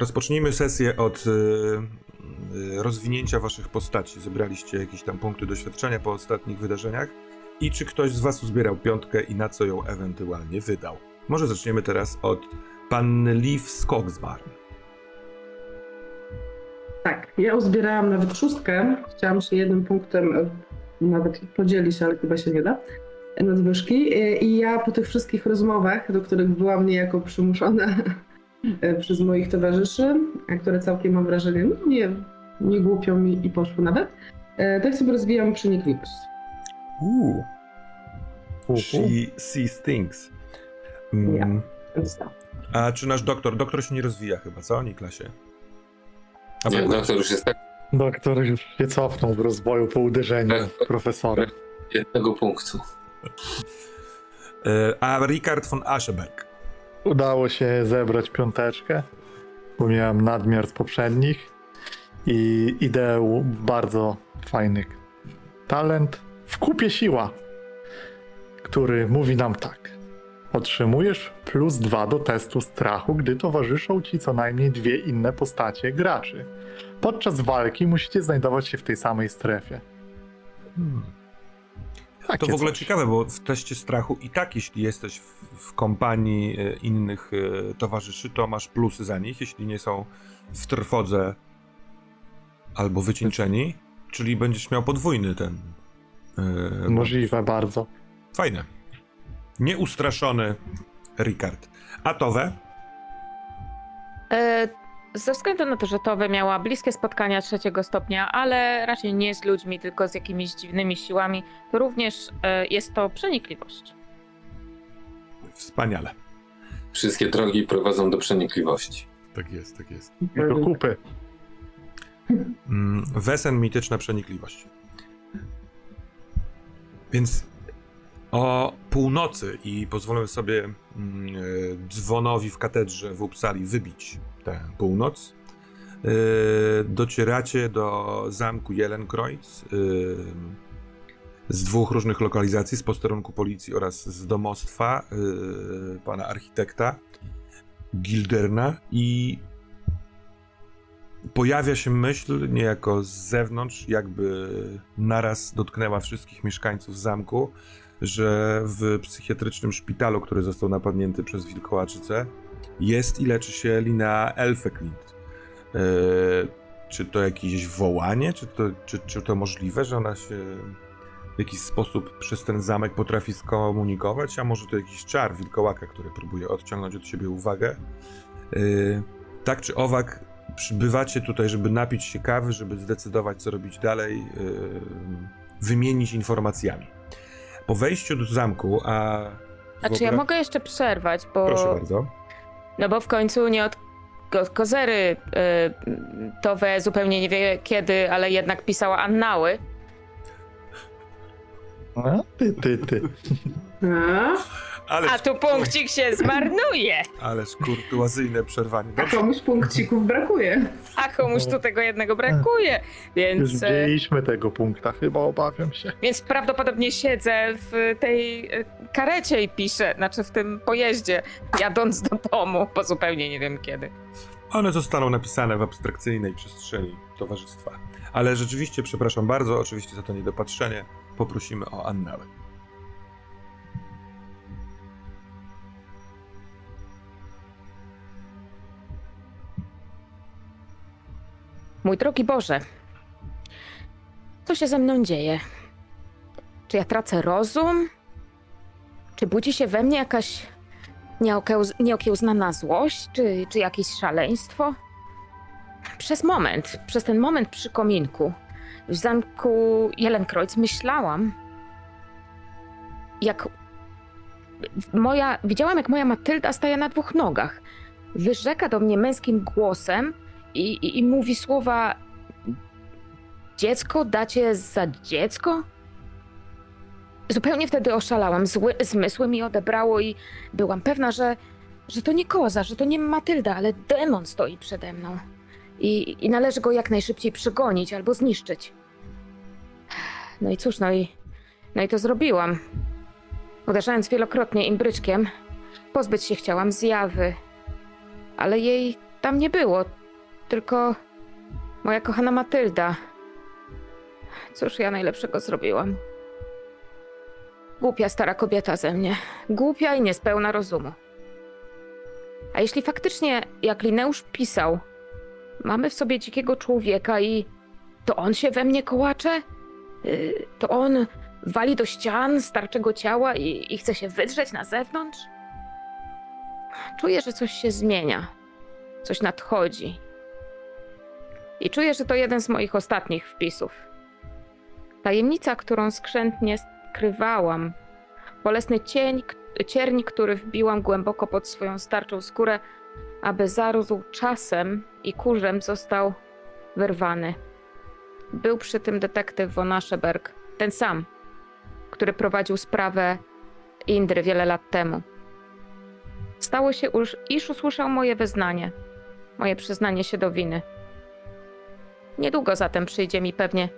Rozpocznijmy sesję od y, y, rozwinięcia waszych postaci. Zebraliście jakieś tam punkty doświadczenia po ostatnich wydarzeniach. I czy ktoś z was uzbierał piątkę i na co ją ewentualnie wydał? Może zaczniemy teraz od panny Liv Skogsbarn. Tak, ja uzbierałam nawet szóstkę. Chciałam się jednym punktem e, nawet podzielić, ale chyba się nie da. Nadwyżki. E, I ja po tych wszystkich rozmowach, do których byłam niejako przymuszona e, przez moich towarzyszy, a które całkiem mam wrażenie, no nie, nie głupio mi i poszło nawet, e, tak sobie rozwijam przenikliwość. Uuu. She sees things. Mm, Ja. Tak. A czy nasz doktor? Doktor się nie rozwija chyba, co, Niklasie? A Nie, doktor już jest tak Doktor już się cofnął w rozwoju po uderzeniu profesora. jednego punktu. E, A Richard von Ascheberg. Udało się zebrać piąteczkę, bo miałem nadmiar z poprzednich i ideę bardzo fajny talent w kupie siła, który mówi nam tak. Otrzymujesz plus dwa do testu strachu, gdy towarzyszą ci co najmniej dwie inne postacie graczy. Podczas walki musicie znajdować się w tej samej strefie. Hmm. To Takie w ogóle coś. ciekawe, bo w teście strachu i tak, jeśli jesteś w, w kompanii e, innych e, towarzyszy, to masz plusy za nich, jeśli nie są w trwodze albo wycieńczeni, czyli będziesz miał podwójny ten. e, Możliwe bardzo. Fajne. Nieustraszony Ricard. A Towe? E, Ze względu na to, że Towe miała bliskie spotkania trzeciego stopnia, ale raczej nie z ludźmi, tylko z jakimiś dziwnymi siłami, to również e, jest to przenikliwość. Wspaniale. Wszystkie drogi prowadzą do przenikliwości. Tak jest, tak jest. I do kupy. Mm, Wesen mityczna przenikliwość. Więc o północy i pozwolę sobie mm, e, dzwonowi w katedrze w Uppsali wybić tę północ. e, Docieracie do zamku Jelenkreuz z dwóch różnych lokalizacji, z posterunku policji oraz z domostwa e, pana architekta Gilderna i pojawia się myśl niejako z zewnątrz, jakby naraz dotknęła wszystkich mieszkańców zamku, że w psychiatrycznym szpitalu, który został napadnięty przez wilkołaczycę, jest i leczy się Lina Elfeklind. Eee, czy to jakieś wołanie, czy to, czy, czy to możliwe, że ona się w jakiś sposób przez ten zamek potrafi skomunikować, a może to jakiś czar wilkołaka, który próbuje odciągnąć od siebie uwagę. Eee, tak czy owak, przybywacie tutaj, żeby napić się kawy, żeby zdecydować, co robić dalej, yy, wymienić informacjami. Po wejściu do zamku, a. A czy ja mogę jeszcze przerwać, bo... Proszę bardzo. No bo w końcu nie od ko- kozery e, Towe zupełnie nie wie kiedy, ale jednak pisała annały. A, ty, ty, ty. A, Ależ, A tu punkcik się zmarnuje. ależ kurtuazyjne przerwanie. a Dobrze. komuś punkcików brakuje. A komuś tu tego jednego brakuje. Już Więc, e, mieliśmy tego punkta, chyba obawiam się. więc prawdopodobnie siedzę w tej e, karecie i piszę, znaczy w tym pojeździe, jadąc do domu, bo zupełnie nie wiem kiedy. One zostaną napisane w abstrakcyjnej przestrzeni towarzystwa. Ale rzeczywiście, przepraszam bardzo, oczywiście za to niedopatrzenie, poprosimy o Annały. Mój drogi Boże, co się ze mną dzieje? Czy ja tracę rozum? Czy budzi się we mnie jakaś nieokiełz- nieokiełznana złość, czy, czy jakieś szaleństwo? Przez moment, przez ten moment przy kominku w zamku Jelenkreuz myślałam, jak moja, widziałam jak moja Matylda staje na dwóch nogach. Wyrzeka do mnie męskim głosem i, i, i mówi słowa dziecko dacie za dziecko? Zupełnie wtedy oszalałam, Zły, zmysły mi odebrało i byłam pewna, że, że to nie koza, że to nie Matylda, ale demon stoi przede mną. I, I należy go jak najszybciej przygonić albo zniszczyć. No i cóż, no i, no i to zrobiłam. Uderzając wielokrotnie imbryczkiem, pozbyć się chciałam zjawy, ale jej tam nie było, tylko moja kochana Matylda. Cóż ja najlepszego zrobiłam? Głupia stara kobieta ze mnie. Głupia i niespełna rozumu. A jeśli faktycznie, jak Lineusz pisał, mamy w sobie dzikiego człowieka i to on się we mnie kołacze? Yy, to on wali do ścian starczego ciała i, i chce się wydrzeć na zewnątrz? Czuję, że coś się zmienia. Coś nadchodzi. I czuję, że to jeden z moich ostatnich wpisów. Tajemnica, którą skrzętnie skrywałam. Bolesny cień, cierń, który wbiłam głęboko pod swoją starczą skórę, aby zarósł czasem i kurzem został wyrwany. Był przy tym detektyw von Ascheberg, ten sam, który prowadził sprawę Indry wiele lat temu. Stało się, już, iż usłyszał moje wyznanie, moje przyznanie się do winy. Niedługo zatem przyjdzie mi pewnie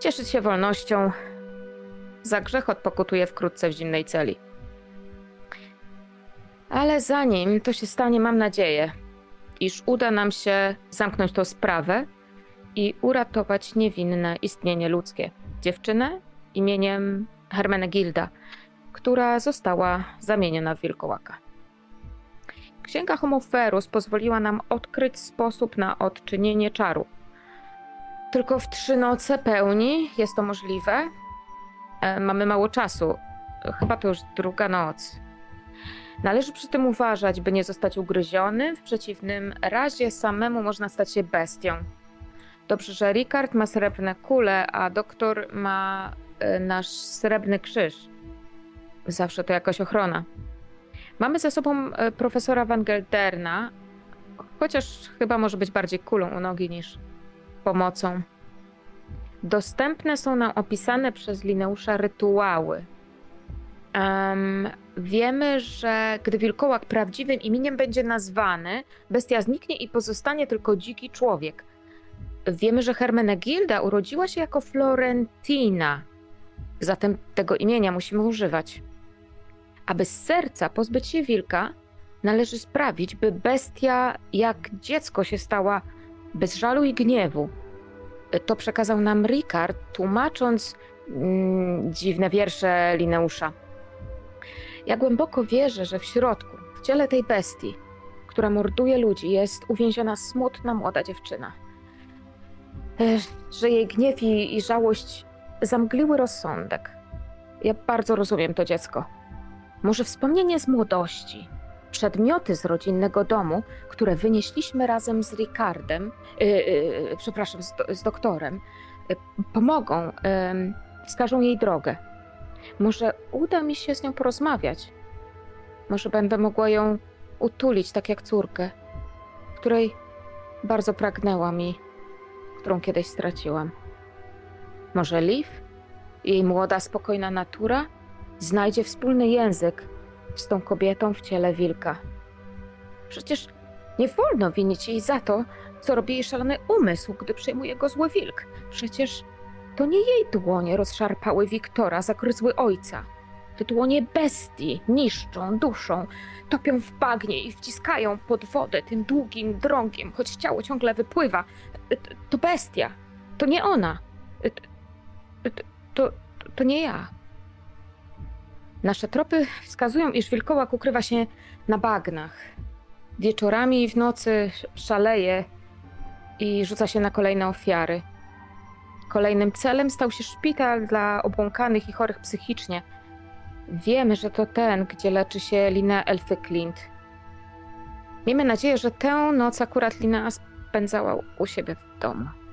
cieszyć się wolnością. Za grzech odpokutuję wkrótce w zimnej celi. Ale zanim to się stanie, mam nadzieję, iż uda nam się zamknąć tą sprawę i uratować niewinne istnienie ludzkie. Dziewczynę imieniem Hermenegilda, która została zamieniona w wilkołaka. Księga Homoferus pozwoliła nam odkryć sposób na odczynienie czaru. Tylko w trzy noce pełni jest to możliwe. E, mamy mało czasu. Chyba to już druga noc. Należy przy tym uważać, by nie zostać ugryziony, w przeciwnym razie samemu można stać się bestią. Dobrze, że Ricard ma srebrne kule, a doktor ma e, nasz srebrny krzyż. Zawsze to jakaś ochrona. Mamy ze sobą e, profesora Van Gelderna, chociaż chyba może być bardziej kulą u nogi niż pomocą. Dostępne są nam opisane przez Lineusza rytuały. Em, wiemy, że gdy wilkołak prawdziwym imieniem będzie nazwany, bestia zniknie i pozostanie tylko dziki człowiek. Wiemy, że Hermenegilda urodziła się jako Florentina, zatem tego imienia musimy używać. Aby z serca pozbyć się wilka, należy sprawić, by bestia jak dziecko się stała bez żalu i gniewu. To przekazał nam Ricard, tłumacząc mm, dziwne wiersze Lineusza. Ja głęboko wierzę, że w środku, w ciele tej bestii, która morduje ludzi, jest uwięziona smutna młoda dziewczyna. Ech, Że jej gniew i, i żałość zamgliły rozsądek. Ja bardzo rozumiem to dziecko. Może wspomnienie z młodości, przedmioty z rodzinnego domu, które wynieśliśmy razem z Ricardem, yy, yy, przepraszam, z, do, z doktorem, yy, pomogą, yy, wskażą jej drogę. Może uda mi się z nią porozmawiać. Może będę mogła ją utulić, tak jak córkę, której bardzo pragnęłam i którą kiedyś straciłam. Może Liv, jej młoda, spokojna natura, znajdzie wspólny język z tą kobietą w ciele wilka. Przecież nie wolno winić jej za to, co robi jej szalony umysł, gdy przejmuje go zły wilk. Przecież to nie jej dłonie rozszarpały Wiktora, zagryzły ojca. Te dłonie bestii niszczą, duszą, topią w bagnie i wciskają pod wodę tym długim drągiem, choć ciało ciągle wypływa. To bestia, to nie ona. T- t- To, to nie ja. Nasze tropy wskazują, iż wilkołak ukrywa się na bagnach. Wieczorami i w nocy szaleje i rzuca się na kolejne ofiary. Kolejnym celem stał się szpital dla obłąkanych i chorych psychicznie. Wiemy, że to ten, gdzie leczy się Lina Elfy Clint. Miejmy nadzieję, że tę noc akurat Lina spędzała u siebie w domu.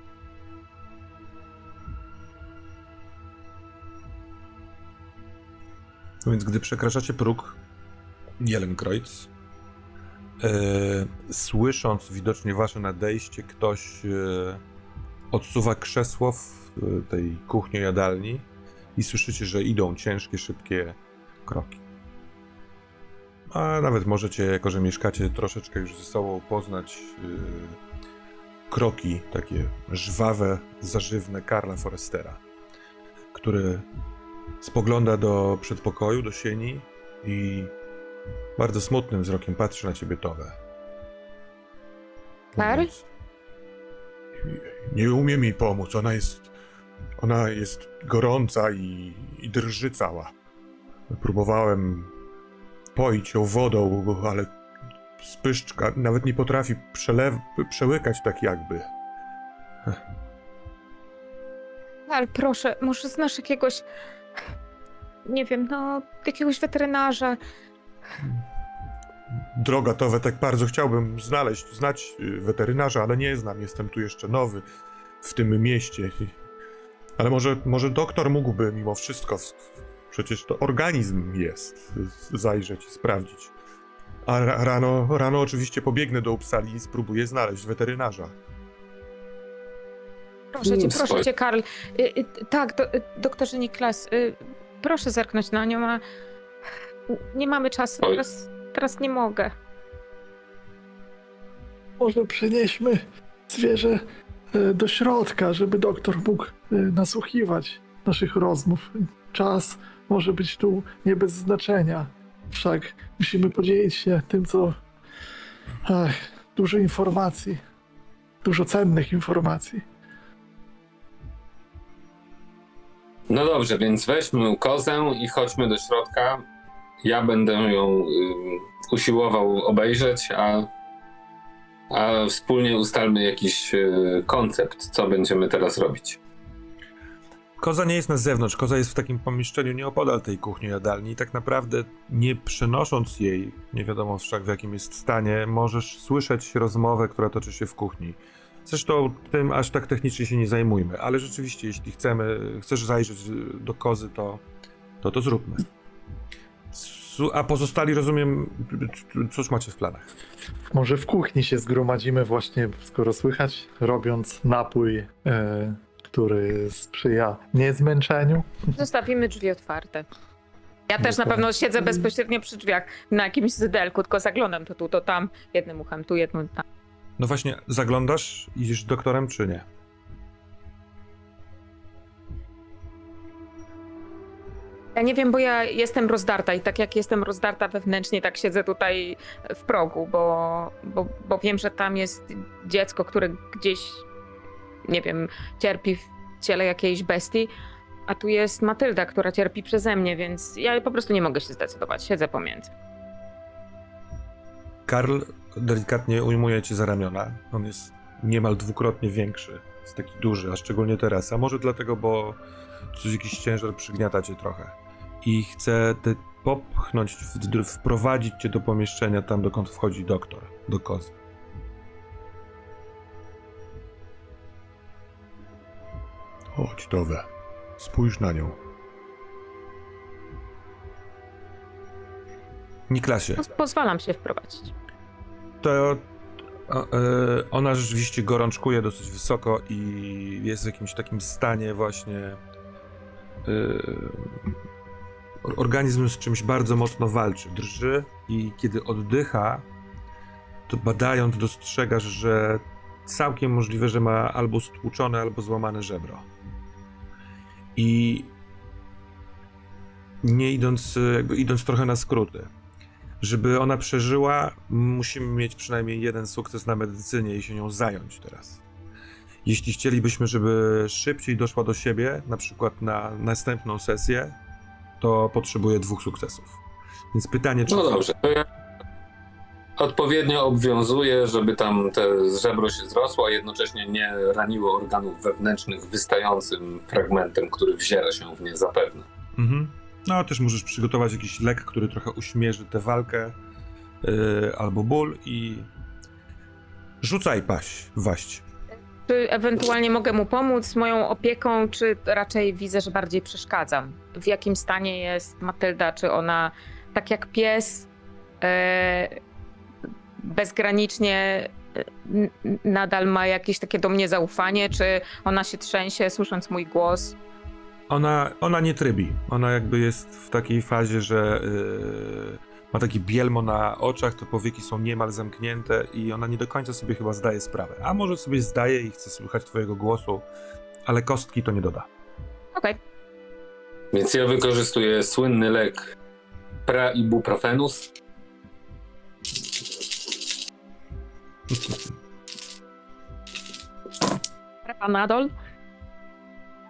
Więc gdy przekraczacie próg Jelenkreuz, e, słysząc widocznie wasze nadejście, ktoś e, odsuwa krzesło w e, tej kuchni jadalni i słyszycie, że idą ciężkie, szybkie kroki. A nawet możecie, jako że mieszkacie troszeczkę już ze sobą, poznać kroki takie żwawe, zażywne Karla Forestera, który spogląda do przedpokoju, do sieni i bardzo smutnym wzrokiem patrzy na ciebie, Towe. Karl? Nie umie mi pomóc. Ona jest. Ona jest gorąca i, i drży cała. Próbowałem poić ją wodą, ale spyszczka nawet nie potrafi przelew, przełykać tak jakby. Ale proszę, może znasz jakiegoś, nie wiem, no, jakiegoś weterynarza. Droga to tak bardzo chciałbym znaleźć, znać y, weterynarza, ale nie znam. Jestem tu jeszcze nowy w tym mieście. Ale może, może doktor mógłby mimo wszystko, przecież to organizm jest, zajrzeć i sprawdzić. A ra- rano, rano oczywiście pobiegnę do Upsali i spróbuję znaleźć weterynarza. Proszę cię, Mm, proszę cię, Karl. Y, y, tak, do, y, doktorze Niklas, y, proszę zerknąć na nią, a nie mamy czasu, Oj. teraz, teraz nie mogę. Może przenieśmy zwierzę e, do środka, żeby doktor mógł e, nasłuchiwać naszych rozmów. Czas może być tu nie bez znaczenia. Wszak musimy podzielić się tym, co. Ach, dużo informacji. Dużo cennych informacji. No dobrze, więc weźmy kozę i chodźmy do środka. Ja będę ją ym, usiłował obejrzeć, a, a wspólnie ustalmy jakiś y, koncept, co będziemy teraz robić. Koza nie jest na zewnątrz, koza jest w takim pomieszczeniu nieopodal tej kuchni jadalni i tak naprawdę nie przenosząc jej, nie wiadomo wszak w jakim jest stanie, możesz słyszeć rozmowę, która toczy się w kuchni. Zresztą tym aż tak technicznie się nie zajmujmy, ale rzeczywiście, jeśli chcemy, chcesz zajrzeć do kozy, to to, to zróbmy. A pozostali, rozumiem, cóż macie w planach? Może w kuchni się zgromadzimy właśnie, skoro słychać, robiąc napój, e, który sprzyja niezmęczeniu. Zostawimy drzwi otwarte. Ja też na pewno siedzę bezpośrednio przy drzwiach na jakimś zydelku, tylko zaglądam to tu, to tam, jednym uchem tu, jednym tam. No właśnie, zaglądasz, idziesz doktorem, czy nie? Ja nie wiem, bo ja jestem rozdarta i tak jak jestem rozdarta wewnętrznie, tak siedzę tutaj w progu, bo, bo, bo wiem, że tam jest dziecko, które gdzieś, nie wiem, cierpi w ciele jakiejś bestii, a tu jest Matylda, która cierpi przeze mnie, więc ja po prostu nie mogę się zdecydować, siedzę pomiędzy. Karl delikatnie ujmuje cię za ramiona. On jest niemal dwukrotnie większy. Jest taki duży, a szczególnie teraz. A może dlatego, bo coś, jakiś ciężar przygniata cię trochę. I chce te popchnąć, w- wprowadzić cię do pomieszczenia, tam dokąd wchodzi doktor, do kozy. Chodź, Towe. Spójrz na nią. Niklasie. Pozwalam się wprowadzić. To e, ona rzeczywiście gorączkuje dosyć wysoko i jest w jakimś takim stanie właśnie e, organizm z czymś bardzo mocno walczy, drży i kiedy oddycha, to badając dostrzegasz, że całkiem możliwe, że ma albo stłuczone, albo złamane żebro. I nie idąc, jakby idąc trochę na skróty, żeby ona przeżyła, musimy mieć przynajmniej jeden sukces na medycynie i się nią zająć teraz. Jeśli chcielibyśmy, żeby szybciej doszła do siebie, na przykład na następną sesję, to potrzebuje dwóch sukcesów. Więc pytanie, czy. No dobrze, to ja odpowiednio obwiązuję, żeby tam te żebro się zrosło, a jednocześnie nie raniło organów wewnętrznych wystającym fragmentem, który wziera się w nie zapewne. Mhm. No, też możesz przygotować jakiś lek, który trochę uśmierzy tę walkę, yy, albo ból i. Rzucaj paść, waść. Czy ewentualnie mogę mu pomóc moją opieką, czy raczej widzę, że bardziej przeszkadzam? W jakim stanie jest Matylda? Czy ona, tak jak pies, e, bezgranicznie e, nadal ma jakieś takie do mnie zaufanie? Czy ona się trzęsie, słysząc mój głos? Ona, ona nie trybi. Ona jakby jest w takiej fazie, że yy, ma taki bielmo na oczach, te powieki są niemal zamknięte i ona nie do końca sobie chyba zdaje sprawę. A może sobie zdaje i chce słuchać twojego głosu, ale kostki to nie doda. Okej. Więc ja wykorzystuję słynny lek praibuprofenus. Panadol.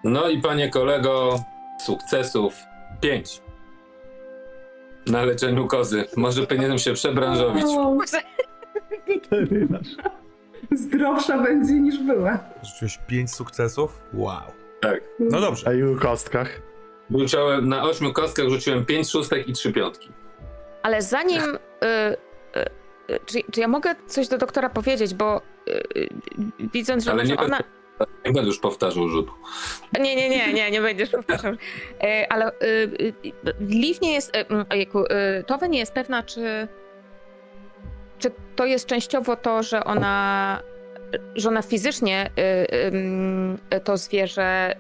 No i panie kolego, sukcesów 5. Na leczeniu kozy. Może powinienem się przebranżowić. Weterynarz. zdrowsza będzie niż była. Rzuciłeś 5 sukcesów? Wow. Tak. No dobrze. A i o kostkach. Rzuciłem, na 8 kostkach rzuciłem 5 szóstek i 3 piątki. Ale zanim. Y, y, y, czy, czy ja mogę coś do doktora powiedzieć, bo y, y, widząc, że Ale nie ona. Nie będę już powtarzał rzutu. Nie, nie, nie, nie, nie będziesz powtarzał. E, Ale y, y, Liv nie jest. Ojejku, Towe nie jest pewna, czy. Czy to jest częściowo to, że ona. że ona fizycznie to zwierzę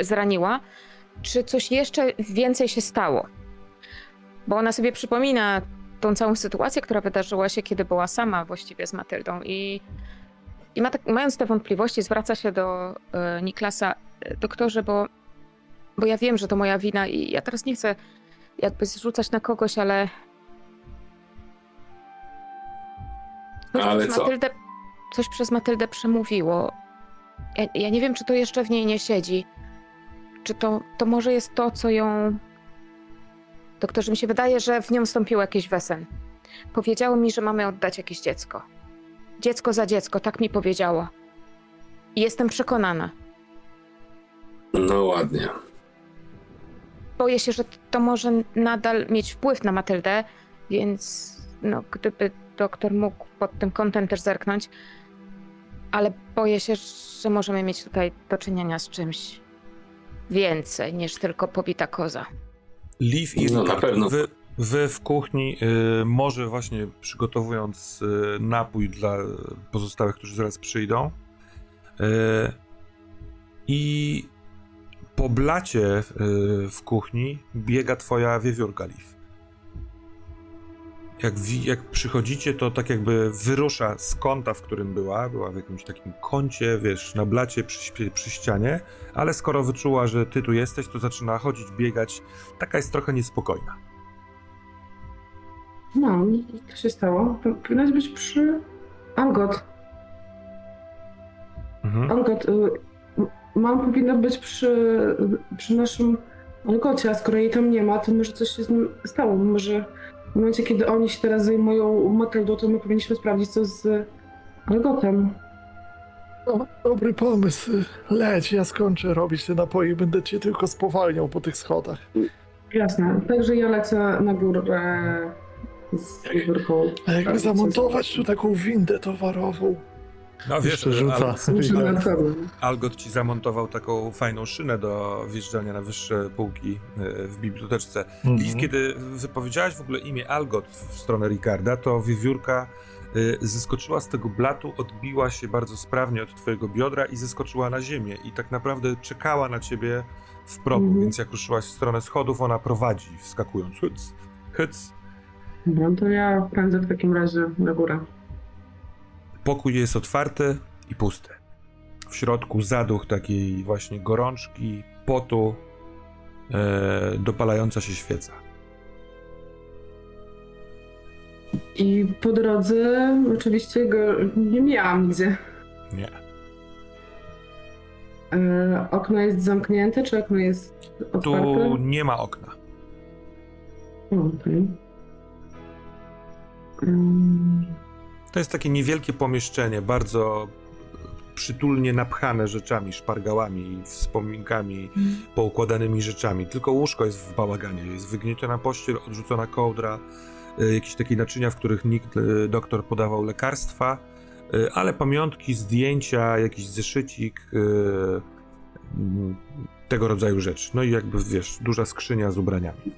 zraniła, czy coś jeszcze więcej się stało? Bo ona sobie przypomina tą całą sytuację, która wydarzyła się, kiedy była sama właściwie z Matyldą i i ma tak, mając te wątpliwości, zwraca się do e, Niklasa, e, doktorze, bo, bo ja wiem, że to moja wina i ja teraz nie chcę jakby zrzucać na kogoś, ale. Coś Ale przez co? Matyldę, coś przez Matyldę przemówiło. Ja, ja nie wiem, czy to jeszcze w niej nie siedzi. Czy to, to może jest to, co ją. Doktorze, mi się wydaje, że w nią wstąpił jakiś wesen. Powiedziało mi, że mamy oddać jakieś dziecko. Dziecko za dziecko, tak mi powiedziało. I jestem przekonana. No ładnie. Boję się, że to może nadal mieć wpływ na Matyldę, więc no, gdyby doktor mógł pod tym kątem też zerknąć, ale boję się, że możemy mieć tutaj do czynienia z czymś więcej niż tylko pobita koza. Liv i No, na Ricard, pewno. Wy, wy w kuchni, y, może właśnie przygotowując y, napój dla pozostałych, którzy zaraz przyjdą. Y, I po blacie w kuchni biega twoja wiewiórka Liv. Jak, jak przychodzicie, to tak jakby wyrusza z kąta, w którym była. Była w jakimś takim kącie, wiesz, na blacie przy, przy ścianie, ale skoro wyczuła, że ty tu jesteś, to zaczyna chodzić, biegać. Taka jest trochę niespokojna. No, co się stało? Powinnaś być przy Algot. Mhm. Algot, y, mam powinna być przy, przy naszym Algocie, a skoro jej tam nie ma, to może coś się z nim stało. Może w momencie, kiedy oni się teraz zajmują Matyldą, to my powinniśmy sprawdzić, co z Algotem. O, dobry pomysł. Leć, ja skończę robić te napoje i będę cię tylko spowalniał po tych schodach. Jasne. Także ja lecę na górę z. A jakby zamontować tu taką windę towarową. No Jeszcze wiesz, rzuca. Al- na pewno. Algot ci zamontował taką fajną szynę do wjeżdżania na wyższe półki y, w biblioteczce. Mhm. Liv, kiedy wypowiedziałaś w ogóle imię Algot w stronę Ricarda, to wiewiórka y, zeskoczyła z tego blatu, odbiła się bardzo sprawnie od twojego biodra i zeskoczyła na ziemię. I tak naprawdę czekała na ciebie w progu, Mhm. więc jak ruszyłaś w stronę schodów, ona prowadzi, wskakując. Hyc, hyc. Dobra, to ja prędzę w takim razie na górę. Pokój jest otwarty i pusty. W środku zaduch takiej właśnie gorączki, potu, e, dopalająca się świeca. I po drodze oczywiście go nie miałam nigdzie. Nie. E, okno jest zamknięte, czy okno jest otwarte? Tu nie ma okna. Okej. Mm, To jest takie niewielkie pomieszczenie, bardzo przytulnie napchane rzeczami, szpargałami, wspominkami, poukładanymi rzeczami. Tylko łóżko jest w bałaganie. Jest wygnieciona pościel, odrzucona kołdra, y, jakieś takie naczynia, w których nikt, y, doktor podawał lekarstwa, y, ale pamiątki, zdjęcia, jakiś zeszycik, mm, tego rodzaju rzeczy. No i jakby, wiesz, duża skrzynia z ubraniami.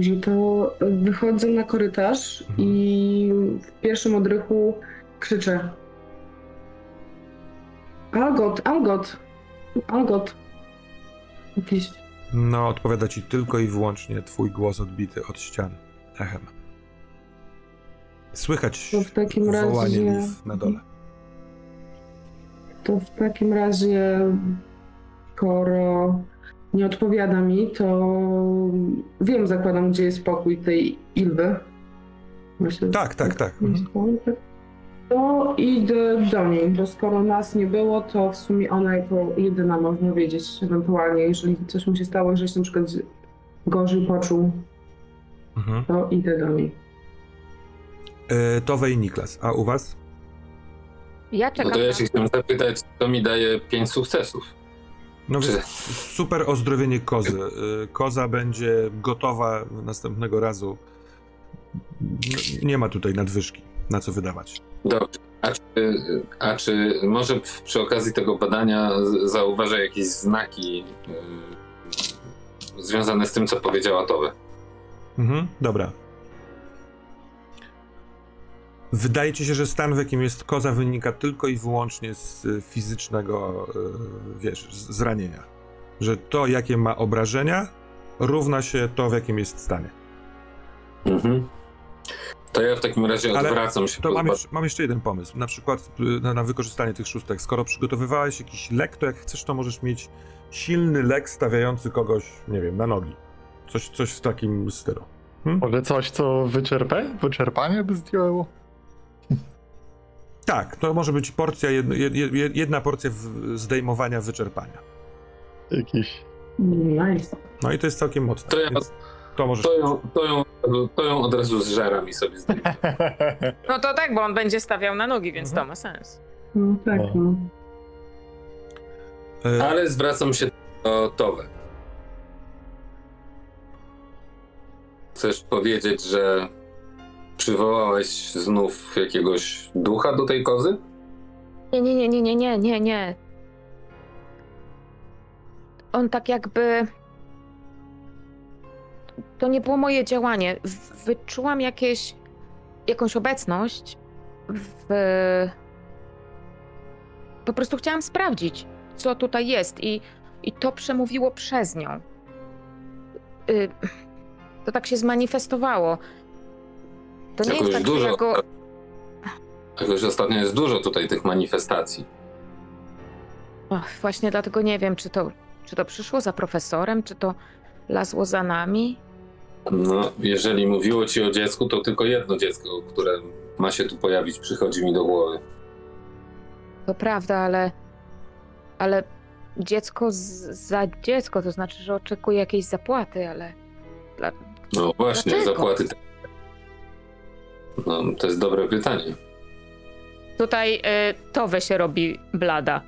Że to wychodzę na korytarz Mhm. i w pierwszym odrychu krzyczę. Algot, Algot, Algot. Jakiś No, odpowiada ci tylko i wyłącznie twój głos odbity od ścian echem. Słychać To w takim wołanie razie- na dole. To w takim razie, skoro nie odpowiada mi, to wiem, zakładam, gdzie jest pokój tej Ilwy. Myślę, Tak, tak, tak. To idę do niej, bo skoro nas nie było, to w sumie ona jako jedyna można wiedzieć, ewentualnie, jeżeli coś mu się stało, jeżeli się na przykład gorzej poczuł, Mhm. to idę do niej. E, Towe i Niklas, a u was? Ja No czekam to ja się chciałem zapytać, kto mi daje pięć sukcesów. No Czy- super ozdrowienie kozy. Y, Koza będzie gotowa następnego razu. Nie ma tutaj nadwyżki, na co wydawać. Dobrze. A czy, a czy może przy okazji tego badania zauważę jakieś znaki yy, związane z tym, co powiedziała Towe? Mhm, dobra. Wydaje ci się, że stan, w jakim jest koza, wynika tylko i wyłącznie z y, fizycznego, y, wiesz, zranienia. Że to, jakie ma obrażenia, równa się to, w jakim jest stanie. Mhm. To ja w takim razie Ale odwracam się. To mam jeszcze, mam jeszcze jeden pomysł. Na przykład na, na wykorzystanie tych szóstek. Skoro przygotowywałeś jakiś lek, to jak chcesz, to możesz mieć silny lek stawiający kogoś, nie wiem, na nogi. Coś, coś w takim stylu. Może coś, co wyczerpę? Wyczerpanie by zdjęło? Tak, to może być porcja, jedna, jedna porcja zdejmowania wyczerpania. Jakiś... Nice. No i to jest całkiem mocne. To ja- to możesz. To ją, to, ją, to ją od razu zżeram i sobie zdejmę. No to tak, bo on będzie stawiał na nogi, więc Mhm. to ma sens. No tak, No. no. E, Ale zwracam się do Towe. Chcesz powiedzieć, że przywołałeś znów jakiegoś ducha do tej kozy? Nie, nie, nie, nie, nie, nie, nie, nie. On tak jakby. To nie było moje działanie. Wyczułam jakieś. jakąś obecność w. Po prostu chciałam sprawdzić, co tutaj jest, i, i to przemówiło przez nią. Y, to tak się zmanifestowało. To nie jest tak, dużo. go. Jakoś ostatnio jest dużo tutaj tych manifestacji. Och, właśnie dlatego nie wiem, czy to, czy to przyszło za profesorem, czy to lazło za nami. No, jeżeli mówiło ci o dziecku, to tylko jedno dziecko, które ma się tu pojawić, przychodzi mi do głowy. To prawda, ale. Ale dziecko z, za dziecko, to znaczy, że oczekuje jakiejś zapłaty, ale. Dla... No właśnie, Dlaczego? zapłaty. No, to jest dobre pytanie. Tutaj y, Towe się robi blada.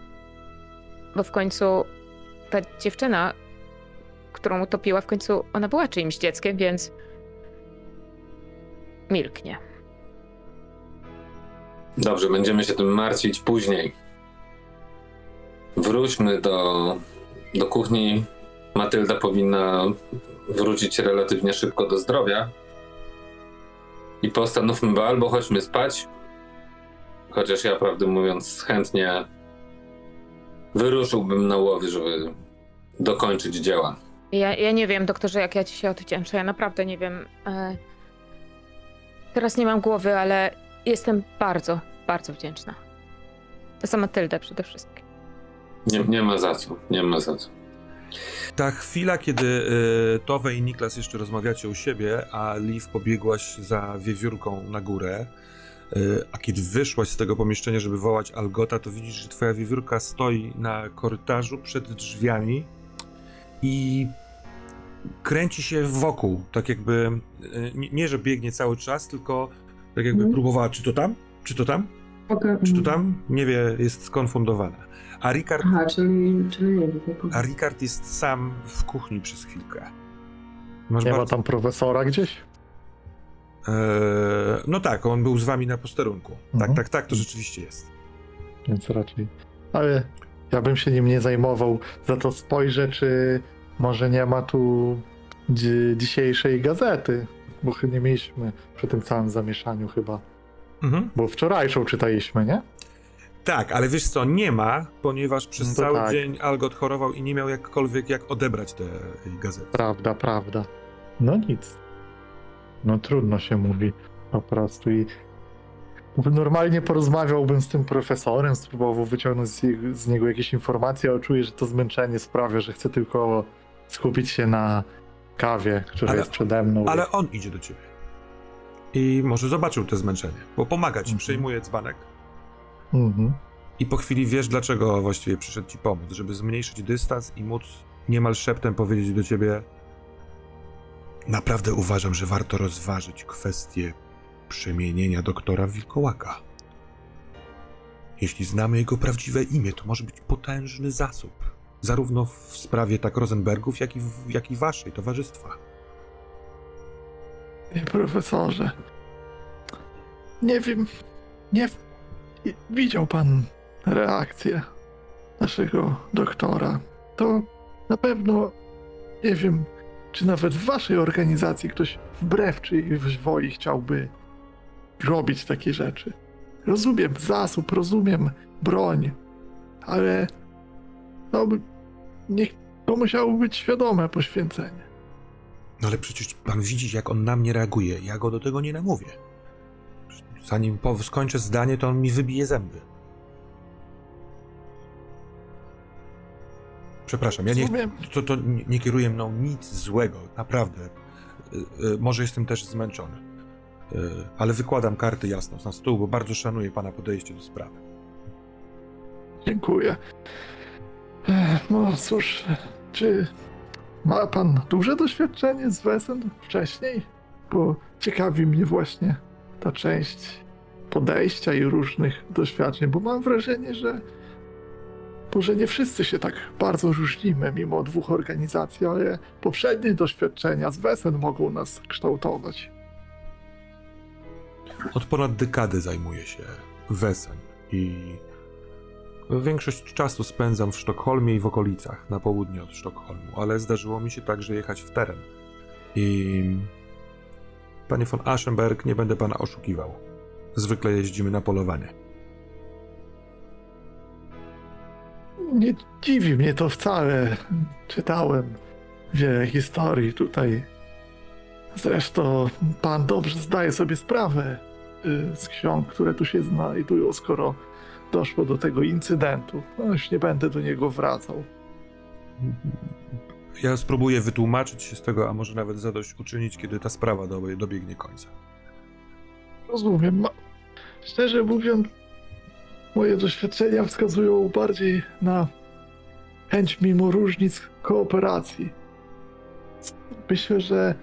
Bo w końcu ta dziewczyna, którą utopiła, w końcu ona była czyimś dzieckiem, więc. Milknie. Dobrze, będziemy się tym martwić później. Wróćmy do, do kuchni. Matylda powinna wrócić relatywnie szybko do zdrowia. I postanówmy, bo albo chodźmy spać, chociaż ja prawdę mówiąc chętnie wyruszyłbym na łowy, żeby dokończyć dzieła. Ja, ja nie wiem, doktorze, jak ja ci się odwdzięczę. Ja naprawdę nie wiem. E... Teraz nie mam głowy, ale jestem bardzo, bardzo wdzięczna. Za Matyldę przede wszystkim. Nie, nie ma za co, nie ma za co. Ta chwila, kiedy y, Towe i Niklas jeszcze rozmawiacie u siebie, a Liv pobiegłaś za wiewiórką na górę, y, a kiedy wyszłaś z tego pomieszczenia, żeby wołać Algota, to widzisz, że twoja wiewiórka stoi na korytarzu przed drzwiami i kręci się wokół, tak jakby, y, nie, że biegnie cały czas, tylko tak jakby Mhm. próbowała, czy to tam, czy to tam, Okej. czy to tam, nie wie, jest skonfundowana. A Ricard Aha, czyli, czyli nie a Ricard jest sam w kuchni przez chwilkę. Masz Nie ma bardzo... tam profesora gdzieś? Eee, no tak, on był z wami na posterunku. Tak, Mhm. tak, tak, to rzeczywiście jest. Więc raczej. Ale ja bym się nim nie zajmował. Za to spojrzę, czy może nie ma tu dzi- dzisiejszej gazety. Bo chyba nie mieliśmy przy tym całym zamieszaniu chyba. Mhm. Bo wczorajszą czytaliśmy, nie? Tak, ale wiesz co, nie ma, ponieważ przez No to cały tak. dzień Algot chorował i nie miał jakkolwiek jak odebrać te gazety. Prawda, prawda. No nic. No trudno się mówi po prostu i normalnie porozmawiałbym z tym profesorem, spróbował wyciągnąć z, niego jakieś informacje, ale czuję, że to zmęczenie sprawia, że chcę tylko skupić się na kawie, która Ale- jest przede mną. Ale on idzie do ciebie. I może zobaczył te zmęczenie, bo pomaga ci, Mhm. przejmuje dzbanek. Mhm. I po chwili wiesz, dlaczego właściwie przyszedł ci pomóc, żeby zmniejszyć dystans i móc niemal szeptem powiedzieć do ciebie: Naprawdę uważam, że warto rozważyć kwestię przemienienia doktora wilkołaka. Jeśli znamy jego prawdziwe imię, to może być potężny zasób, zarówno w sprawie tak Rosenbergów, jak i, w, jak i waszej towarzystwa. Nie, profesorze. Nie wiem. Nie. Widział pan reakcję naszego doktora. To na pewno. Nie wiem, czy nawet w waszej organizacji ktoś wbrew czyjejś woli chciałby robić takie rzeczy. Rozumiem zasób, rozumiem broń, ale to, by- nie, to musiało być świadome poświęcenie. No ale przecież pan widzi, jak on na mnie reaguje. Ja go do tego nie namówię. Zanim po- skończę zdanie, to on mi wybije zęby. Przepraszam, ja nie, to, to nie, nie kieruje mną nic złego, naprawdę. Y, y, może jestem też zmęczony. Y, ale wykładam karty jasno na stół, bo bardzo szanuję pana podejście do sprawy. Dziękuję. No cóż, czy ma pan duże doświadczenie z Wesen wcześniej? Bo ciekawi mnie właśnie ta część podejścia i różnych doświadczeń, bo mam wrażenie, że może nie wszyscy się tak bardzo różnimy mimo dwóch organizacji, ale poprzednie doświadczenia z Wesen mogą nas kształtować. Od ponad dekady zajmuję się Wesen i większość czasu spędzam w Sztokholmie i w okolicach, na południe od Sztokholmu, ale zdarzyło mi się także jechać w teren. I panie von Aschenberg, nie będę pana oszukiwał. Zwykle jeździmy na polowanie. Nie dziwi mnie to wcale. Czytałem wiele historii tutaj. Zresztą pan dobrze zdaje sobie sprawę y, z ksiąg, które tu się znajdują, skoro doszło do tego incydentu. No już nie będę do niego wracał. Ja spróbuję wytłumaczyć się z tego, a może nawet zadośćuczynić, kiedy ta sprawa do- dobiegnie końca. Rozumiem. Ma- Szczerze mówiąc, moje doświadczenia wskazują bardziej na chęć mimo różnic kooperacji. Myślę, że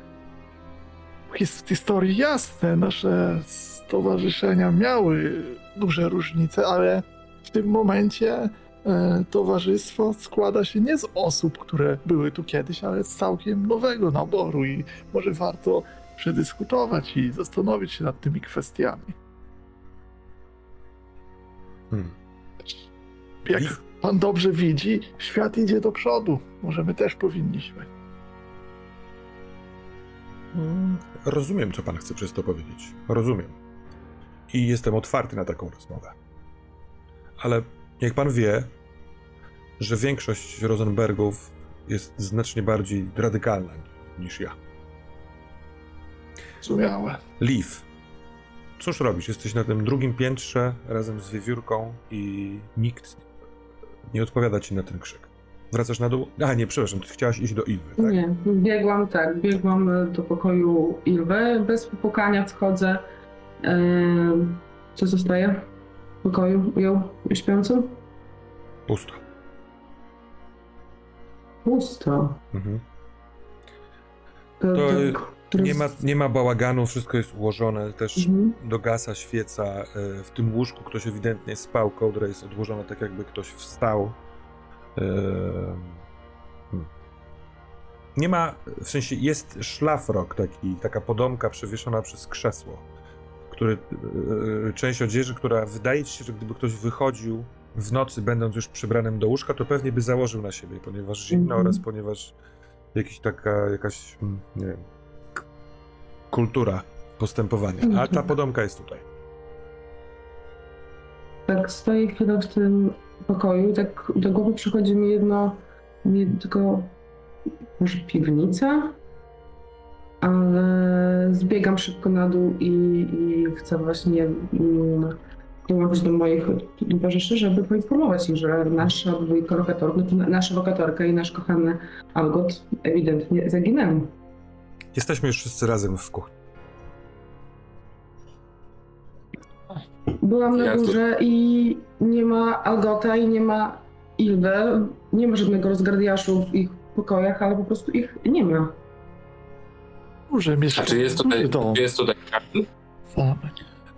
w historii jasne, nasze stowarzyszenia miały duże różnice, ale w tym momencie towarzystwo składa się nie z osób, które były tu kiedyś, ale z całkiem nowego naboru i może warto przedyskutować i zastanowić się nad tymi kwestiami. Hmm. Jak pan dobrze widzi, świat idzie do przodu. Może my też powinniśmy. Mm, Rozumiem, co pan chce przez to powiedzieć. Rozumiem. I jestem otwarty na taką rozmowę. Ale niech pan wie, że większość Rosenbergów jest znacznie bardziej radykalna niż ja. Zrozumiałe. Liv, cóż robisz? Jesteś na tym drugim piętrze razem z wiewiórką i nikt nie odpowiada ci na ten krzyk. Wracasz na dół? A nie, przepraszam, ty chciałaś iść do Ilwy, tak? Nie, biegłam tak, biegłam e, do pokoju Ilwy, bez pukania wchodzę. Em, Co zostaje pokoju ją śpiącą? Pusto. Pusto. Mhm. To, To tak Nie ma, nie ma bałaganu, wszystko jest ułożone, też Mhm. dogasa świeca. e, W tym łóżku ktoś ewidentnie spał, kołdra jest odłożona tak, jakby ktoś wstał. E, hmm. Nie ma, w sensie jest szlafrok taki, taka podomka przewieszona przez krzesło, który, e, część odzieży, która wydaje ci się, że gdyby ktoś wychodził w nocy, będąc już przybranym do łóżka, to pewnie by założył na siebie, ponieważ zimno Mhm. oraz ponieważ jakiś taka, jakaś, mm, nie wiem, k- kultura postępowania. A ta Mhm. podomka jest tutaj. Tak stoję chwilę w tym pokoju i tak do głowy przychodzi mi jedno, nie tylko może piwnica, ale zbiegam szybko na dół i, i chcę właśnie mm, dołączyć do moich towarzyszy, żeby poinformować ich, że nasza dwójka lokatorów, znaczy nasza lokatorka i nasz kochany Algot ewidentnie zaginęli. Jesteśmy już wszyscy razem w kuchni. Byłam na górze i nie ma Algota i nie ma Ilwy. Nie ma żadnego rozgardiaszu w ich pokojach, ale po prostu ich nie ma. Duże A mieszkanie. czy jest tutaj, dom. jest tutaj Karl? Zamek.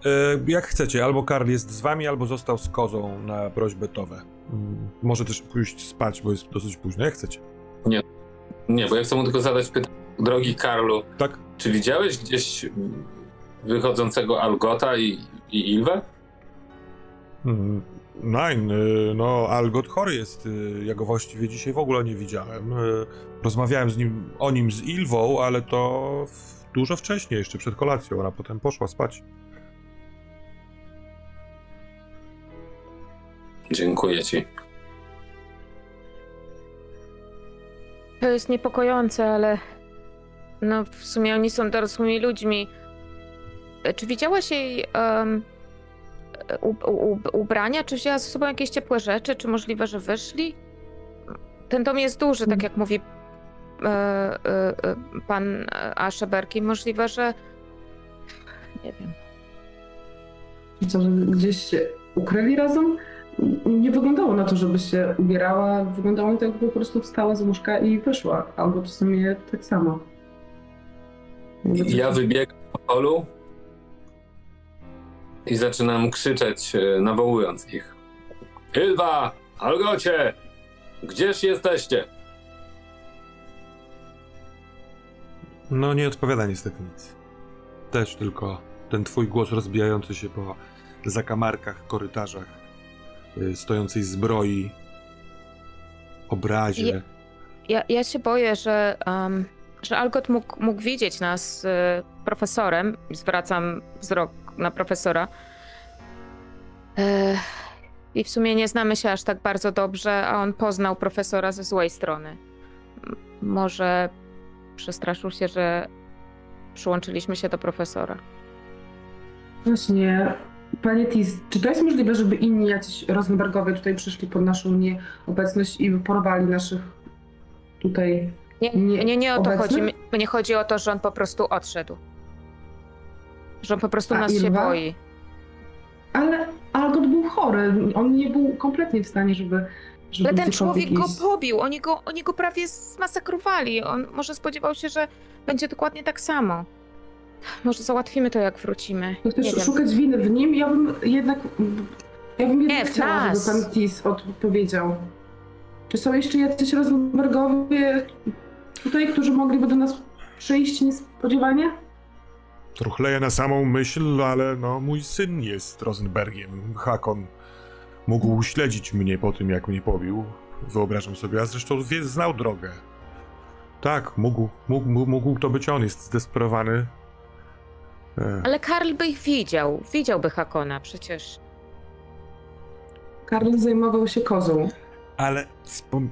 E, jak chcecie, albo Karl jest z wami, albo został z kozą na prośbę Towe. Mm, Może też pójść spać, bo jest dosyć późno, jak chcecie. Nie, bo ja chcę mu tylko zadać pytanie. Drogi Karlu, Tak? czy widziałeś gdzieś wychodzącego Algota i, i Ilwę? Mm, Nein, y, no Algot chory jest, y, ja go właściwie dzisiaj w ogóle nie widziałem. Y, Rozmawiałem z nim, o nim z Ilwą, ale to w- dużo wcześniej, jeszcze przed kolacją, ona potem poszła spać. Dziękuję ci. To jest niepokojące, ale no w sumie oni są dorosłymi ludźmi. Czy widziałaś jej em, u, u, ubrania? Czy wzięła ze sobą jakieś ciepłe rzeczy? Czy możliwe, że wyszli? Ten dom jest duży, tak jak mówi e, e, pan Asheberki. Możliwe, że nie wiem. Co, że gdzieś się ukryli razem? Nie wyglądało na to, żeby się ubierała. Wyglądało na to, jakby po prostu wstała z łóżka i wyszła. Albo w sumie tak samo. Ja wybiegam po polu i zaczynam krzyczeć, e, nawołując ich. Ilwa! Algocie! Gdzież jesteście? No nie odpowiada niestety nic. Też tylko ten twój głos rozbijający się po zakamarkach, korytarzach, y, stojącej zbroi, obrazie. Je- Ja, ja się boję, że, em, że Algot mógł, mógł widzieć nas z profesorem. Zwracam wzrok na profesora. I w sumie nie znamy się aż tak bardzo dobrze, a on poznał profesora ze złej strony. Może przestraszył się, że przyłączyliśmy się do profesora. Właśnie, panie Tis, czy to jest możliwe, żeby inni jacyś Rosenbergowie tutaj przyszli pod naszą nieobecność i porwali naszych tutaj... Nie, Nie nie, nie o to chodzi. Mnie chodzi o to, że on po prostu odszedł. Że on po prostu A nas się Ilwa? boi. Ale Algot był chory, on nie był kompletnie w stanie, żeby... żeby Ale ten człowiek go pobił, oni go, oni go prawie zmasakrowali. On może spodziewał się, że będzie dokładnie tak samo. Może załatwimy to, jak wrócimy. No chcesz Nie wiem. szukać winy w nim? Ja bym jednak... Ja bym jednak Nie, chciała, nas. żeby pan Tis odpowiedział. Czy są jeszcze jacyś Rosenbergowie tutaj, którzy mogliby do nas przyjść niespodziewanie? Truchleję na samą myśl, ale no mój syn jest Rosenbergiem. Hakon mógł śledzić mnie po tym, jak mnie pobił. Wyobrażam sobie, a zresztą wie, znał drogę. Tak, mógł, mógł, mógł, mógł to być on, jest zdesperowany. E, Ale Karl by ich widział. Widziałby Hakona przecież. Karl zajmował się kozą. Ale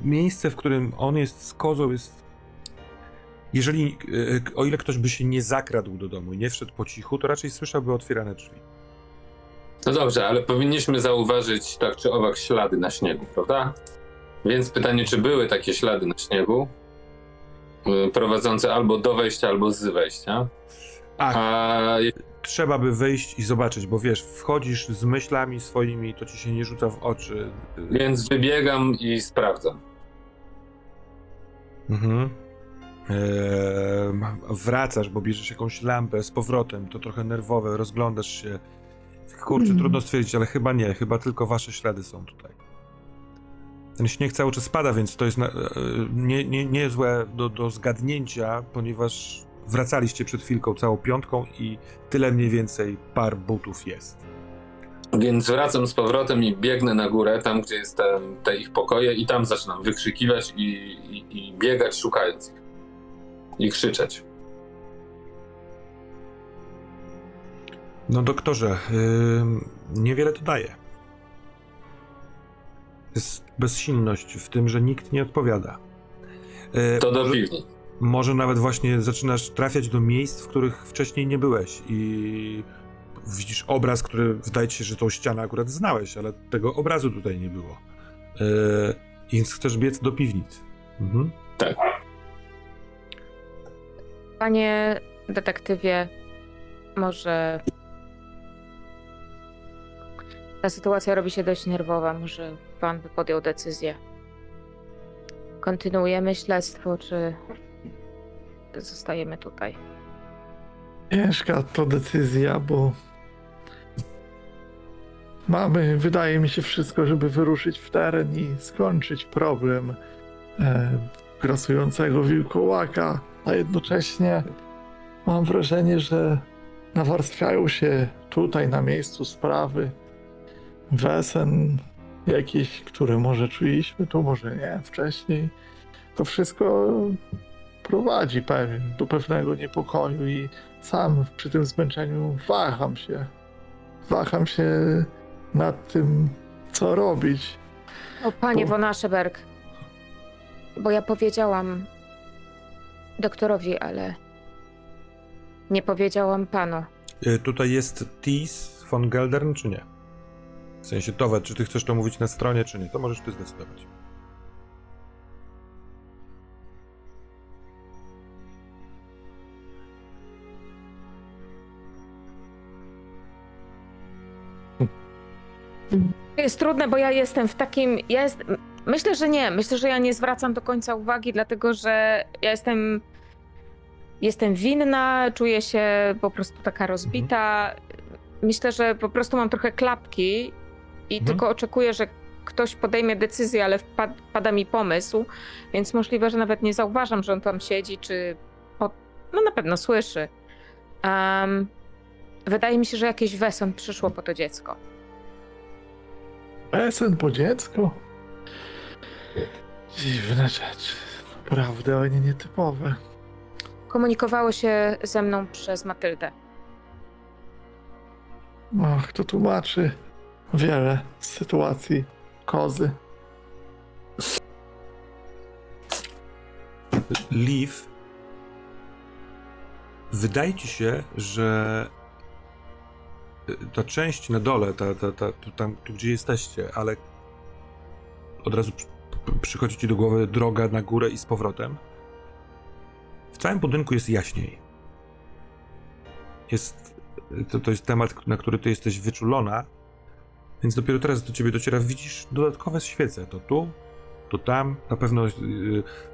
miejsce, w którym on jest z kozą, jest. Jeżeli, e, o ile ktoś by się nie zakradł do domu i nie wszedł po cichu, to raczej słyszałby otwierane drzwi. No dobrze, ale powinniśmy zauważyć tak czy owak ślady na śniegu, prawda? Więc pytanie, czy były takie ślady na śniegu y, prowadzące albo do wejścia, albo z wejścia? A, A trzeba by wyjść i zobaczyć, bo wiesz, wchodzisz z myślami swoimi, to ci się nie rzuca w oczy. więc wybiegam i sprawdzam. Mhm. Eee, wracasz, bo bierzesz jakąś lampę z powrotem, to trochę nerwowe, rozglądasz się. Kurczę, Mm. trudno stwierdzić, ale chyba nie, chyba tylko wasze ślady są tutaj. Ten śnieg cały czas pada, więc to jest na, e, nie, nie, niezłe do, do zgadnięcia, ponieważ wracaliście przed chwilką całą piątką i tyle mniej więcej par butów jest. Więc wracam z powrotem i biegnę na górę, tam gdzie jest te, te ich pokoje i tam zaczynam wykrzykiwać i, i, i biegać szukając ich. I krzyczeć. No doktorze, ym, niewiele to daje. Jest bezsilność w tym, że nikt nie odpowiada. E, To do może, piwni. może nawet właśnie zaczynasz trafiać do miejsc, w których wcześniej nie byłeś i widzisz obraz, który wydaje ci się, że tą ścianę akurat znałeś, ale tego obrazu tutaj nie było. E, więc chcesz biec do piwnic. Mhm. Panie detektywie, może. Ta sytuacja robi się dość nerwowa. Może pan by podjął decyzję. Kontynuujemy śledztwo, czy zostajemy tutaj? Ciężka to decyzja, bo mamy, wydaje mi się, wszystko, żeby wyruszyć w teren i skończyć problem e, grasującego wilkołaka, a jednocześnie mam wrażenie, że nawarstwiają się tutaj na miejscu sprawy wesen jakieś, które może czuliśmy, to może nie wcześniej. To wszystko prowadzi pewien do pewnego niepokoju i sam przy tym zmęczeniu waham się. Waham się nad tym, co robić. O, panie Bo- von Ascheberg, bo ja powiedziałam doktorowi, ale nie powiedziałam panu. Y, Tutaj jest Tis von Geldern, czy nie? W sensie, Towe, czy ty chcesz to mówić na stronie, czy nie? To możesz ty zdecydować. To jest trudne, bo ja jestem w takim. Ja jest, myślę, że nie. Myślę, że ja nie zwracam do końca uwagi, dlatego że ja jestem. Jestem winna, czuję się po prostu taka rozbita. Myślę, że po prostu mam trochę klapki i Mhm. tylko oczekuję, że ktoś podejmie decyzję, ale wpad, wpada mi pomysł, więc możliwe, że nawet nie zauważam, że on tam siedzi, czy. Po, no na pewno słyszy. Em, wydaje mi się, że jakieś weson przyszło po to dziecko. Pesen po dziecko? Dziwne rzeczy. Naprawdę, ale nie nietypowe. Komunikowało się ze mną przez Matyldę. Ach, to tłumaczy wiele z sytuacji kozy. Liv, wydaje ci się, że y, ta część na dole, ta, ta, ta, tu, tam, tu gdzie jesteście, ale od razu przychodzi ci do głowy droga na górę i z powrotem. W całym budynku jest jaśniej. Jest, to, to jest temat, na który ty jesteś wyczulona, więc dopiero teraz do ciebie dociera, widzisz dodatkowe świece, to tu, to tam, na pewno y,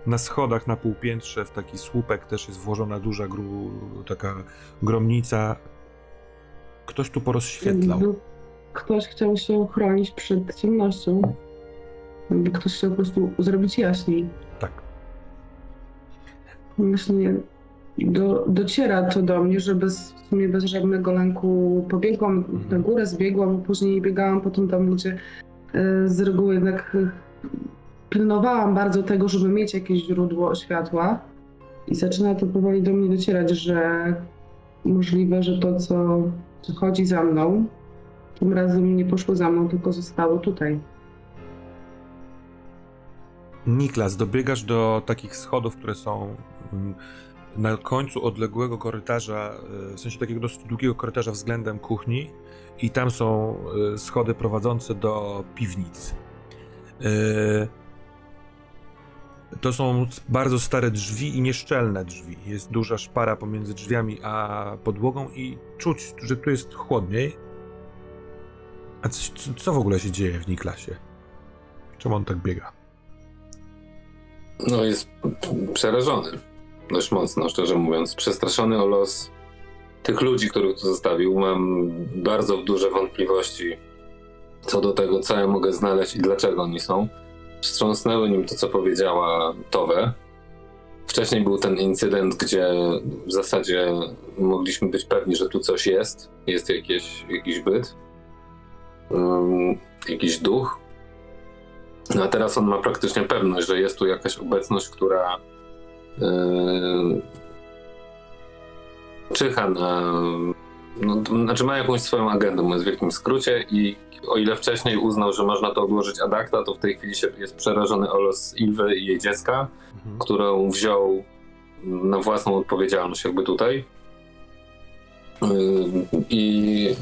na schodach na półpiętrze w taki słupek też jest włożona duża gru, taka gromnica. Ktoś tu porozświetlał. Ktoś chciał się chronić przed ciemnością. Jakby Ktoś chciał po prostu zrobić jaśniej. Tak. Właśnie do, dociera to do mnie, że bez, w sumie bez żadnego lęku pobiegłam Mhm. na górę, zbiegłam, później biegałam potem tam, gdzie e, z reguły jednak e, pilnowałam bardzo tego, żeby mieć jakieś źródło światła. I zaczyna to powoli do mnie docierać, że możliwe, że to, co, co chodzi za mną, tym razem nie poszło za mną, tylko zostało tutaj. Niklas, dobiegasz do takich schodów, które są mm, na końcu odległego korytarza, e, w sensie takiego dosyć długiego korytarza względem kuchni i tam są e, schody prowadzące do piwnic. E, To są bardzo stare drzwi i nieszczelne drzwi. Jest duża szpara pomiędzy drzwiami a podłogą i czuć, że tu jest chłodniej. A co, co- co w ogóle się dzieje w Niklasie? Czemu on tak biega? No jest przerażony. Dość mocno, szczerze mówiąc. Przestraszony o los tych ludzi, których tu zostawił. Mam bardzo duże wątpliwości co do tego, co ja mogę znaleźć i dlaczego oni są. Wstrząsnęły nim to, co powiedziała Towe. Wcześniej był ten incydent, gdzie w zasadzie mogliśmy być pewni, że tu coś jest. Jest jakieś, jakiś byt, um, jakiś duch. No a teraz on ma praktycznie pewność, że jest tu jakaś obecność, która yy, czyha na. No, to znaczy ma jakąś swoją agendę, mówiąc w wielkim skrócie, i o ile wcześniej uznał, że można to odłożyć ad acta, to w tej chwili się jest przerażony o los Ilwy i jej dziecka, Mhm. którą wziął na własną odpowiedzialność, jakby tutaj. Yy, I.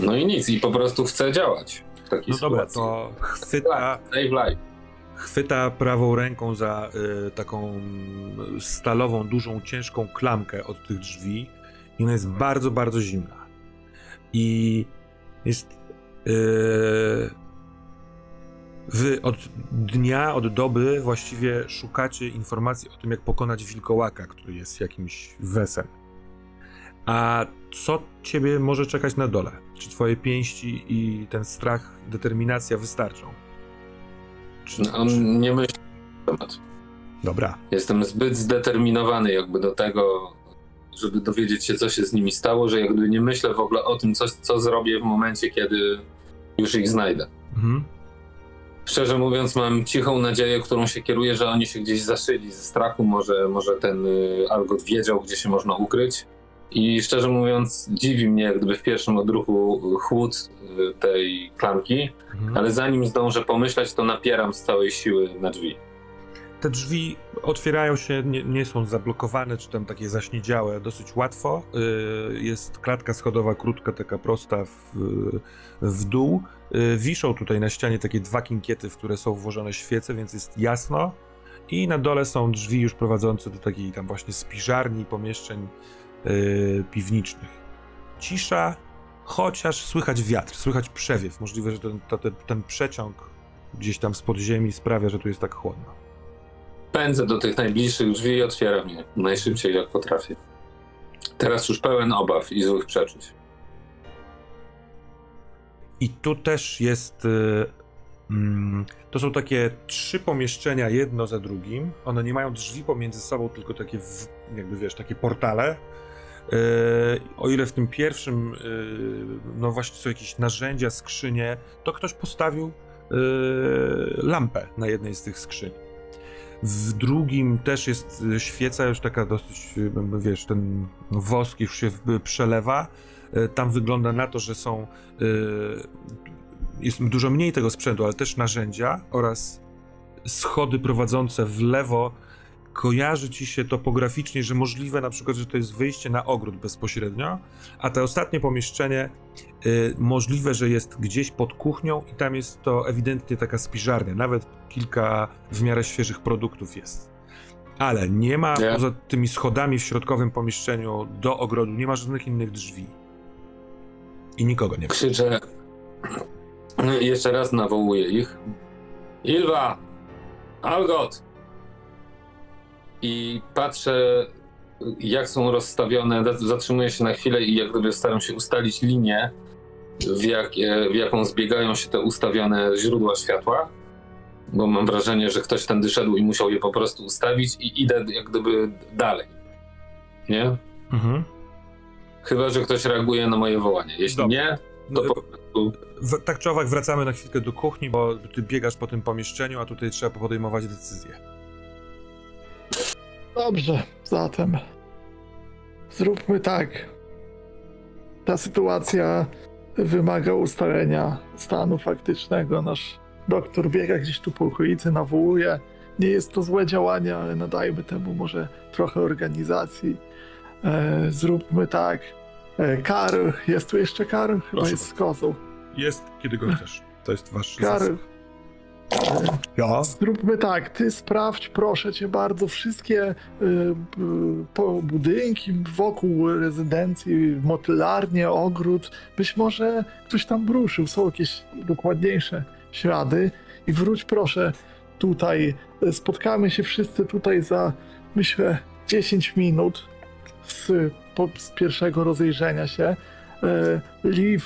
No i nic, i po prostu chce działać w takiej No dobra, sytuacji. to chwyta, Save life. chwyta prawą ręką za y, taką stalową, dużą, ciężką klamkę od tych drzwi i ona jest bardzo, bardzo zimna. I Jest. Yy, wy od dnia, od doby właściwie szukacie informacji o tym, jak pokonać wilkołaka, który jest jakimś wesem. A co ciebie może czekać na dole? Czy twoje pięści i ten strach, determinacja wystarczą? Czy, No, czy... nie myśli na temat. Dobra. Jestem zbyt zdeterminowany jakby do tego, żeby dowiedzieć się, co się z nimi stało, że jakby nie myślę w ogóle o tym, co, co zrobię w momencie, kiedy już ich znajdę. Mhm. Szczerze mówiąc, mam cichą nadzieję, którą się kieruję, że oni się gdzieś zaszyli ze strachu. Może, może ten y, Algot wiedział, gdzie się można ukryć. I szczerze mówiąc, dziwi mnie, jak gdyby w pierwszym odruchu chłód y, tej klamki, Mhm. ale zanim zdążę pomyśleć, to napieram z całej siły na drzwi. Te drzwi otwierają się, nie, nie są zablokowane, czy tam takie zaśniedziałe, dosyć łatwo. Yy, Jest klatka schodowa, krótka, taka prosta w, w dół. Yy, Wiszą tutaj na ścianie takie dwa kinkiety, w które są włożone świece, więc jest jasno. I na dole są drzwi już prowadzące do takiej tam właśnie spiżarni, pomieszczeń yy, piwniczych. Cisza, chociaż słychać wiatr, słychać przewiew. Możliwe, że ten, ten, przeciąg gdzieś tam z podziemi sprawia, że tu jest tak chłodno. Pędzę do tych najbliższych drzwi i otwieram je najszybciej jak potrafię. Teraz już pełen obaw i złych przeczuć. I tu też jest. y, mm, to są takie trzy pomieszczenia, jedno za drugim. One nie mają drzwi pomiędzy sobą, tylko takie, w, jakby wiesz, takie portale. Y, o ile w tym pierwszym, y, no właśnie są jakieś narzędzia, skrzynie, to ktoś postawił y, lampę na jednej z tych skrzyń. W drugim też jest świeca, już taka dosyć, wiesz, ten wosk już się przelewa. Tam wygląda na to, że są. Jest dużo mniej tego sprzętu, ale też narzędzia oraz schody prowadzące w lewo. Kojarzy ci się topograficznie, że możliwe na przykład, że to jest wyjście na ogród bezpośrednio, a te ostatnie pomieszczenie y, możliwe, że jest gdzieś pod kuchnią i tam jest to ewidentnie taka spiżarnia. Nawet kilka w miarę świeżych produktów jest. Ale nie ma Nie. poza tymi schodami w środkowym pomieszczeniu do ogrodu, nie ma żadnych innych drzwi. I nikogo nie ma. Krzyczę. Jeszcze raz nawołuję ich. Ilwa! Algot! I patrzę, jak są rozstawione. Zatrzymuję się na chwilę i jak gdyby staram się ustalić linię, w, jakie, w jaką zbiegają się te ustawione źródła światła. Bo mam wrażenie, że ktoś tędy szedł i musiał je po prostu ustawić, i idę jak gdyby dalej. Nie? Mhm. Chyba, że ktoś reaguje na moje wołanie. Jeśli Dobrze. nie, to po prostu. W, tak czy owak wracamy na chwilkę do kuchni, bo ty biegasz po tym pomieszczeniu, a tutaj trzeba podejmować decyzję. Dobrze, zatem zróbmy tak. Ta sytuacja wymaga ustalenia stanu faktycznego. Nasz doktor biega gdzieś tu po okolicy, nawołuje. Nie jest to złe działanie, ale nadajmy temu może trochę organizacji. E, zróbmy tak. E, Karl, jest tu jeszcze Karl? Chyba Proszę jest z kozą. Jest, kiedy go chcesz. To jest wasz Karl. Ja? Zróbmy tak, ty sprawdź, proszę cię bardzo, wszystkie y, y, budynki wokół rezydencji, motylarnie, ogród. Być może ktoś tam ruszył, są jakieś dokładniejsze ślady. I wróć proszę tutaj. Spotkamy się wszyscy tutaj za, myślę, 10 minut z, po, z pierwszego rozejrzenia się. E, Liv,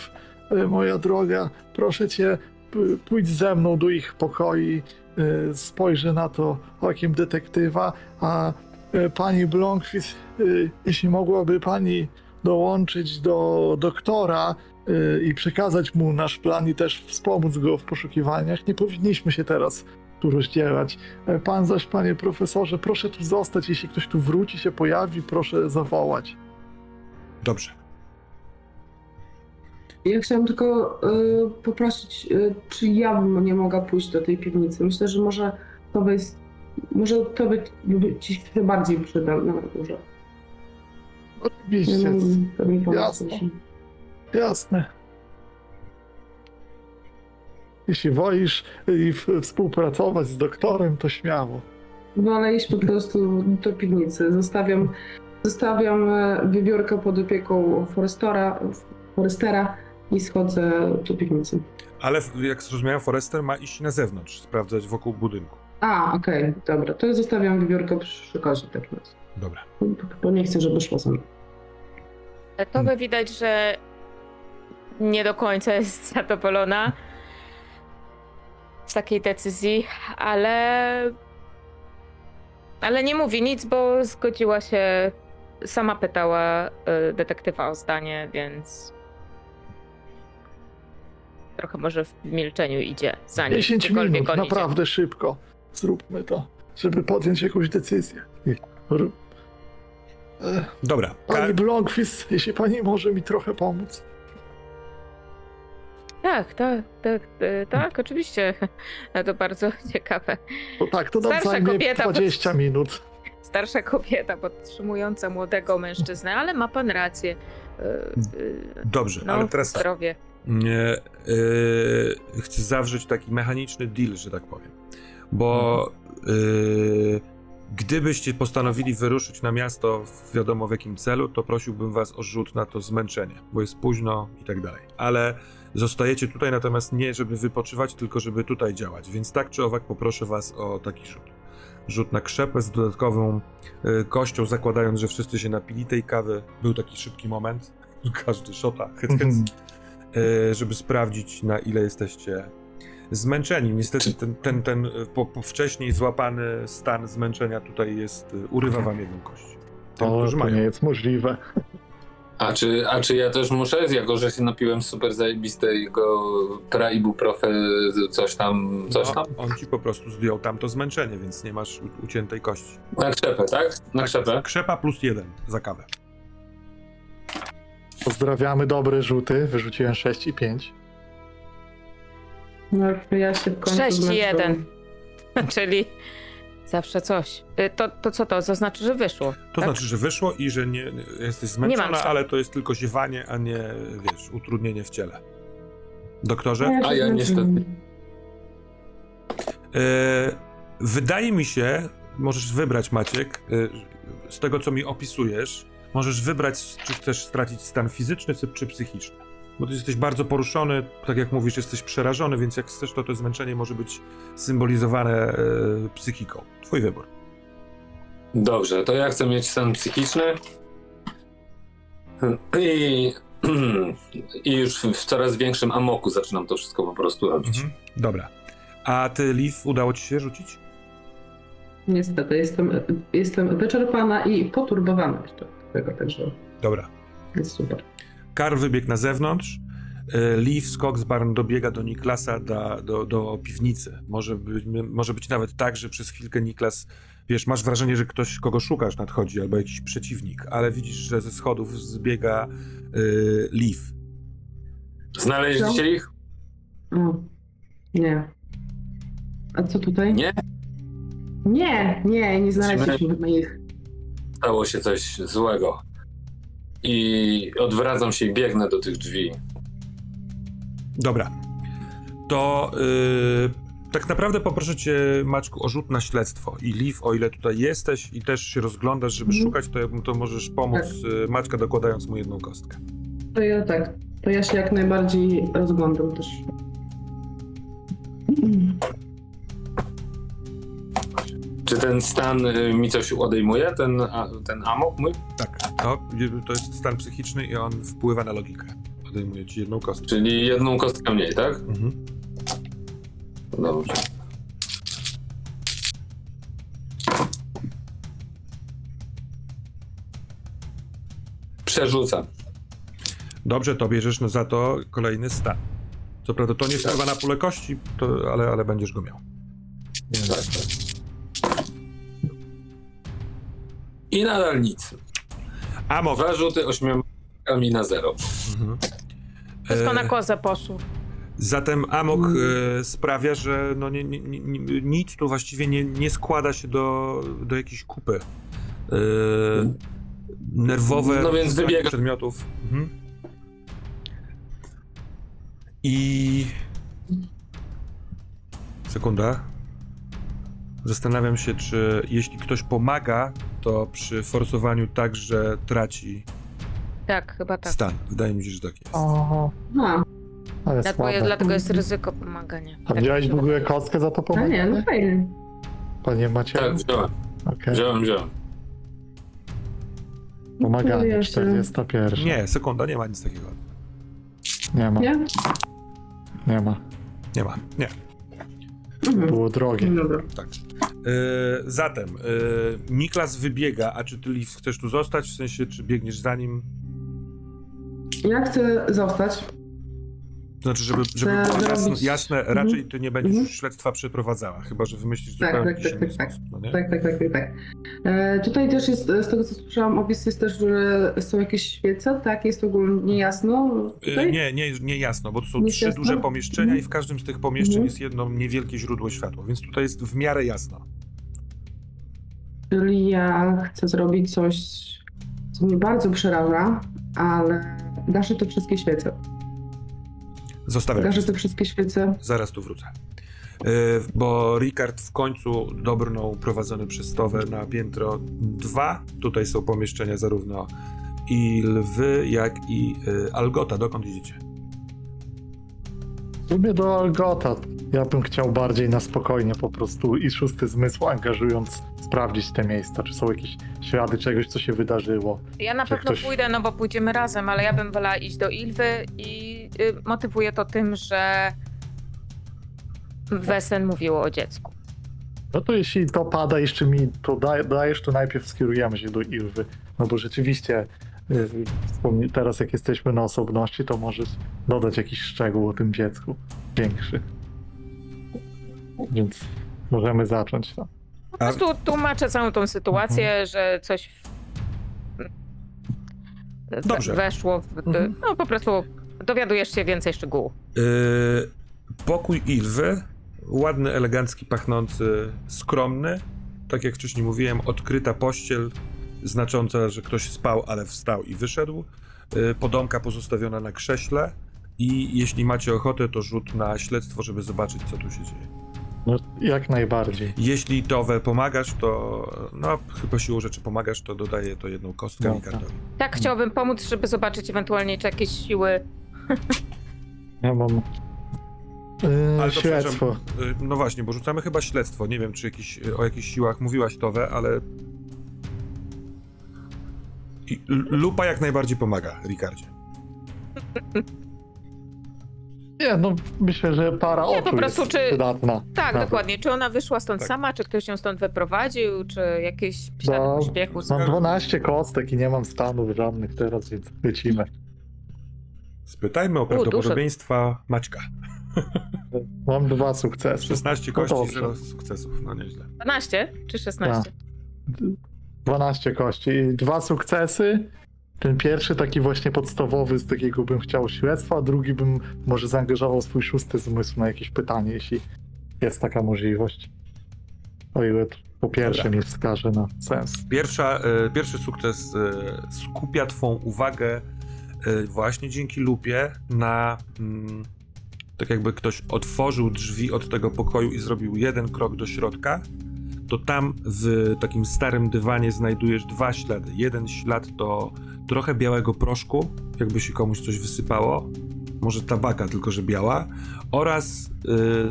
e, moja droga, proszę cię, pójdź ze mną do ich pokoi, e, spojrzę na to okiem detektywa, a e, pani Blomqvist, e, jeśli mogłaby pani dołączyć do doktora i przekazać mu nasz plan i też wspomóc go w poszukiwaniach, nie powinniśmy się teraz tu rozdzielać. Pan zaś, panie profesorze, proszę tu zostać, jeśli ktoś tu wróci, się pojawi, proszę zawołać. Dobrze. Ja chciałam tylko y, poprosić, y, czy ja bym nie mogła pójść do tej piwnicy. Myślę, że może to być, może to być, by ci się bardziej przyda na górze. Oczywiście, Ja pomysł. jasne. jasne. Jeśli wolisz i w- współpracować z doktorem, to śmiało. Wolę iść po prostu do piwnicy. Zostawiam, zostawiam e, wiewiórkę pod opieką Forestora, Forestera i schodzę do piwnicy. Ale jak zrozumiałem, Forester ma iść na zewnątrz, sprawdzać wokół budynku. A, okej, dobra. To zostawiam wybiórkę przy kozie w takim razie. Dobra. Bo nie chcę, żeby szło mną. To by widać, że nie do końca jest zadowolona z takiej decyzji, ale. Ale nie mówi nic, bo zgodziła się. Sama pytała y, detektywa o zdanie, więc. Trochę może w milczeniu idzie za nim. 10 gdziekolwiek minut, on idzie. naprawdę szybko. Zróbmy to, żeby podjąć jakąś decyzję. E, Dobra. Pani Blomqvist, jeśli pani może mi trochę pomóc. Tak, tak, tak, y, tak, oczywiście. To bardzo ciekawe. To tak, to nam Starsza zajmie kobieta, bo- 20 minut. Starsza kobieta podtrzymująca młodego mężczyznę, ale ma pan rację. Y, Dobrze, No, ale teraz tak. zdrowie. Yy, chcę zawrzeć taki mechaniczny deal, że tak powiem. Bo yy, gdybyście postanowili wyruszyć na miasto wiadomo w jakim celu, to prosiłbym was o rzut na to zmęczenie, bo jest późno i tak dalej. Ale zostajecie tutaj natomiast nie, żeby wypoczywać, tylko żeby tutaj działać. Więc tak czy owak poproszę was o taki rzut. Rzut na krzepę z dodatkową yy, kością, zakładając, że wszyscy się napili tej kawy. Był taki szybki moment. Każdy szota, Mhm. e, żeby sprawdzić, na ile jesteście zmęczeni. Niestety ten, ten, ten e, po, po wcześniej złapany stan zmęczenia tutaj jest, e, urywa wam jedną kość. Tym, To, którzy to mają. nie jest możliwe. A czy, a czy ja też muszę, jako że się napiłem super zajebistego praibuprofe, coś tam, coś No, tam? on ci po prostu zdjął tamto zmęczenie, więc nie masz uciętej kości. Na krzepę, tak? Na krzepę. Krzepa plus jeden za kawę. Pozdrawiamy, dobre rzuty. Wyrzuciłem 6 i 5. No, ja się w końcu 6 i zmęczyłam. 1. Czyli zawsze coś. Y, To, to co to? To znaczy, że wyszło. To tak? znaczy, że wyszło i że nie, nie- jesteś mam zmęczona, co. ale to jest tylko ziewanie, a nie, wiesz, utrudnienie w ciele. Doktorze? się A ja niestety. E, wydaje mi się, możesz wybrać Maciek, e, z tego co mi opisujesz, możesz wybrać, czy chcesz stracić stan fizyczny, czy, psychiczny. Bo ty jesteś bardzo poruszony, tak jak mówisz, jesteś przerażony, więc jak chcesz, to to zmęczenie może być symbolizowane e, psychiką. Twój wybór. Dobrze, to ja chcę mieć stan psychiczny. I, I już w coraz większym amoku zaczynam to wszystko po prostu robić. Mhm. Dobra. A ty, Liv, udało ci się rzucić? Niestety, jestem, jestem wyczerpana i poturbowana jeszcze tego, także Dobra. jest super. Karl wybiegł na zewnątrz. e, Liv z Coxbarn dobiega do Niklasa do, do, do piwnicy. Może być, może być nawet tak, że przez chwilkę Niklas, wiesz, masz wrażenie, że ktoś, kogo szukasz, nadchodzi, albo jakiś przeciwnik, ale widzisz, że ze schodów zbiega y, Liv. Znaleźliście ich? O, nie. A co tutaj? Nie? Nie, nie, nie znaleźliśmy ich. Stało się coś złego. I odwracam się i biegnę do tych drzwi. Dobra. To y, tak naprawdę poproszę cię, Maczku, o rzut na śledztwo. I Liv, o ile tutaj jesteś i też się rozglądasz, żeby Mhm. szukać, to, to możesz pomóc y, Maćka dokładając mu jedną kostkę. To ja tak, to ja się jak najbardziej rozglądam też. Czy ten stan y, mi coś odejmuje? Ten, ten amok mój? Tak, no, to jest stan psychiczny i on wpływa na logikę. Odejmuje ci jedną kostkę. Czyli jedną kostkę mniej, tak? Mhm. Dobrze. Przerzucam. Dobrze, to bierzesz no za to kolejny stan. Co prawda to nie wpływa na pulę kości, to, ale, ale będziesz go miał. Tak. I nadal nic. Amok. Dwa rzuty ośmiomkami na zero. Mhm. Wszystko na E, kozę poszło. Zatem amok e, sprawia, że no nie, nie, nic tu właściwie nie, nie składa się do, do jakiejś kupy. E, nerwowe No więc wybiega- przedmiotów. Mhm. I sekunda. Zastanawiam się, czy jeśli ktoś pomaga, to przy forsowaniu także traci Tak, chyba tak. Stan. Wydaje mi się, że tak jest. O, A, ale Dlatego, słabe. dlatego jest ryzyko pomagania. A Tak mi wziąłeś się w ogóle wydaje. kostkę za to no nie, no pomaganie? fajnie. Panie Macie? Tak, wziąłem. Okej. Wziąłem, wziąłem. Pomaganie, Ja się- 41. Nie, sekunda, nie ma nic takiego. Nie ma, Nie? nie ma. Nie ma. Nie. Mhm. Było drogie. Dobra. Tak. Yy, zatem, Niklas wybiega, a czy ty Liv, chcesz tu zostać? W sensie, czy biegniesz za nim? Ja chcę zostać. To znaczy, żeby, żeby było jasne, jasne raczej ty nie będziesz Mhm. śledztwa przeprowadzała, chyba że wymyślisz Tak, zupełnie tak, tak, inny tak, sposób, no? Tak, tak, tak, tak. tak. E, tutaj też jest, z tego co słyszałam, opis jest też, że są jakieś świece, tak? Jest ogólnie niejasno. Yy, Tutaj? nie, nie, nie jasno, bo to są Nie trzy jasno? duże pomieszczenia Mhm. i w każdym z tych pomieszczeń Mhm. jest jedno niewielkie źródło światła, więc tutaj jest w miarę jasno. Czyli ja chcę zrobić coś, co mnie bardzo przeraża, ale gaszę te wszystkie świece. Zostawiam. Gaszę te wszystkie świece. Zaraz tu wrócę. Yy, bo Ricard w końcu dobrnął prowadzony przez Stowę na piętro 2. Tutaj są pomieszczenia zarówno i lwy, jak i yy, Algota. Dokąd idziecie? W sumie do Algota. Ja bym chciał bardziej na spokojnie po prostu i szósty zmysł angażując sprawdzić te miejsca, czy są jakieś ślady czegoś, co się wydarzyło. Ja na Czy pewno ktoś- pójdę, no bo pójdziemy razem, ale ja bym wolała iść do Ilwy i y, motywuję to tym, że Wesen mówiło o dziecku. No to jeśli to pada, jeszcze mi to daj, dajesz, to najpierw skierujemy się do Ilwy. No bo rzeczywiście teraz jak jesteśmy na osobności, to możesz dodać jakiś szczegół o tym dziecku większy. Więc możemy zacząć. No. Po prostu tłumaczę całą tą sytuację, że coś w... Dobrze. weszło w... Mhm. No po prostu dowiadujesz się więcej szczegółów. Yy, pokój Ilwy, ładny, elegancki, pachnący, skromny. Tak jak wcześniej mówiłem, odkryta pościel, znacząca, że ktoś spał, ale wstał i wyszedł. Yy, podomka pozostawiona na krześle. I jeśli macie ochotę, to rzut na śledztwo, żeby zobaczyć, co tu się dzieje. No, jak najbardziej. Jeśli Towe pomagasz, to no, chyba siłą rzeczy pomagasz, to dodaję to jedną kostkę Dobra. Ricardowi. Tak, chciałabym pomóc, żeby zobaczyć ewentualnie, czy jakieś siły... Ja mam yy, Ale to śledztwo. y, No właśnie, bo rzucamy chyba śledztwo. Nie wiem, czy jakiś, o jakichś siłach mówiłaś Towe, ale. Lupa jak najbardziej pomaga, Ricardzie. Nie, no myślę, że para Nie, po oczu prostu jest czy- przydatna. Tak, Dobra. dokładnie. Czy ona wyszła stąd Tak. sama, czy ktoś ją stąd wyprowadził, czy jakieś ślady No, pośpiechu. Mam 12 kostek i nie mam stanów żadnych teraz, więc lecimy. Spytajmy o prawdopodobieństwa Maćka. Mam dwa sukcesy. 16 No kości, dobrze. 0 sukcesów. No nieźle. 12 czy 16? 12 kości i dwa sukcesy. Ten pierwszy taki właśnie podstawowy, z takiego bym chciał śledztwa, a drugi bym może zaangażował swój szósty zmysł na jakieś pytanie, jeśli jest taka możliwość. O ile po pierwsze mi wskaże na sens. Pierwsza, e, pierwszy sukces e, skupia Twą uwagę e, właśnie dzięki lupie na. Mm, tak jakby ktoś otworzył drzwi od tego pokoju i zrobił jeden krok do środka, to tam w takim starym dywanie znajdujesz dwa ślady. Jeden ślad to trochę białego proszku, jakby się komuś coś wysypało, może tabaka, tylko że biała, oraz y,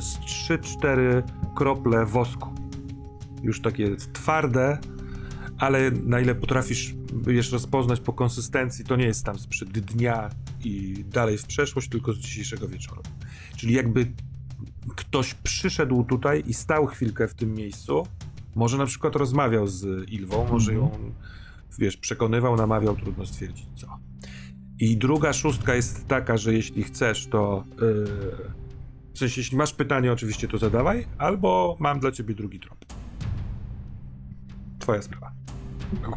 z 3-4 krople wosku. Już takie twarde, ale na ile potrafisz wiesz, rozpoznać po konsystencji, to nie jest tam sprzed dnia i dalej w przeszłość, tylko z dzisiejszego wieczoru. Czyli jakby ktoś przyszedł tutaj i stał chwilkę w tym miejscu, może na przykład rozmawiał z Ilwą, może ją, wiesz, przekonywał, namawiał, trudno stwierdzić co. I druga szóstka jest taka, że jeśli chcesz, to yy, w sensie, jeśli masz pytanie, oczywiście to zadawaj, albo mam dla ciebie drugi trop. Twoja sprawa.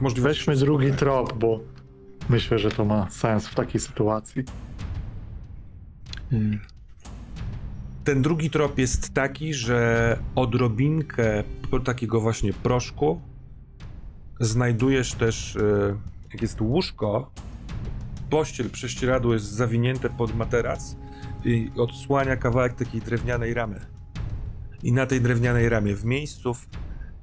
Możliwość- Weźmy drugi trop, bo myślę, że to ma sens w takiej sytuacji. Hmm. Ten drugi trop jest taki, że odrobinkę takiego właśnie proszku znajdujesz też, e, jak jest łóżko, pościel, prześcieradło jest zawinięte pod materac i odsłania kawałek takiej drewnianej ramy. I na tej drewnianej ramie, w miejscu,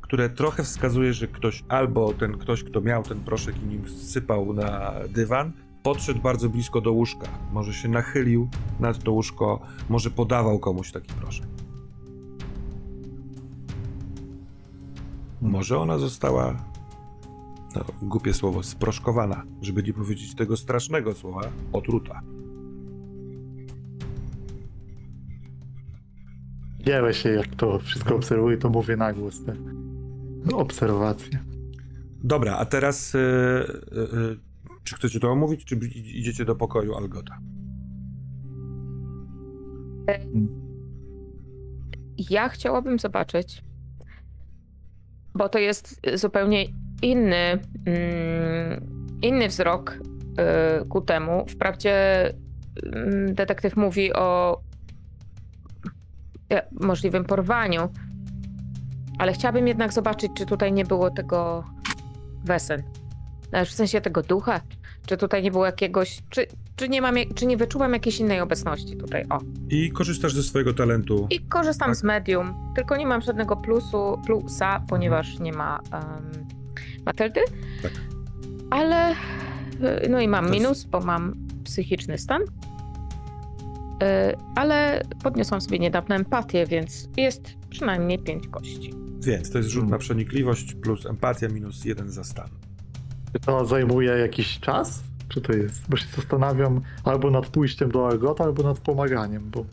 które trochę wskazuje, że ktoś albo ten ktoś, kto miał ten proszek i nim sypał na dywan, podszedł bardzo blisko do łóżka. Może się nachylił nad to łóżko, może podawał komuś taki proszek. Może ona została, no, głupie słowo, sproszkowana, żeby nie powiedzieć tego strasznego słowa, otruta. Dzielę się, jak to wszystko obserwuję, to mówię na głos te obserwacje. Dobra, a teraz y, y, y, czy chcecie to omówić, czy idziecie do pokoju Algota? Ja chciałabym zobaczyć, bo to jest zupełnie inny, mm, inny wzrok y, ku temu. Wprawdzie mm, detektyw mówi o e, możliwym porwaniu, ale chciałabym jednak zobaczyć, czy tutaj nie było tego wesen. W sensie tego ducha, czy tutaj nie było jakiegoś, czy, czy, nie, mam, czy nie wyczuwam jakiejś innej obecności tutaj, o. I korzystasz ze swojego talentu. I korzystam Tak. z medium, tylko nie mam żadnego plusu, plusa, ponieważ nie ma um, Matyldy. Tak. Ale, y, no i mam minus, bo mam psychiczny stan. Y, ale podniosłam sobie niedawno empatię, więc jest przynajmniej pięć kości. Więc to jest rzut Hmm. na przenikliwość plus empatia minus jeden za stan. Czy to zajmuje jakiś czas? Czy to jest? Bo się zastanawiam albo nad pójściem do Argota, albo nad pomaganiem, bo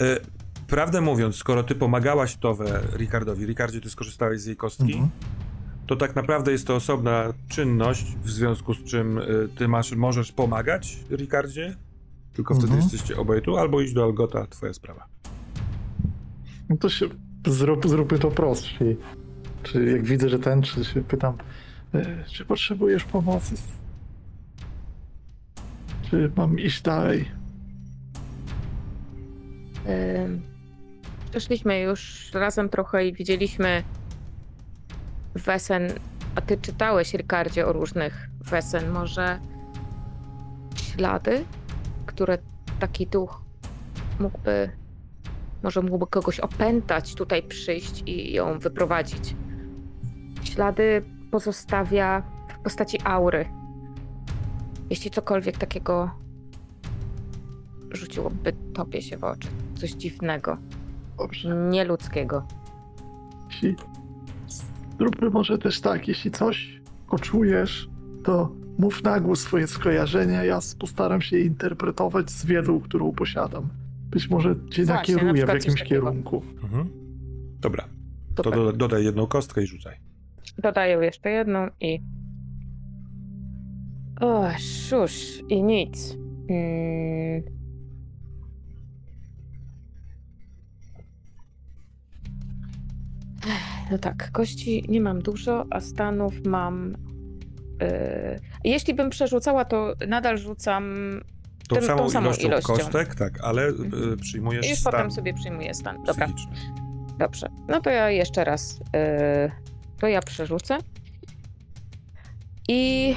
E, prawdę mówiąc, skoro ty pomagałaś Towę Ricardowi, Ricardzie ty skorzystałeś z jej kostki, Mhm. to tak naprawdę jest to osobna czynność, w związku z czym y, ty masz, możesz pomagać Ricardzie, tylko wtedy Mhm. jesteście obaj tu, albo iść do Algota, twoja sprawa. No to się zrób, zróbmy to prostsze. Czy jak widzę, że ten, czy się pytam, e, czy potrzebujesz pomocy? Czy mam iść dalej? Ym, Przeszliśmy już razem trochę i widzieliśmy wesen. A ty czytałeś, Ricardzie, o różnych wesen. Może ślady, które taki duch mógłby, może mógłby kogoś opętać, tutaj przyjść i ją wyprowadzić. Ślady pozostawia w postaci aury. Jeśli cokolwiek takiego rzuciłoby tobie się w oczy. Coś dziwnego, Dobrze. nieludzkiego. Jeśli... Zróbmy może też tak, jeśli coś poczujesz, to mów na głos swoje skojarzenia, ja postaram się je interpretować z wiedzą, którą posiadam. Być może cię Właśnie, na nakieruję w przykład coś jakimś kierunku. Mhm. Dobra, to Super. do, dodaj jedną kostkę i rzucaj. Dodaję jeszcze jedną i. O, szusz, i nic. Mm. No tak, kości nie mam dużo, a stanów mam. Yy... Jeśli bym przerzucała, to nadal rzucam. Tą Tym- tą samą, samą ilością, ilością. kostek, tak, ale Mhm. y, przyjmujesz I już stan potem sobie przyjmuję stan. Dobra, dobrze. No to ja jeszcze raz. Yy... To ja przerzucę. I yy...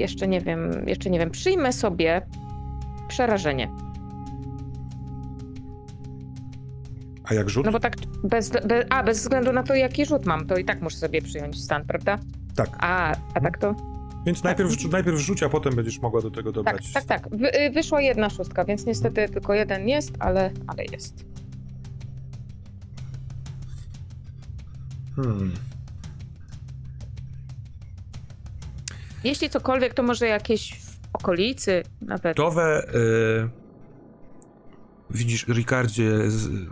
jeszcze nie wiem, jeszcze nie wiem. Przyjmę sobie przerażenie. A jak rzut? No bo tak bez, be, a, bez względu na to, jaki rzut mam, to i tak muszę sobie przyjąć stan, prawda? Tak. A, a tak to. Więc najpierw, rzu- najpierw rzuć, a potem będziesz mogła do tego Tak, dobrać. tak, tak. Wy, y, wyszła jedna szóstka, więc niestety tylko jeden jest, ale, ale jest. Hmm. Jeśli cokolwiek, to może jakieś w okolicy nawet. Towę y, widzisz, Ricardzie, z,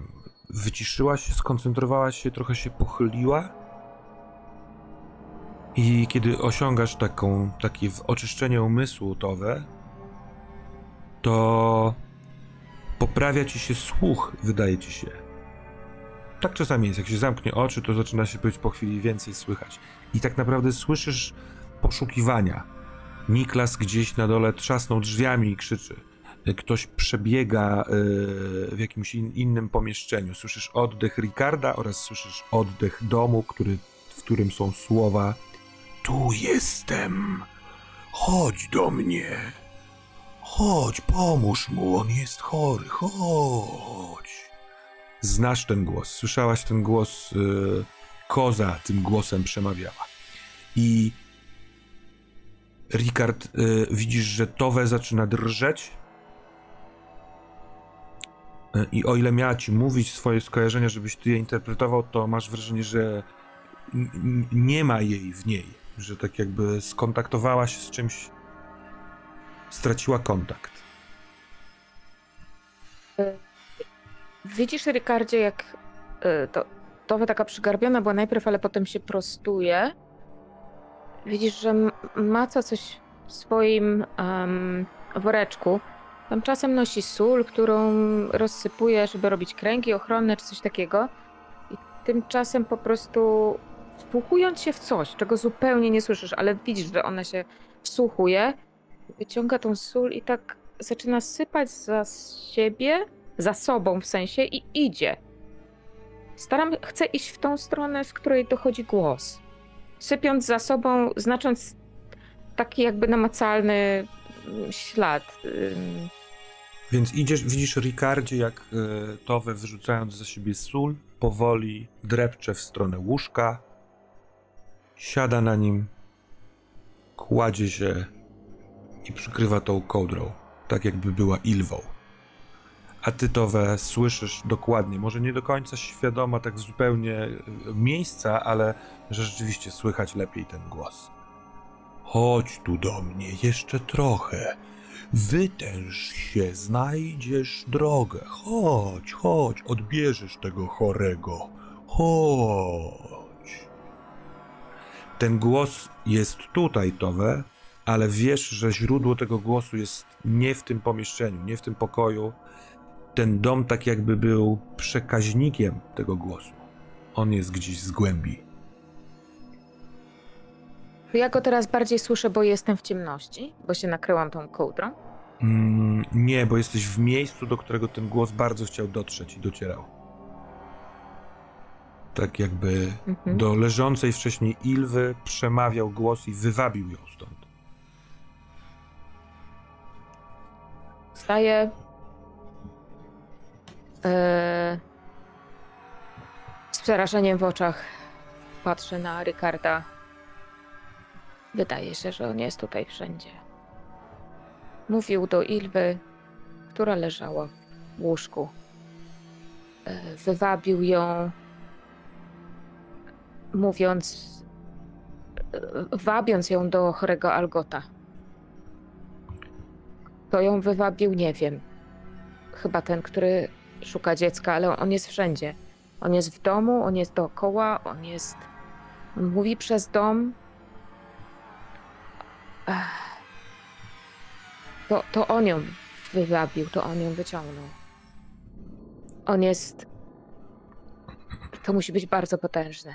wyciszyła się, skoncentrowała się, trochę się pochyliła. I kiedy osiągasz taką, takie w- oczyszczenie umysłu Towę, to poprawia ci się słuch, wydaje ci się. Tak czasami jest, jak się zamknie oczy, to zaczyna się być po chwili więcej słychać. I tak naprawdę słyszysz poszukiwania. Niklas gdzieś na dole trzasnął drzwiami i krzyczy. Ktoś przebiega y, w jakimś in, innym pomieszczeniu. Słyszysz oddech Ricarda oraz słyszysz oddech domu, który, w którym są słowa Tu jestem. Chodź do mnie. Chodź, pomóż mu, on jest chory. Chodź. Znasz ten głos. Słyszałaś ten głos. Y, koza tym głosem przemawiała. I Rikard, y, widzisz, że Towe zaczyna drżeć. Y, I o ile miała ci mówić swoje skojarzenia, żebyś ty je interpretował, to masz wrażenie, że nie ma jej w niej. Że tak jakby skontaktowała się z czymś, straciła kontakt. Widzisz, Ricardzie, jak y, to, to taka przygarbiona była najpierw, ale potem się prostuje. Widzisz, że maca coś w swoim em, woreczku. Tam czasem nosi sól, którą rozsypuje, żeby robić kręgi ochronne czy coś takiego. I tymczasem po prostu wsłuchując się w coś, czego zupełnie nie słyszysz, ale widzisz, że ona się wsłuchuje, wyciąga tą sól i tak zaczyna sypać za siebie za sobą w sensie i idzie. Staram, chcę iść w tą stronę, z której dochodzi głos. Sypiąc za sobą, znacząc taki jakby namacalny ślad. Więc idziesz, widzisz Ricardzie, jak y, Towe wyrzucając za siebie sól, powoli drepcze w stronę łóżka, siada na nim, kładzie się i przykrywa tą kołdrą, tak jakby była ilwą. A ty Towe słyszysz dokładnie, może nie do końca świadoma tak zupełnie y, miejsca, ale że rzeczywiście słychać lepiej ten głos. Chodź tu do mnie jeszcze trochę. Wytęż się, znajdziesz drogę. Chodź, chodź, odbierzesz tego chorego. Chodź. Ten głos jest tutaj, Towe, ale wiesz, że źródło tego głosu jest nie w tym pomieszczeniu, nie w tym pokoju. Ten dom tak jakby był przekaźnikiem tego głosu. On jest gdzieś z głębi. Ja go teraz bardziej słyszę, bo jestem w ciemności, bo się nakryłam tą kołdrą. Mm, nie, bo jesteś w miejscu, do którego ten głos bardzo chciał dotrzeć i docierał. Tak jakby Mhm. do leżącej wcześniej Ilwy przemawiał głos i wywabił ją stąd. Wstaję. Eee, z przerażeniem w oczach patrzę na Ricarda. Wydaje się, że on jest tutaj wszędzie. Mówił do Ilwy, która leżała w łóżku. Eee, wywabił ją, mówiąc, e, wabiąc ją do chorego Algota. Kto ją wywabił, nie wiem. Chyba ten, który szuka dziecka, ale on jest wszędzie. On jest w domu, on jest dookoła, on jest. On mówi przez dom. Ech. To, to on ją wywabił, to on ją wyciągnął. On jest. To musi być bardzo potężne.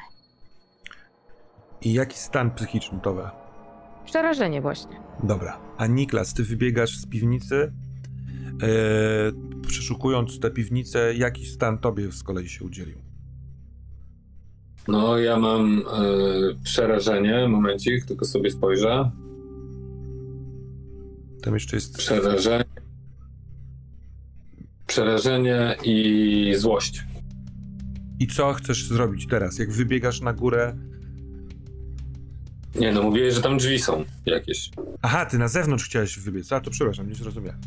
I jaki stan psychiczny Towe? Przerażenie, właśnie. Dobra. A Niklas, ty wybiegasz z piwnicy, e, przeszukując tę piwnicę, jaki stan tobie z kolei się udzielił? No, ja mam e, przerażenie. Momencik, tylko sobie spojrzę. Tam jeszcze jest Przerażenie. Przerażenie i złość. I co chcesz zrobić teraz? Jak wybiegasz na górę. Nie no, mówiłeś, że tam drzwi są jakieś. Aha, ty na zewnątrz chciałeś wybiec. A to przepraszam, nie zrozumiałem.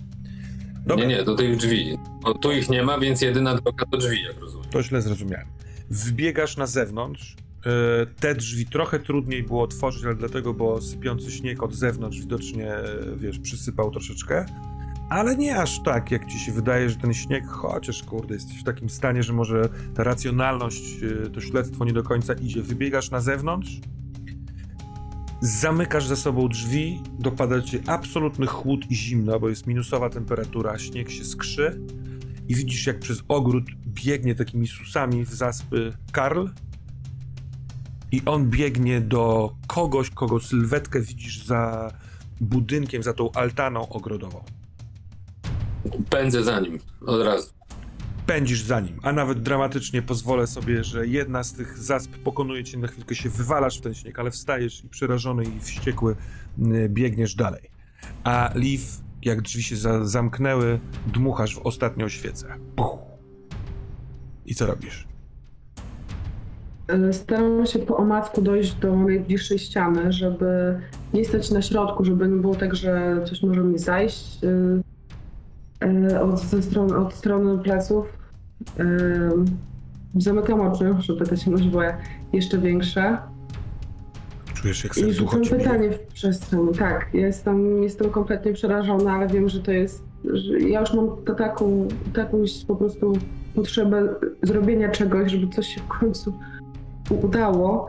Dobra, Nie, nie, do tych drzwi. Bo tu ich nie ma, więc jedyna droga to drzwi, jak rozumiem. to źle zrozumiałem. Wbiegasz na zewnątrz. e, Te drzwi trochę trudniej było otworzyć, ale dlatego, bo sypiący śnieg od zewnątrz widocznie, e, wiesz, przysypał troszeczkę. Ale nie aż tak, jak ci się wydaje, że ten śnieg, chociaż kurde, jesteś w takim stanie, że może ta racjonalność, e, to śledztwo nie do końca idzie. Wybiegasz na zewnątrz, zamykasz za sobą drzwi, dopada cię absolutny chłód i zimno, bo jest minusowa temperatura, śnieg się skrzy i widzisz, jak przez ogród biegnie takimi susami w zaspy Karl i on biegnie do kogoś, kogo sylwetkę widzisz za budynkiem, za tą altaną ogrodową. Pędzę za nim od razu. Pędzisz za nim, a nawet dramatycznie pozwolę sobie, że jedna z tych zasp pokonuje cię, na chwilkę się wywalasz w ten śnieg, ale wstajesz i przerażony i wściekły y, biegniesz dalej. A Liv, jak drzwi się za zamknęły, dmuchasz w ostatnią świecę. Puch. I co robisz? E, Staram się po omacku dojść do najbliższej ściany, żeby nie stać na środku, żeby nie było tak, że coś może mi zajść y, y, od, ze strony, od strony pleców. Zamykam oczy, żeby ta ciemność była jeszcze większa. Czujesz, jak I rzucam pytanie w przestrzeń. Tak, jestem, jestem kompletnie przerażona, ale wiem, że to jest. Że ja już mam to taką, taką po prostu potrzebę zrobienia czegoś, żeby coś się w końcu udało.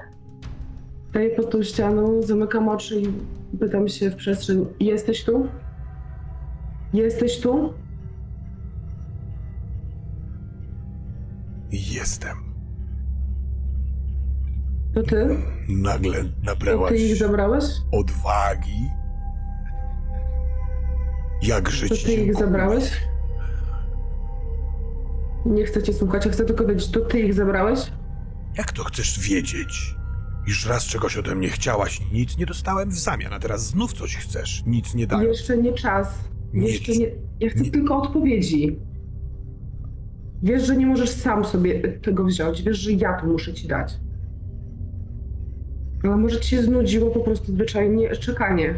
Staję pod tą ścianą, zamykam oczy i pytam się w przestrzeń: Jesteś tu? Jesteś tu? Jestem. To ty? Nagle To nabrałaś ty ich zabrałeś? odwagi. Jakże To ci ty ich dziękuję. zabrałeś? Nie chcę cię słuchać, ja chcę tylko wiedzieć, to ty ich zabrałeś? Jak to chcesz wiedzieć? Już raz czegoś ode mnie chciałaś, nic nie dostałem w zamian, a teraz znów coś chcesz, nic nie dając. Jeszcze nie czas. Nie- Jeszcze nie. Ja chcę nie- tylko odpowiedzi. Wiesz, że nie możesz sam sobie tego wziąć. Wiesz, że ja to muszę ci dać. Ale może ci się znudziło po prostu zwyczajnie czekanie.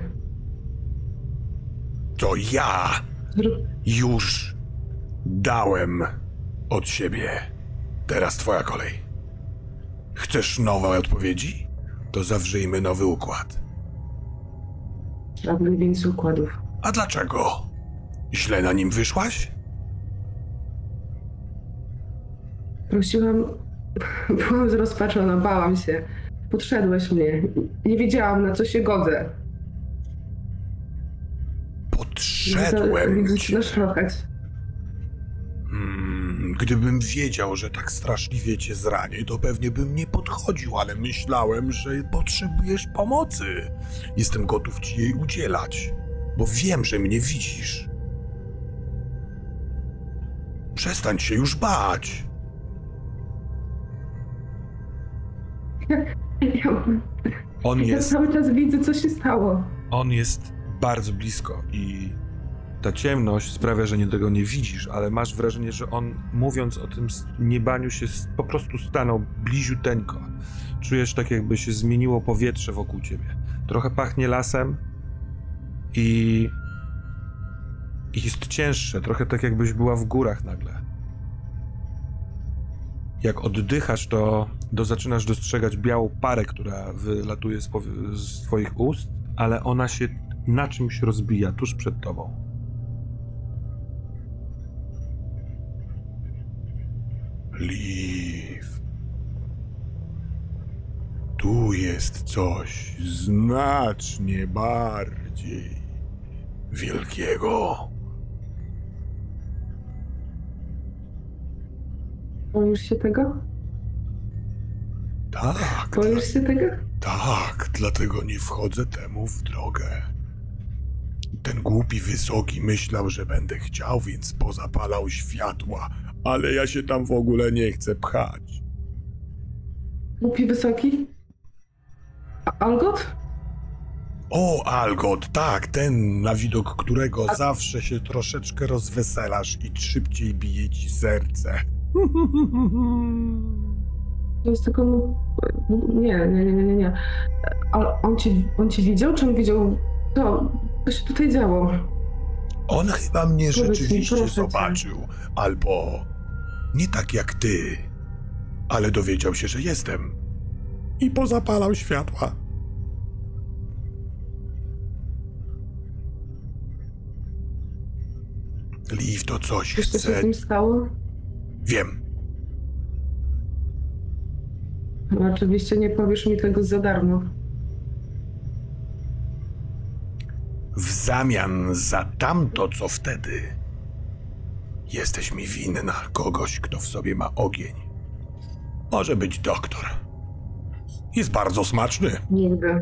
To ja już dałem od siebie. Teraz twoja kolej. Chcesz nowe odpowiedzi? To zawrzyjmy nowy układ. Żadnych więcej układów. A dlaczego? Źle na nim wyszłaś? Prosiłam. Byłam zrozpaczona, bałam się. Podszedłeś mnie. Nie wiedziałam, na co się godzę. Podszedłem cię. Naszlokać. Hmm, gdybym wiedział, że tak straszliwie cię zranię, to pewnie bym nie podchodził, ale myślałem, że potrzebujesz pomocy. Jestem gotów ci jej udzielać, bo wiem, że mnie widzisz. Przestań się już bać. On ja jest, cały czas widzę, co się stało. on jest bardzo blisko i ta ciemność sprawia, że nie tego nie widzisz, ale masz wrażenie, że on mówiąc o tym niebaniu się po prostu stanął bliziuteńko. Czujesz tak, jakby się zmieniło powietrze wokół ciebie. Trochę pachnie lasem i, i jest cięższe, trochę tak jakbyś była w górach nagle. Jak oddychasz, to, to zaczynasz dostrzegać białą parę, która wylatuje z, z twoich ust, ale ona się na czymś rozbija tuż przed tobą. Liv. Tu jest coś znacznie bardziej wielkiego. Boisz się tego? Tak, Boisz się tego? tak, dlatego nie wchodzę temu w drogę. Ten głupi wysoki myślał, że będę chciał, więc pozapalał światła, ale ja się tam w ogóle nie chcę pchać. Głupi wysoki? A- Algot? O, Algot, tak, ten, na widok którego zawsze się troszeczkę rozweselasz i szybciej bije ci serce. To jest tylko... Nie, nie, nie, nie, nie. Ale on cię, on cię widział, czy on widział... Co? Co się tutaj działo? On chyba mnie Powiedz mi, rzeczywiście proszę cię. zobaczył, albo nie tak jak ty, ale dowiedział się, że jestem i pozapalał światła. Liv to coś Wiesz, co się chce. z nim stało? Wiem, oczywiście nie powiesz mi tego za darmo. w zamian za tamto, co wtedy, jesteś mi winna kogoś, kto w sobie ma ogień. Może być doktor. Jest bardzo smaczny. Nigdy.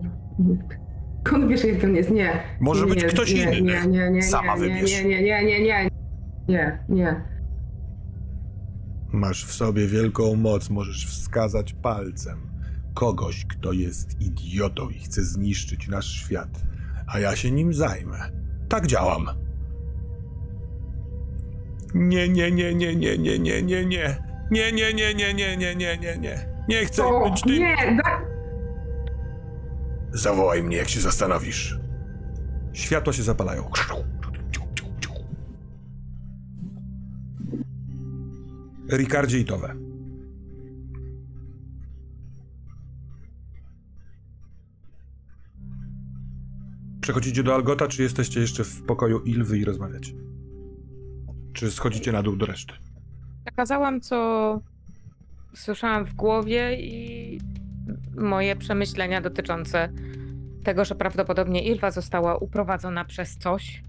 Skąd wiesz, jak to nie jest? Nie. Może nie, być ktoś nie, inny. Nie, nie, nie, Sama nie, wybierz. Nie, nie, nie, nie, nie. Nie, nie. Masz w sobie wielką moc, możesz wskazać palcem kogoś, kto jest idiotą i chce zniszczyć nasz świat, a ja się nim zajmę. Tak działam. Nie, nie, nie, nie, nie, nie, nie, nie, nie. Nie, nie, nie, nie, nie, nie, nie, nie, nie. Nie chcę O, być tym. nie, da... Zawołaj mnie, jak się zastanowisz. Światła się zapalają. Ricardzie i Towe. Przechodzicie do Algota, czy jesteście jeszcze w pokoju Ilwy i rozmawiacie? Czy schodzicie na dół do reszty? Przekazałam, co słyszałam w głowie i moje przemyślenia dotyczące tego, że prawdopodobnie Ilwa została uprowadzona przez coś,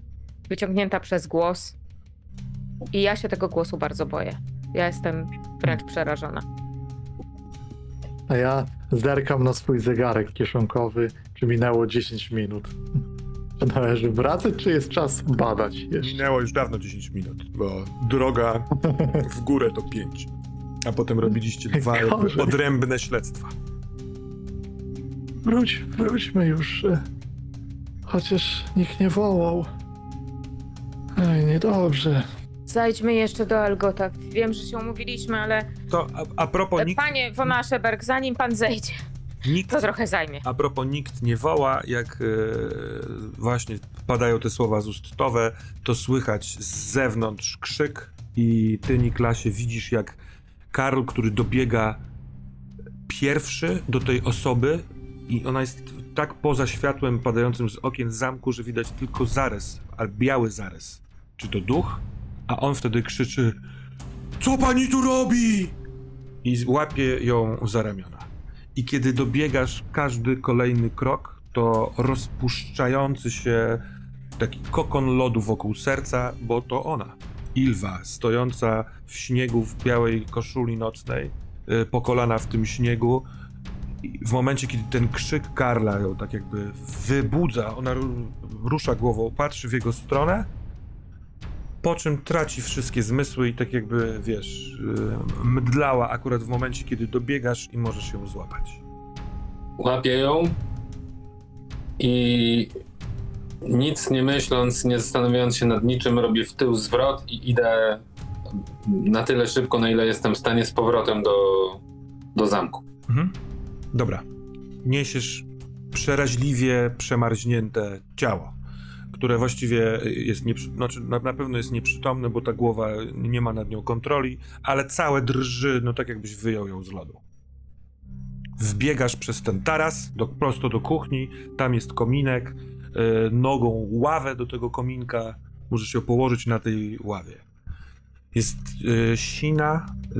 wyciągnięta przez głos. I ja się tego głosu bardzo boję. Ja jestem wręcz przerażona. A ja zerkam na swój zegarek kieszonkowy, czy minęło 10 minut. Czy należy wracać, czy jest czas badać jeszcze? Minęło już dawno 10 minut, bo droga w górę to 5. A potem robiliście dwa jakby Gorzej. odrębne śledztwa. Wróć, wróćmy już. e, Chociaż nikt nie wołał. Ej, niedobrze. Zajdźmy jeszcze do Algota. Wiem, że się umówiliśmy, ale To a, a propos nikt, panie von Ascheberg, zanim pan zejdzie, nikt, to trochę zajmie. a propos nikt nie woła, jak e, właśnie padają te słowa z ust Towe, to słychać z zewnątrz krzyk i ty, Niklasie, widzisz jak Karl, który dobiega pierwszy do tej osoby i ona jest tak poza światłem padającym z okien zamku, że widać tylko zarys, ale biały zarys. Czy to duch? A on wtedy krzyczy Co pani tu robi? I łapie ją za ramiona. I kiedy dobiegasz każdy kolejny krok, to rozpuszczający się taki kokon lodu wokół serca, bo to ona. Ilwa, stojąca w śniegu w białej koszuli nocnej, y, po kolana w tym śniegu. W momencie, kiedy ten krzyk Karla ją tak jakby wybudza, ona ru- rusza głową, patrzy w jego stronę, po czym traci wszystkie zmysły i tak jakby, wiesz, y, mdlała akurat w momencie, kiedy dobiegasz i możesz ją złapać. Łapię ją i nic nie myśląc, nie zastanawiając się nad niczym, robię w tył zwrot i idę na tyle szybko, na ile jestem w stanie z powrotem do, do zamku. Mhm. Dobra. Niesiesz przeraźliwie przemarznięte ciało, które właściwie jest nieprzy... znaczy na, pewno jest nieprzytomne, bo ta głowa nie ma nad nią kontroli, ale całe drży, no tak jakbyś wyjął ją z lodu. Wbiegasz przez ten taras do, prosto do kuchni, tam jest kominek, e, nogą ławę do tego kominka, możesz się położyć na tej ławie. Jest e, sina, e,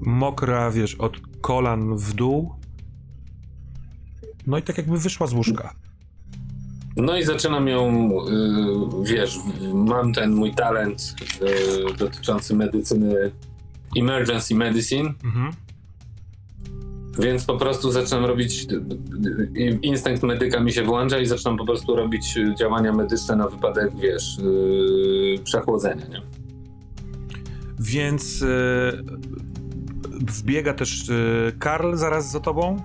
mokra, wiesz, od kolan w dół. No i tak jakby wyszła z łóżka. No i zaczynam ją, y, wiesz, mam ten mój talent y, dotyczący medycyny emergency medicine, Mhm. więc po prostu zaczynam robić, y, instynkt medyka mi się włącza i zaczynam po prostu robić działania medyczne na wypadek, wiesz, przechłodzenia, nie? Więc wbiega też Karl zaraz za tobą.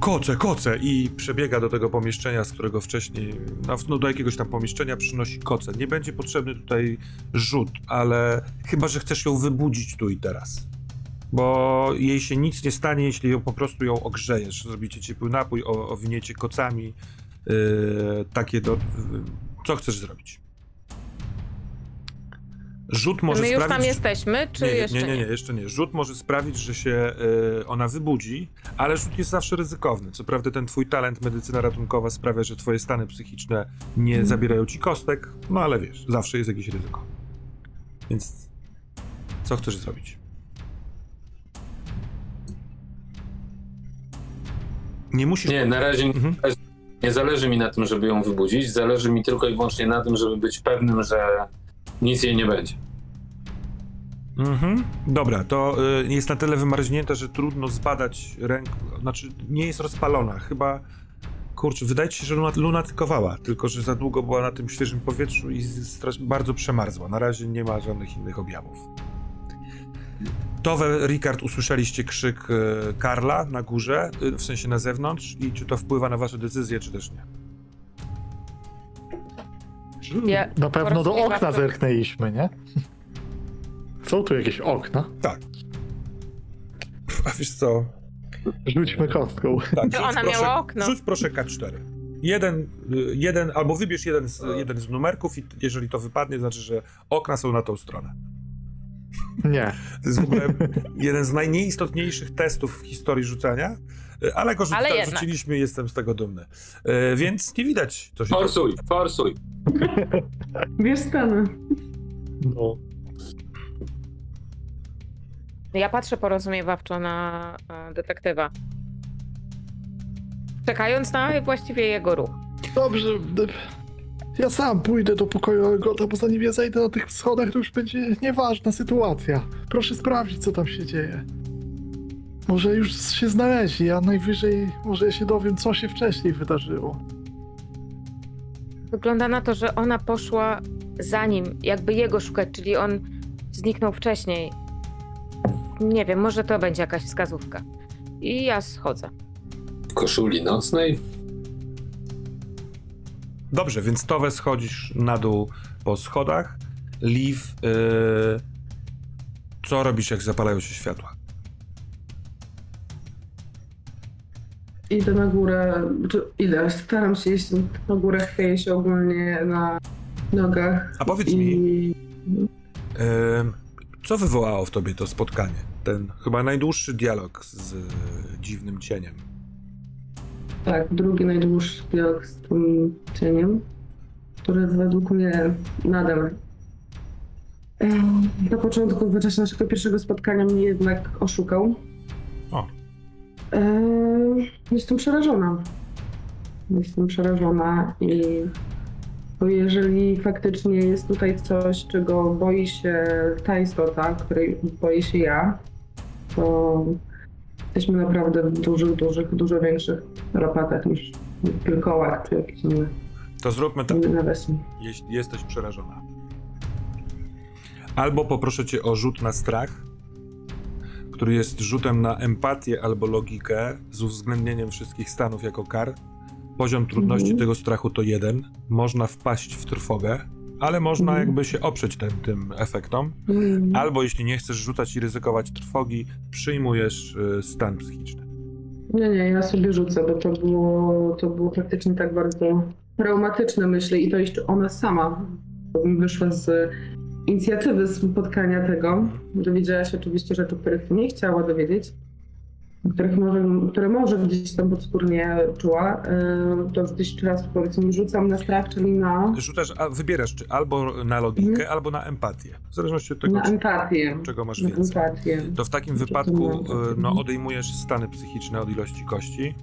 Koce, koce! I przebiega do tego pomieszczenia, z którego wcześniej, no, no do jakiegoś tam pomieszczenia przynosi koce. Nie będzie potrzebny tutaj rzut, ale chyba, że chcesz ją wybudzić tu i teraz. Bo jej się nic nie stanie, jeśli ją po prostu ją ogrzejesz. Zrobicie ciepły napój, owiniecie kocami. e, takie do... Co chcesz zrobić? Rzut może My już sprawić... tam jesteśmy, czy nie, jeszcze nie, nie, nie, jeszcze nie. Rzut może sprawić, że się y, ona wybudzi, ale rzut jest zawsze ryzykowny. Co prawda ten twój talent medycyna ratunkowa sprawia, że twoje stany psychiczne nie zabierają ci kostek, no ale wiesz, zawsze jest jakieś ryzyko. Więc co chcesz zrobić? Nie musisz... Nie, na razie Mhm. nie zależy mi na tym, żeby ją wybudzić, zależy mi tylko i wyłącznie na tym, żeby być pewnym, że nic jej nie będzie. Mhm. Dobra, to y, jest na tyle wymarznięte, że trudno zbadać rękę. Znaczy, nie jest rozpalona. Chyba. Kurczę, wydaje się, że luna- lunatykowała, tylko że za długo była na tym świeżym powietrzu i bardzo przemarzła. Na razie nie ma żadnych innych objawów. Towe, Rikard, usłyszeliście krzyk y, Karla na górze, y, w sensie na zewnątrz, i czy to wpływa na wasze decyzje, czy też nie? Ja Na pewno do okna zerknęliśmy, nie? Są tu jakieś okna? Tak. A wiesz co? Rzućmy kostką. Tak, To ona proszę, miała okno. Rzuć proszę K4. Jeden, y, jeden, albo wybierz jeden z, jeden z numerków i jeżeli to wypadnie, znaczy, że okna są na tą stronę. Nie. To jest w ogóle jeden z najnieistotniejszych testów w historii rzucania, ale go rzuca, Ale jednak. rzuciliśmy i jestem z tego dumny. Y, Więc nie widać, co się Forsuj, forsuj. Wiesz stany. No. Ja patrzę porozumiewawczo na e, detektywa. Czekając na właściwie jego ruch. Dobrze. d- Ja sam pójdę do pokoju Algota, bo zanim ja zejdę na tych schodach, to już będzie nieważna sytuacja. Proszę sprawdzić, co tam się dzieje. Może już się znaleźli, a najwyżej może ja się dowiem, co się wcześniej wydarzyło. Wygląda na to, że ona poszła za nim, jakby jego szukać, czyli on zniknął wcześniej. Nie wiem, może to będzie jakaś wskazówka. I ja schodzę. W koszuli nocnej. Dobrze, więc Towe schodzisz na dół po schodach. Liv, y, co robisz, jak zapalają się światła? Idę na górę, czy idę, staram się iść na górę, chwieję się ogólnie na nogach. A powiedz I mi, Co wywołało w tobie to spotkanie? Ten chyba najdłuższy dialog z y, dziwnym cieniem. tak, drugi najdłuższy dialog z tym cieniem, który według mnie nadal na początku, w czasie naszego pierwszego spotkania mnie jednak oszukał. Em, Jestem przerażona. Jestem przerażona i bo jeżeli faktycznie jest tutaj coś, czego boi się ta istota, której boję się ja, to jesteśmy naprawdę w dużych, dużych, dużo większych rapatach niż w wilkołach czy jakieś inne, To zróbmy tak. jeśli jesteś przerażona. Albo poproszę cię o rzut na strach, który jest rzutem na empatię albo logikę z uwzględnieniem wszystkich stanów jako kar. Poziom trudności Mhm. tego strachu to jeden. Można wpaść w trwogę, ale można Mhm. jakby się oprzeć tym, tym efektom. Mm. Albo jeśli nie chcesz rzucać i ryzykować trwogi, przyjmujesz y, stan psychiczny. Nie, nie, ja sobie rzucę, bo to było, to było faktycznie tak bardzo traumatyczne, myślę, i to jeszcze ona sama wyszła z inicjatywy spotkania tego. Dowiedziała się oczywiście rzeczy, których nie chciała dowiedzieć, których może, które może gdzieś tam podskórnie czuła. Yy, To gdzieś teraz powiedzmy rzucam na strach, czyli na, Rzucasz, a wybierasz czy albo na logikę, Mhm. albo na empatię. W zależności od tego, na czy- empatię. czego masz Na więcej. empatię. To w takim wypadku y, no, odejmujesz stany psychiczne od ilości kości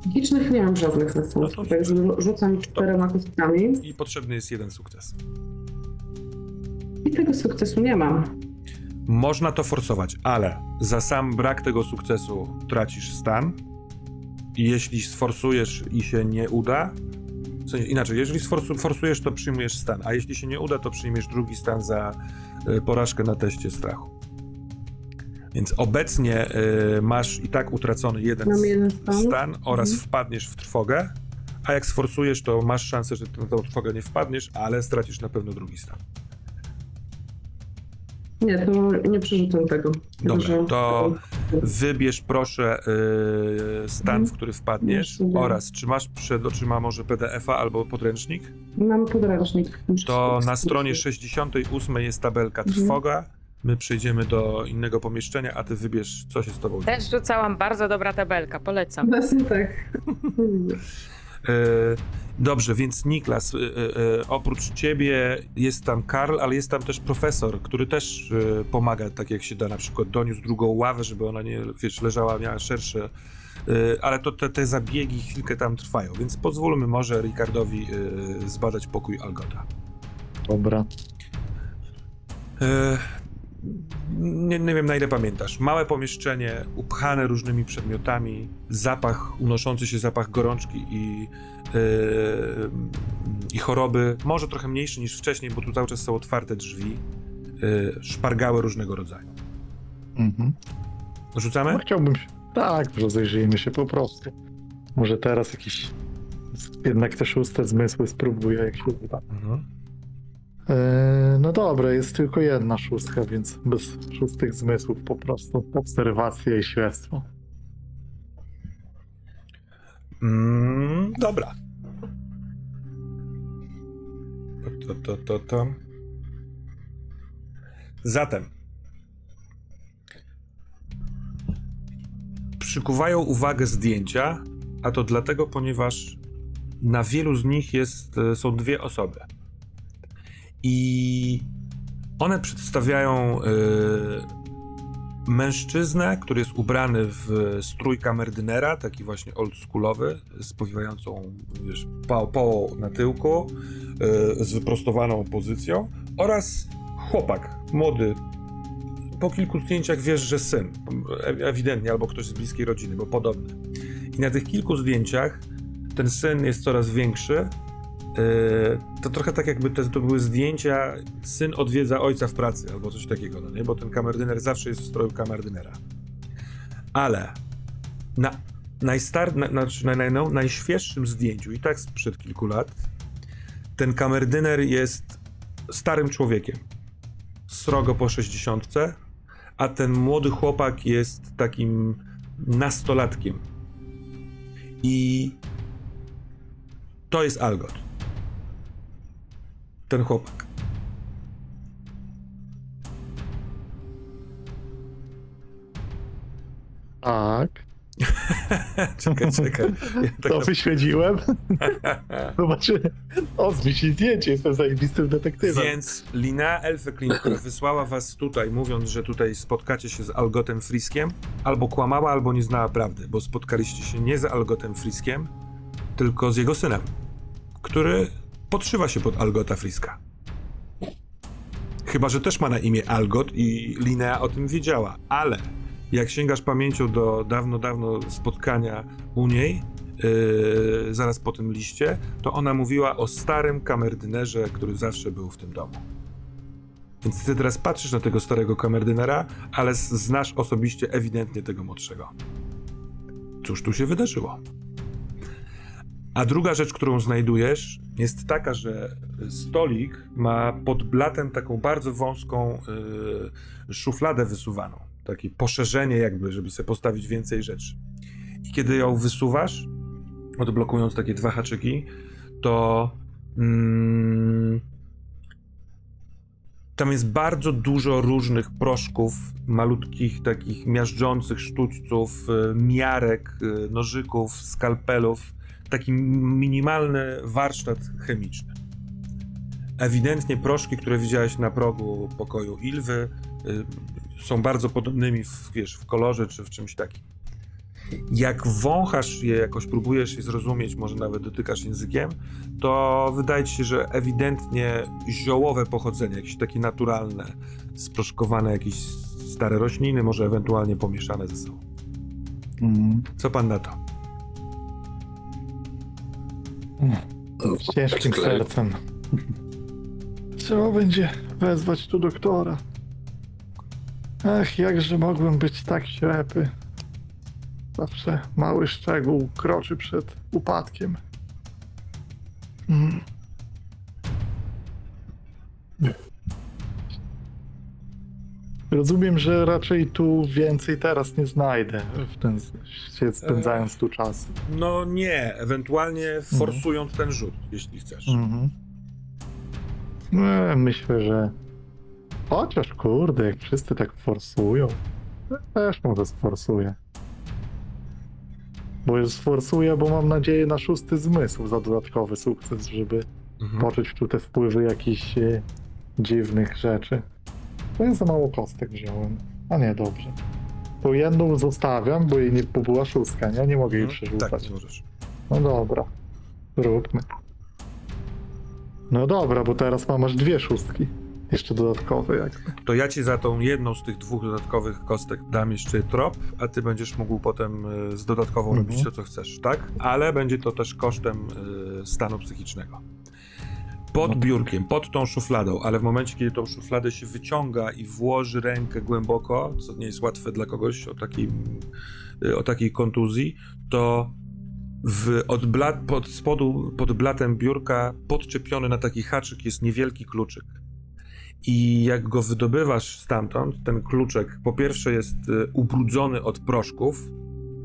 Psychicznych nie mam żadnych No zastępstw, to także rzucam czterema kostkami i potrzebny jest jeden sukces. I tego sukcesu nie mam. Można to forsować, ale za sam brak tego sukcesu tracisz stan. I jeśli sforsujesz i się nie uda, w sensie inaczej, jeżeli sforsu- forsujesz, to przyjmujesz stan, a jeśli się nie uda, to przyjmiesz drugi stan za y, porażkę na teście strachu. Więc obecnie y, masz i tak utracony jeden jeden stan. stan oraz Mhm. wpadniesz w trwogę, a jak sforsujesz, to masz szansę, że na tą trwogę nie wpadniesz, ale stracisz na pewno drugi stan. Nie, to nie przerzucam tego. Dobra, Że- to Wybierz proszę yy, stan, Mhm. w który wpadniesz oraz czy masz przed oczyma może PDF-a albo podręcznik. Mam podręcznik. Muszę To na stronie sprawdzić. 68 jest tabelka Mhm. trwoga. My przejdziemy do innego pomieszczenia, a ty wybierz, co się z tobą dzieje. Też rzucałam bardzo dobra tabelka, polecam. Właśnie tak. Yy, Dobrze, więc Niklas, yy, yy, oprócz ciebie jest tam Karl, ale jest tam też profesor, który też yy, pomaga tak jak się da, na przykład doniósł drugą ławę, żeby ona nie, wiesz, leżała, miała szersze, yy, ale to te, te zabiegi chwilkę tam trwają, więc pozwólmy może Ricardowi yy, zbadać pokój Algota. Dobra. Nie, nie wiem na ile pamiętasz. Małe pomieszczenie, upchane różnymi przedmiotami, zapach, unoszący się zapach gorączki i, e, i choroby. Może trochę mniejszy niż wcześniej, bo tu cały czas są otwarte drzwi. e, Szpargały różnego rodzaju. Mhm. Rzucamy? No, chciałbym się. Tak, rozejrzyjmy się po prostu. Może teraz jakiś. Jednak te szóste zmysły spróbuję, jak się uda. Mhm. Eee, no dobra, jest tylko jedna szóstka, więc bez szóstych zmysłów po prostu obserwacja i śledztwo. Mm, dobra. To, to, to, to. Zatem. Przykuwają uwagę zdjęcia, a to dlatego, ponieważ na wielu z nich jest, e, są dwie osoby. I one przedstawiają e, mężczyznę, który jest ubrany w strój kamerdynera, taki właśnie oldschoolowy, z powiewającą wiesz, na tyłku, e, z wyprostowaną pozycją, oraz chłopak, młody. Po kilku zdjęciach wiesz, że syn, ewidentnie, albo ktoś z bliskiej rodziny, bo podobny. I na tych kilku zdjęciach ten syn jest coraz większy. E, To trochę tak, jakby to były zdjęcia, syn odwiedza ojca w pracy, albo coś takiego, no nie? Bo ten kamerdyner zawsze jest w stroju kamerdynera. Ale na, najstar, na, znaczy na, na, na, najświeższym zdjęciu, i tak sprzed kilku lat, ten kamerdyner jest starym człowiekiem. Srogo po 60, a ten młody chłopak jest takim nastolatkiem. I to jest Algot. Ten chłopak. Tak. czekaj, czekaj. Ja tak To na- wyśledziłem. Zobaczy. O, zdjęcie, jestem zajebistym detektywem. Więc Lina Elfeklin, która wysłała was tutaj, mówiąc, że tutaj spotkacie się z Algotem Friskiem, albo kłamała, albo nie znała prawdy, bo spotkaliście się nie z Algotem Friskiem, tylko z jego synem, który podszywa się pod Algota Friska. Chyba, że też ma na imię Algot i Linea o tym wiedziała, ale jak sięgasz pamięcią do dawno, dawno spotkania u niej, yy, zaraz po tym liście, to ona mówiła o starym kamerdynerze, który zawsze był w tym domu. Więc ty teraz patrzysz na tego starego kamerdynera, ale znasz osobiście ewidentnie tego młodszego. Cóż tu się wydarzyło? A druga rzecz, którą znajdujesz, jest taka, że stolik ma pod blatem taką bardzo wąską yy, szufladę wysuwaną. Takie poszerzenie, jakby, żeby sobie postawić więcej rzeczy. I kiedy ją wysuwasz, odblokując takie dwa haczyki, to mm, tam jest bardzo dużo różnych proszków, malutkich, takich miażdżących sztućców, y, miarek, y, nożyków, skalpelów. Taki minimalny warsztat chemiczny. Ewidentnie proszki, które widziałeś na progu pokoju Ilwy, y, są bardzo podobnymi w, wiesz, w kolorze czy w czymś takim. Jak wąchasz je, jakoś próbujesz je zrozumieć, może nawet dotykasz językiem, to wydaje ci się, że ewidentnie ziołowe pochodzenie, jakieś takie naturalne, sproszkowane jakieś stare rośliny, może ewentualnie pomieszane ze sobą. Mm. Co pan na to? Z ciężkim sercem. Trzeba będzie wezwać tu doktora. Ach, jakże mogłem być tak ślepy. Zawsze mały szczegół kroczy przed upadkiem. Mm. Rozumiem, że raczej tu więcej teraz nie znajdę, w ten, się spędzając tu czas. No nie, ewentualnie forsując ten rzut, jeśli chcesz. Mhm. No, myślę, że. Chociaż kurde, jak wszyscy tak forsują, też może sforsuję. Bo już sforsuję, bo mam nadzieję na szósty zmysł za dodatkowy sukces, żeby Mhm. poczuć tu te wpływy jakichś e, dziwnych rzeczy. To ja za mało kostek wziąłem. A nie, dobrze. To jedną zostawiam, bo jej nie bo była szóstka, nie? Nie mogę jej Mhm. przerzucać. Tak, możesz. No dobra, zróbmy. No dobra, bo teraz mam aż dwie szóstki. Jeszcze dodatkowe jakby. To ja ci za tą jedną z tych dwóch dodatkowych kostek dam jeszcze trop, a ty będziesz mógł potem y, z dodatkową Mhm. robić to, co chcesz, tak? Ale będzie to też kosztem y, stanu psychicznego. Pod No. biurkiem, pod tą szufladą, ale w momencie, kiedy tą szufladę się wyciąga i włoży rękę głęboko, co nie jest łatwe dla kogoś o, takim, y, o takiej kontuzji, to w, od blat, pod spodu, pod blatem biurka, podczepiony na taki haczyk jest niewielki kluczyk. I jak go wydobywasz stamtąd, ten kluczek po pierwsze jest y, ubrudzony od proszków,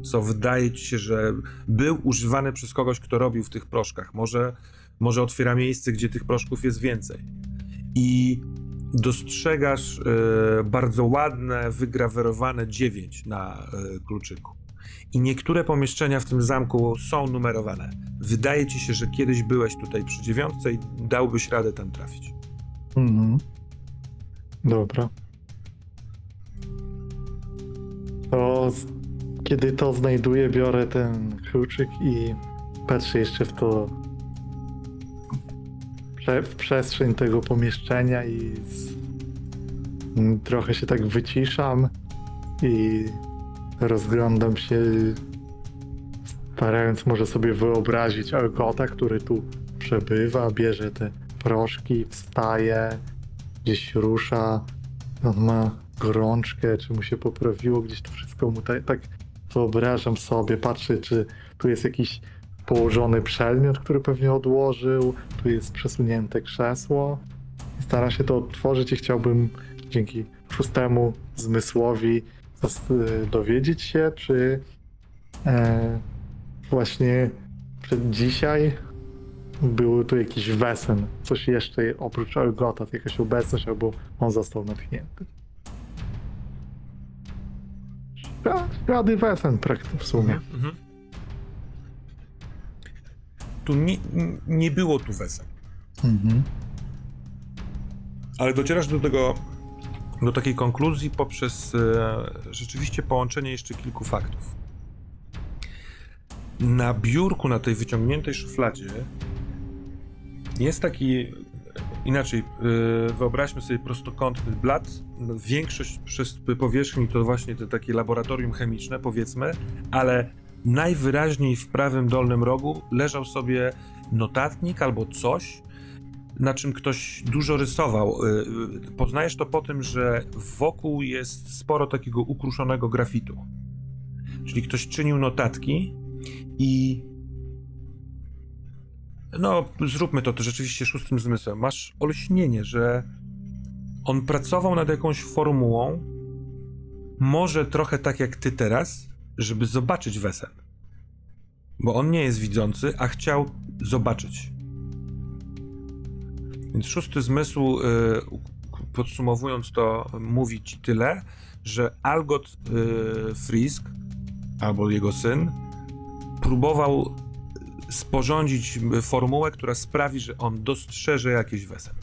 co wydaje ci się, że był używany przez kogoś, kto robił w tych proszkach. Może, może otwiera miejsce, gdzie tych proszków jest więcej. I dostrzegasz e, bardzo ładne, wygrawerowane 9 na e, kluczyku. I niektóre pomieszczenia w tym zamku są numerowane. Wydaje ci się, że kiedyś byłeś tutaj przy dziewiątce i dałbyś radę tam trafić. Mhm. Dobra. To kiedy to znajduję, biorę ten kluczyk i patrzę jeszcze w to prze... w przestrzeń tego pomieszczenia i z... m, trochę się tak wyciszam i rozglądam się starając może sobie wyobrazić Algota, który tu przebywa, bierze te proszki, wstaje, gdzieś rusza, on ma gorączkę, czy mu się poprawiło, gdzieś to wszystko mu tak, tak wyobrażam sobie, patrzę, czy tu jest jakiś położony przedmiot, który pewnie odłożył, tu jest przesunięte krzesło. I Staram się to odtworzyć i chciałbym dzięki szóstemu zmysłowi zas- dowiedzieć się, czy e, właśnie przed dzisiaj był tu jakiś wesen, coś jeszcze oprócz Elgota, jakaś obecność, albo on został natchnięty. Ślady wesen w sumie. Mhm. Tu nie, nie było tu wesel. Mhm. Ale docierasz do tego, do takiej konkluzji poprzez e, rzeczywiście połączenie jeszcze kilku faktów. Na biurku, na tej wyciągniętej szufladzie jest taki, inaczej, e, wyobraźmy sobie prostokątny blat. Większość przez powierzchni to właśnie te takie laboratorium chemiczne, powiedzmy, ale najwyraźniej w prawym dolnym rogu leżał sobie notatnik albo coś, na czym ktoś dużo rysował. Y, y, Poznajesz to po tym, że wokół jest sporo takiego ukruszonego grafitu. Czyli ktoś czynił notatki i. No, zróbmy to, to rzeczywiście szóstym zmysłem. Masz olśnienie, że on pracował nad jakąś formułą, może trochę tak jak ty teraz, żeby zobaczyć wesen. Bo on nie jest widzący, a chciał zobaczyć. Więc szósty zmysł, y, podsumowując to, mówi ci tyle, że Algot y, Frisk, albo jego syn, próbował sporządzić formułę, która sprawi, że on dostrzeże jakieś wesen.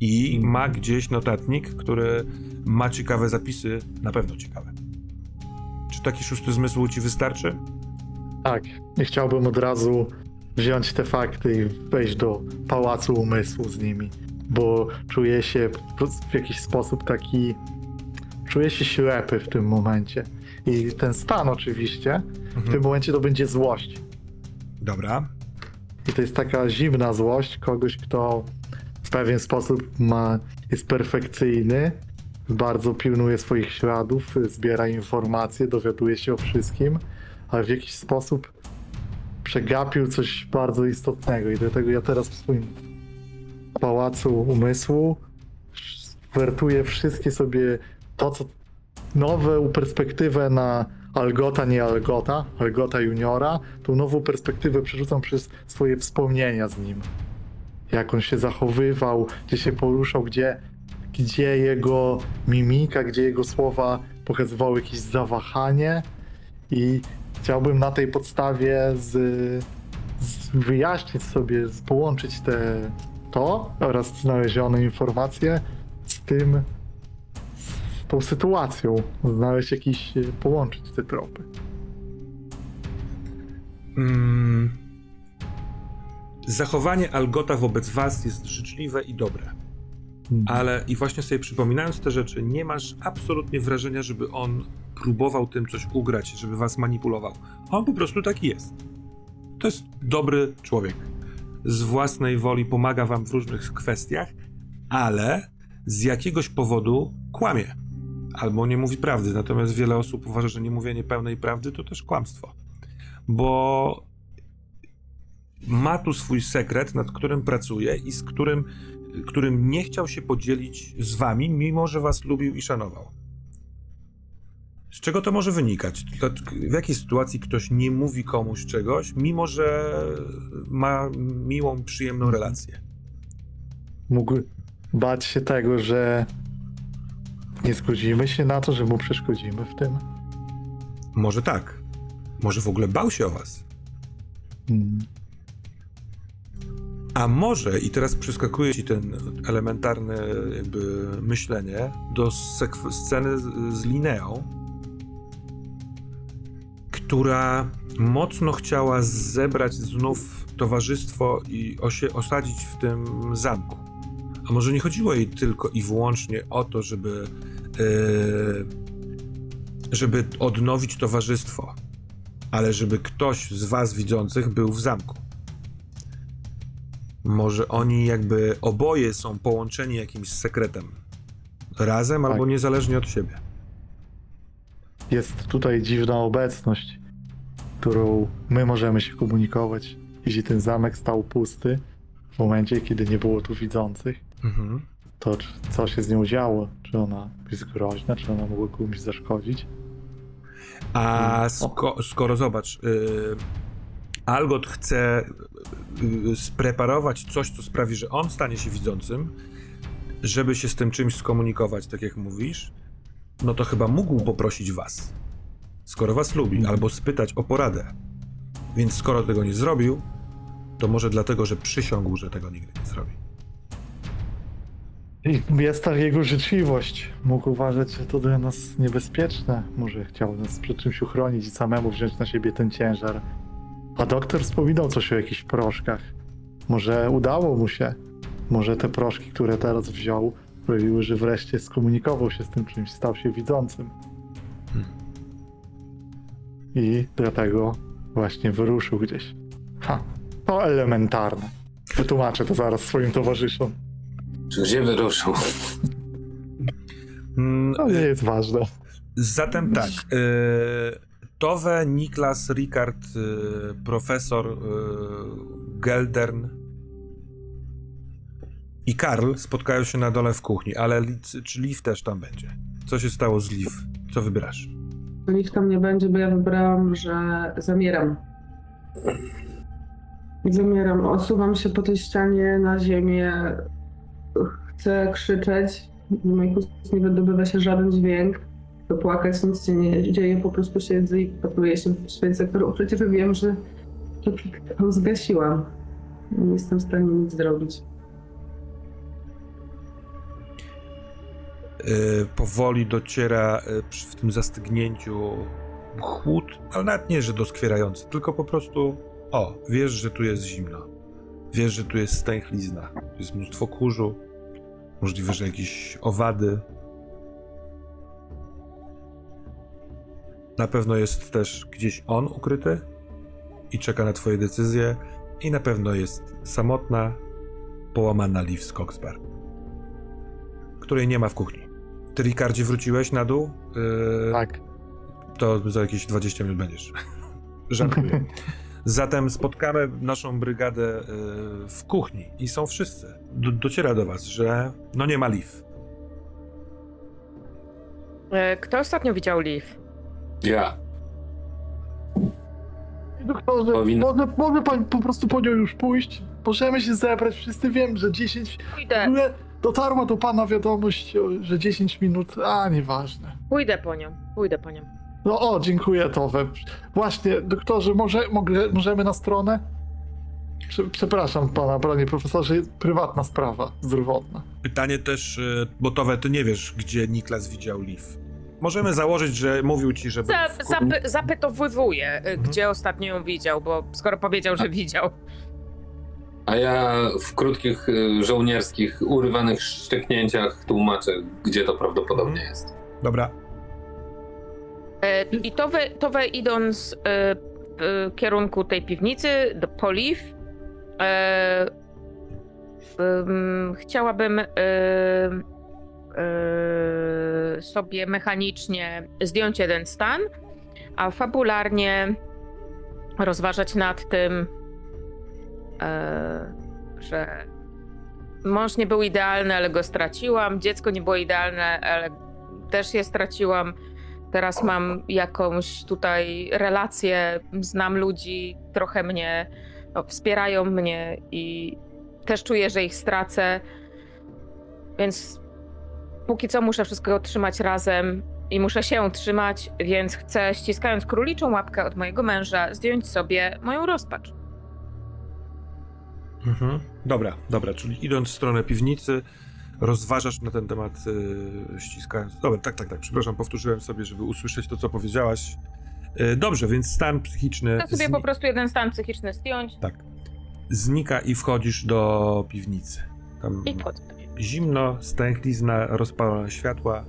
I ma gdzieś notatnik, który ma ciekawe zapisy, na pewno ciekawe. Taki szósty zmysł ci wystarczy? Tak, nie chciałbym od razu wziąć te fakty i wejść do pałacu umysłu z nimi, bo czuję się w jakiś sposób taki. Czuję się ślepy w tym momencie. I ten stan oczywiście, w tym momencie to będzie złość. Dobra. I to jest taka zimna złość kogoś, kto w pewien sposób ma, jest perfekcyjny, bardzo pilnuje swoich śladów, zbiera informacje, dowiaduje się o wszystkim, ale w jakiś sposób przegapił coś bardzo istotnego. I dlatego ja teraz w swoim pałacu umysłu wertuję wszystkie sobie to, co nową perspektywę na Algota, nie Algota, Algota Juniora, tą nową perspektywę przerzucam przez swoje wspomnienia z nim. Jak on się zachowywał, gdzie się poruszał, gdzie, gdzie jego mimika, gdzie jego słowa pokazywały jakieś zawahanie i chciałbym na tej podstawie z, z wyjaśnić sobie, z, połączyć te, to oraz znalezione informacje z tym, z tą sytuacją, znaleźć jakiś, połączyć te tropy. Mm. Zachowanie Algota wobec was jest życzliwe i dobre. Ale i właśnie sobie przypominając te rzeczy, nie masz absolutnie wrażenia, żeby on próbował tym coś ugrać, żeby was manipulował. On po prostu taki jest. To jest dobry człowiek. Z własnej woli pomaga wam w różnych kwestiach, ale z jakiegoś powodu kłamie. Albo nie mówi prawdy. Natomiast wiele osób uważa, że nie mówienie pełnej prawdy to też kłamstwo. Bo ma tu swój sekret, nad którym pracuje i z którym, którym nie chciał się podzielić z wami, mimo że was lubił i szanował. Z czego to może wynikać? W jakiej sytuacji ktoś nie mówi komuś czegoś, mimo że ma miłą, przyjemną relację? Mógł bać się tego, że nie zgodzimy się na to, że mu przeszkodzimy w tym. Może tak. Może w ogóle bał się o was. Hmm. A może, i teraz przeskakuje ci ten elementarne jakby myślenie, do sceny z, z Lineą, która mocno chciała zebrać znów towarzystwo i osie- osadzić w tym zamku. A może nie chodziło jej tylko i wyłącznie o to, żeby, yy, żeby odnowić towarzystwo, ale żeby ktoś z was widzących był w zamku. Może oni jakby oboje są połączeni jakimś sekretem. Razem Tak. albo niezależnie od siebie. Jest tutaj dziwna obecność, którą my możemy się komunikować. Jeśli ten zamek stał pusty, w momencie, kiedy nie było tu widzących, Mhm. to co się z nią działo? Czy ona jest groźna, czy ona mogła komuś zaszkodzić? A Mm. sko- skoro zobacz, yy, Algot chce spreparować coś, co sprawi, że on stanie się widzącym, żeby się z tym czymś skomunikować, tak jak mówisz, no to chyba mógł poprosić was. Skoro was lubi, Mhm. albo spytać o poradę. Więc skoro tego nie zrobił, to może dlatego, że przysiągł, że tego nigdy nie zrobi. Jest ta jego życzliwość. Mógł uważać, że to dla nas niebezpieczne. Może chciał nas przed czymś uchronić i samemu wziąć na siebie ten ciężar. A doktor wspominał coś o jakichś proszkach. Może udało mu się. Może te proszki, które teraz wziął, sprawiły, że wreszcie skomunikował się z tym czymś, stał się widzącym. Hmm. I dlatego właśnie wyruszył gdzieś. Ha, to elementarne. Wytłumaczę to zaraz swoim towarzyszom. Czy gdzie wyruszył? Mm, To nie jest ważne. Zatem tak. Y, Towe, Niklas, Rikard, y, profesor y, Geldern i Karl spotkają się na dole w kuchni, ale czy Liv też tam będzie? Co się stało z Liv? Co wybierasz? Nikt tam nie będzie, bo ja wybrałam, że zamieram. Zamieram. Osuwam się po tej ścianie na ziemię. Chcę krzyczeć. Z moich ust nie wydobywa się żaden dźwięk. Chcę płakać, nic się nie dzieje. Po prostu siedzę i patruję się w świecę, którą przecież wiem, że, że zgasiłam. Nie jestem w stanie nic zrobić. Y, powoli dociera przy- w tym zastygnięciu chłód, ale nawet nie, że doskwierający, tylko po prostu o, wiesz, że tu jest zimno. Wiesz, że tu jest stęchlizna. Tu jest mnóstwo kurzu. Możliwe, że jakieś owady. Na pewno jest też gdzieś on ukryty i czeka na twoje decyzje. I na pewno jest samotna, połamana Liv z Coxbar, której nie ma w kuchni. Ty, Ricardzie, wróciłeś na dół? Yy, Tak. to za jakieś 20 minut będziesz. Żartuję. Zatem spotkamy naszą brygadę y, w kuchni i są wszyscy. Do, dociera do was, że no nie ma Liv. E, Kto ostatnio widział Liv? Ja. Doktorze, Powinno- może, może pan po prostu po nią już pójść? Możemy się zebrać, wszyscy wiem, że 10... W Pójdę, ogóle dotarła do pana wiadomość, o, że 10 minut, a nieważne. pójdę po nią, pójdę po nią. No o, dziękuję Towe. Właśnie, doktorze, może, mogę, możemy na stronę? Prze, przepraszam pana, panie profesorze, prywatna sprawa zdrowotna. Pytanie też, y, bo Towe, ty nie wiesz, gdzie Niklas widział Liv. Możemy założyć, że mówił ci, że... Za, w zapy, zapytowywuję, Mhm. gdzie ostatnio ją widział, bo skoro powiedział, że widział. A ja w krótkich y, żołnierskich, urywanych szczeknięciach tłumaczę, gdzie to prawdopodobnie jest. Dobra. E, I to we, to we idąc e, w kierunku tej piwnicy, do Poliw, e, chciałabym sobie mechanicznie zdjąć jeden stan, a fabularnie rozważać nad tym, e, że mąż nie był idealny, ale go straciłam, dziecko nie było idealne, ale też je straciłam. Teraz mam jakąś tutaj relację, znam ludzi, trochę mnie no, wspierają mnie i też czuję, że ich stracę. Więc póki co muszę wszystko trzymać razem i muszę się trzymać, więc chcę, ściskając króliczą łapkę od mojego męża, zdjąć sobie moją rozpacz. Mhm. Dobra, dobra, czyli idąc w stronę piwnicy, rozważasz na ten temat, yy, ściskając. Dobra, tak, tak, tak, przepraszam, powtórzyłem sobie, żeby usłyszeć to, co powiedziałaś. Yy, dobrze, więc stan psychiczny Chcę sobie po prostu jeden stan psychiczny zdjąć tak, znika i wchodzisz do piwnicy. Tam i wchodzę. Zimno, stęchlizna, rozpalone światła.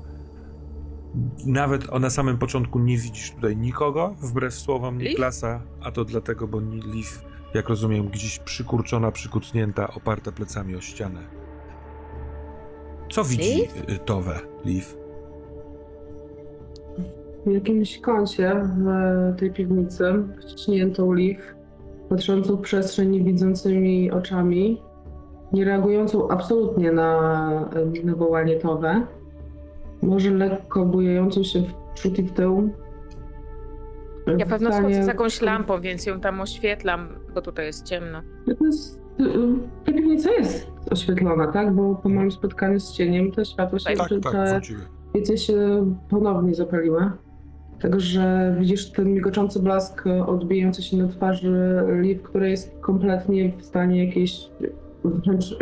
Nawet o, na samym początku nie widzisz tutaj nikogo, wbrew słowom Liv? Niklasa, a to dlatego, bo Liv, jak rozumiem, gdzieś przykurczona, przykucnięta, oparta plecami o ścianę. Co widzi Liv? y, Towe, Liv? W jakimś kącie w tej piwnicy, wciśniętą liw, patrzącą w przestrzeń niewidzącymi oczami, nie reagującą absolutnie na, na wołanie Towe, może lekko bujającą się w przód i w tył. Ja W pewno stanie- schodzę z jakąś lampą, więc ją tam oświetlam, bo tutaj jest ciemno. To jest, ta piwnica jest oświetlona, tak? Bo po moim spotkaniu z cieniem te światło się, Tak, tak, te świece się ponownie zapaliły. Tego, że widzisz ten migoczący blask odbijający się na twarzy Liv, która jest kompletnie w stanie jakiejś wręcz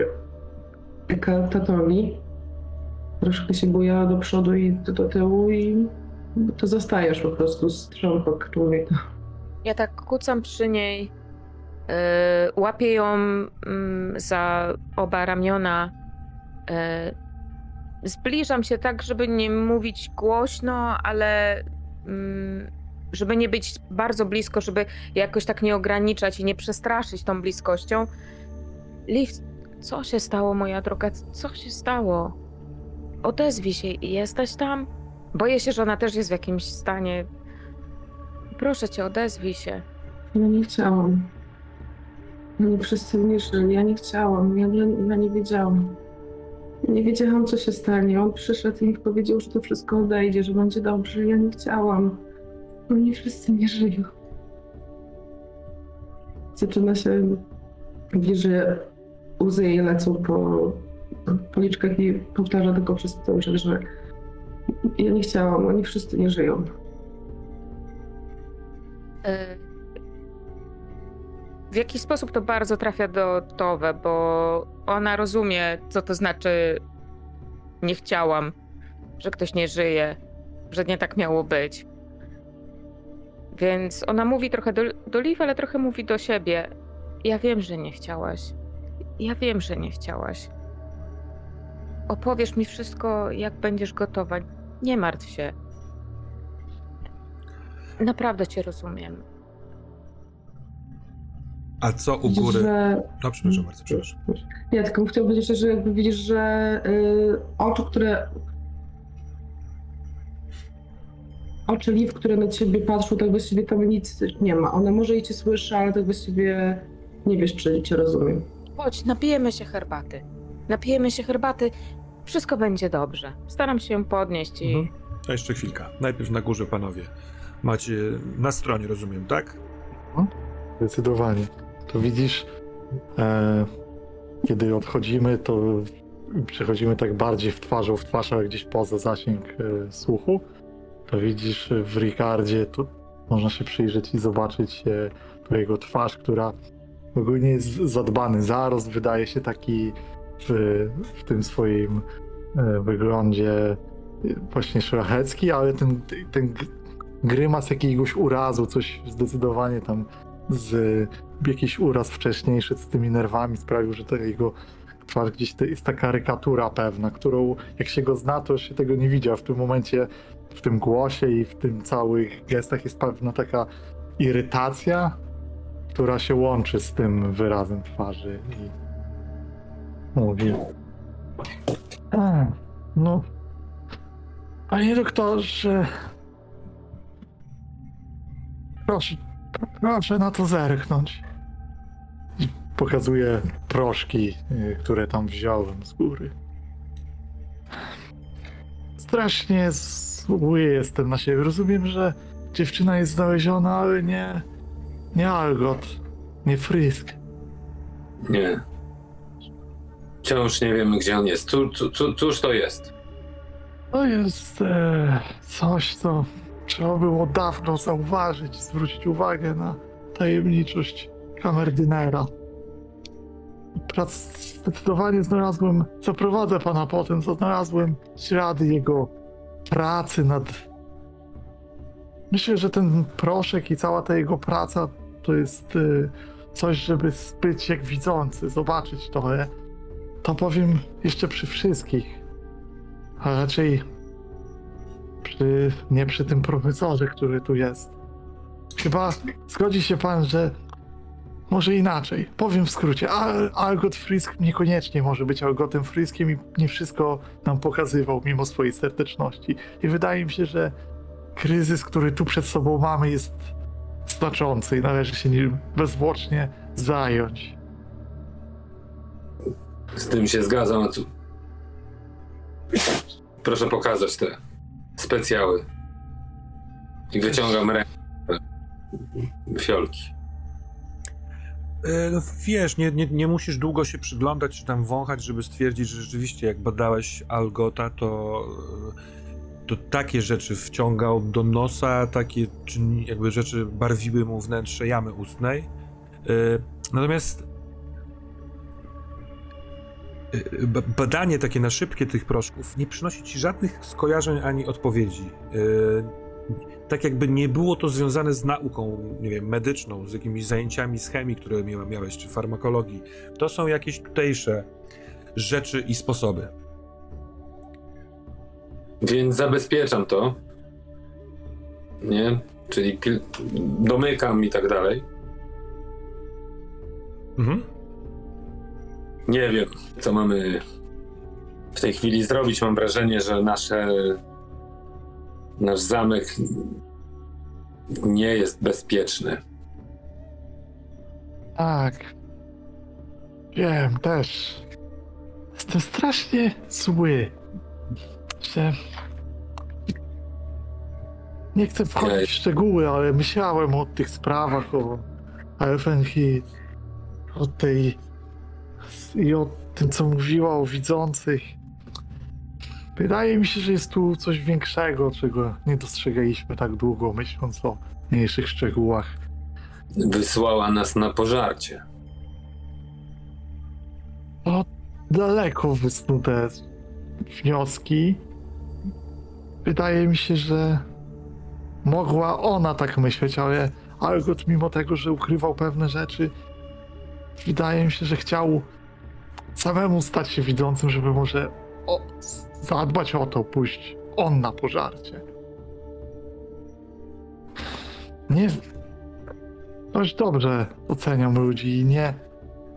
katatonii. Troszkę się buja do przodu i do, do tyłu i to zostajesz po prostu z trząpek człowieka. Ja tak kucam przy niej, yy, łapię ją mm, za oba ramiona. Yy, zbliżam się tak, żeby nie mówić głośno, ale mm, żeby nie być bardzo blisko, żeby jakoś tak nie ograniczać i nie przestraszyć tą bliskością. Liv, co się stało, moja droga? Co się stało? Odezwij się, jesteś tam? Boję się, że ona też jest w jakimś stanie. Proszę cię, odezwij się. Ja nie chciałam. Oni wszyscy mnie żyli. Ja nie chciałam. Ja, ja, nie wiedziałam. Nie wiedziałam, co się stanie. On przyszedł i mi powiedział, że to wszystko odejdzie, że będzie dobrze. Ja nie chciałam. Oni wszyscy nie żyją. Zaczyna się... Że łzy jej lecą po policzkach i powtarza tylko przez cały czas, że ja nie chciałam. Oni wszyscy nie żyją. Y, W jakiś sposób to bardzo trafia do Towe, bo ona rozumie, co to znaczy nie chciałam, że ktoś nie żyje, że nie tak miało być. Więc ona mówi trochę do, do Liv, ale trochę mówi do siebie. Ja wiem, że nie chciałaś. Ja wiem, że nie chciałaś. Opowiesz mi wszystko, jak będziesz gotowa. Nie martw się. Naprawdę cię rozumiem. A co u Widzisz, góry? że No, przepraszam bardzo, przepraszam. Ja tylko bym chciała powiedzieć, że jakby widzisz, że y, oczy, które. Oczy Liv, które na ciebie patrzą, tak właściwie tam nic nie ma. Ona może i cię słyszy, ale tak właściwie nie wiesz, czy cię rozumiem. Chodź, napijemy się herbaty. Napijemy się herbaty. Wszystko będzie dobrze. Staram się ją podnieść i. Mhm. A jeszcze chwilka. Najpierw na górze, panowie. Macie na stronie, rozumiem, tak? Zdecydowanie. To widzisz, e, kiedy odchodzimy, to przechodzimy tak bardziej w twarzą w twarz, ale gdzieś poza zasięg e, słuchu. To widzisz w Ricardzie, tu można się przyjrzeć i zobaczyć e, jego twarz, która ogólnie jest zadbany zarost, wydaje się taki w, w tym swoim e, wyglądzie właśnie szlachecki, ale ten, ten grymas jakiegoś urazu, coś zdecydowanie tam z jakiś uraz wcześniejszy z tymi nerwami sprawił, że ta jego twarz gdzieś to jest ta karykatura pewna, którą jak się go zna, to już się tego nie widział. W tym momencie, w tym głosie i w tym całych gestach jest pewna taka irytacja, która się łączy z tym wyrazem twarzy i mówi. A, no. Panie doktorze. Proszę, Proszę na to zerknąć. I pokazuję proszki, y, które tam wziąłem z góry. Strasznie zły jestem na siebie. Rozumiem, że dziewczyna jest znaleziona, ale nie. Nie Algot, nie Frisk. Nie. Wciąż nie wiemy, gdzie on jest. Cóż, cóż, cóż to jest? To jest e, coś, co trzeba było dawno zauważyć, zwrócić uwagę na tajemniczość kamerdynera. Prac, zdecydowanie znalazłem, zaprowadzę pana potem, co znalazłem ślady jego pracy nad... Myślę, że ten proszek i cała ta jego praca to jest e, coś, żeby być jak widzący, zobaczyć to. To powiem jeszcze przy wszystkich. A raczej przy, nie przy tym profesorze, który tu jest. Chyba zgodzi się pan, że może inaczej. Powiem w skrócie. Al, Algot Frisk niekoniecznie może być Algotem Friskiem i nie wszystko nam pokazywał mimo swojej serdeczności. I wydaje mi się, że kryzys, który tu przed sobą mamy jest znaczący i należy się nim bezzwłocznie zająć. Z tym się zgadzam. a tu- Proszę pokazać te specjały. I wyciągam rękę. Fiolki. E, No wiesz, nie, nie, nie musisz długo się przyglądać czy tam wąchać, żeby stwierdzić, że rzeczywiście jak badałeś Algota, to, e, to takie rzeczy wciągał do nosa, takie jakby rzeczy barwiły mu wnętrze jamy ustnej. E, Natomiast e, ba- badanie takie na szybkie tych proszków nie przynosi ci żadnych skojarzeń ani odpowiedzi. E, tak jakby nie było to związane z nauką, nie wiem, medyczną, z jakimiś zajęciami z chemii, które mia- miałeś, czy farmakologii. To są jakieś tutejsze rzeczy i sposoby. Więc zabezpieczam to. Nie? Czyli pil- domykam i tak dalej. Mhm. Nie wiem, co mamy w tej chwili zrobić. Mam wrażenie, że nasze, nasz zamek nie jest bezpieczny. Tak. Wiem, też. Jestem strasznie zły. Nie chcę wchodzić w szczegóły, ale myślałem o tych sprawach, o Elfenhit, o tej... i o tym, co mówiła o widzących. Wydaje mi się, że jest tu coś większego, czego nie dostrzegaliśmy tak długo, myśląc o mniejszych szczegółach. Wysłała nas na pożarcie. No, daleko wysnute wnioski. Wydaje mi się, że mogła ona tak myśleć, ale Algot, mimo tego, że ukrywał pewne rzeczy, wydaje mi się, że chciał samemu stać się widzącym, żeby może o, zadbać o to, pójść on na pożarcie. Nie. Dość dobrze oceniam ludzi i nie,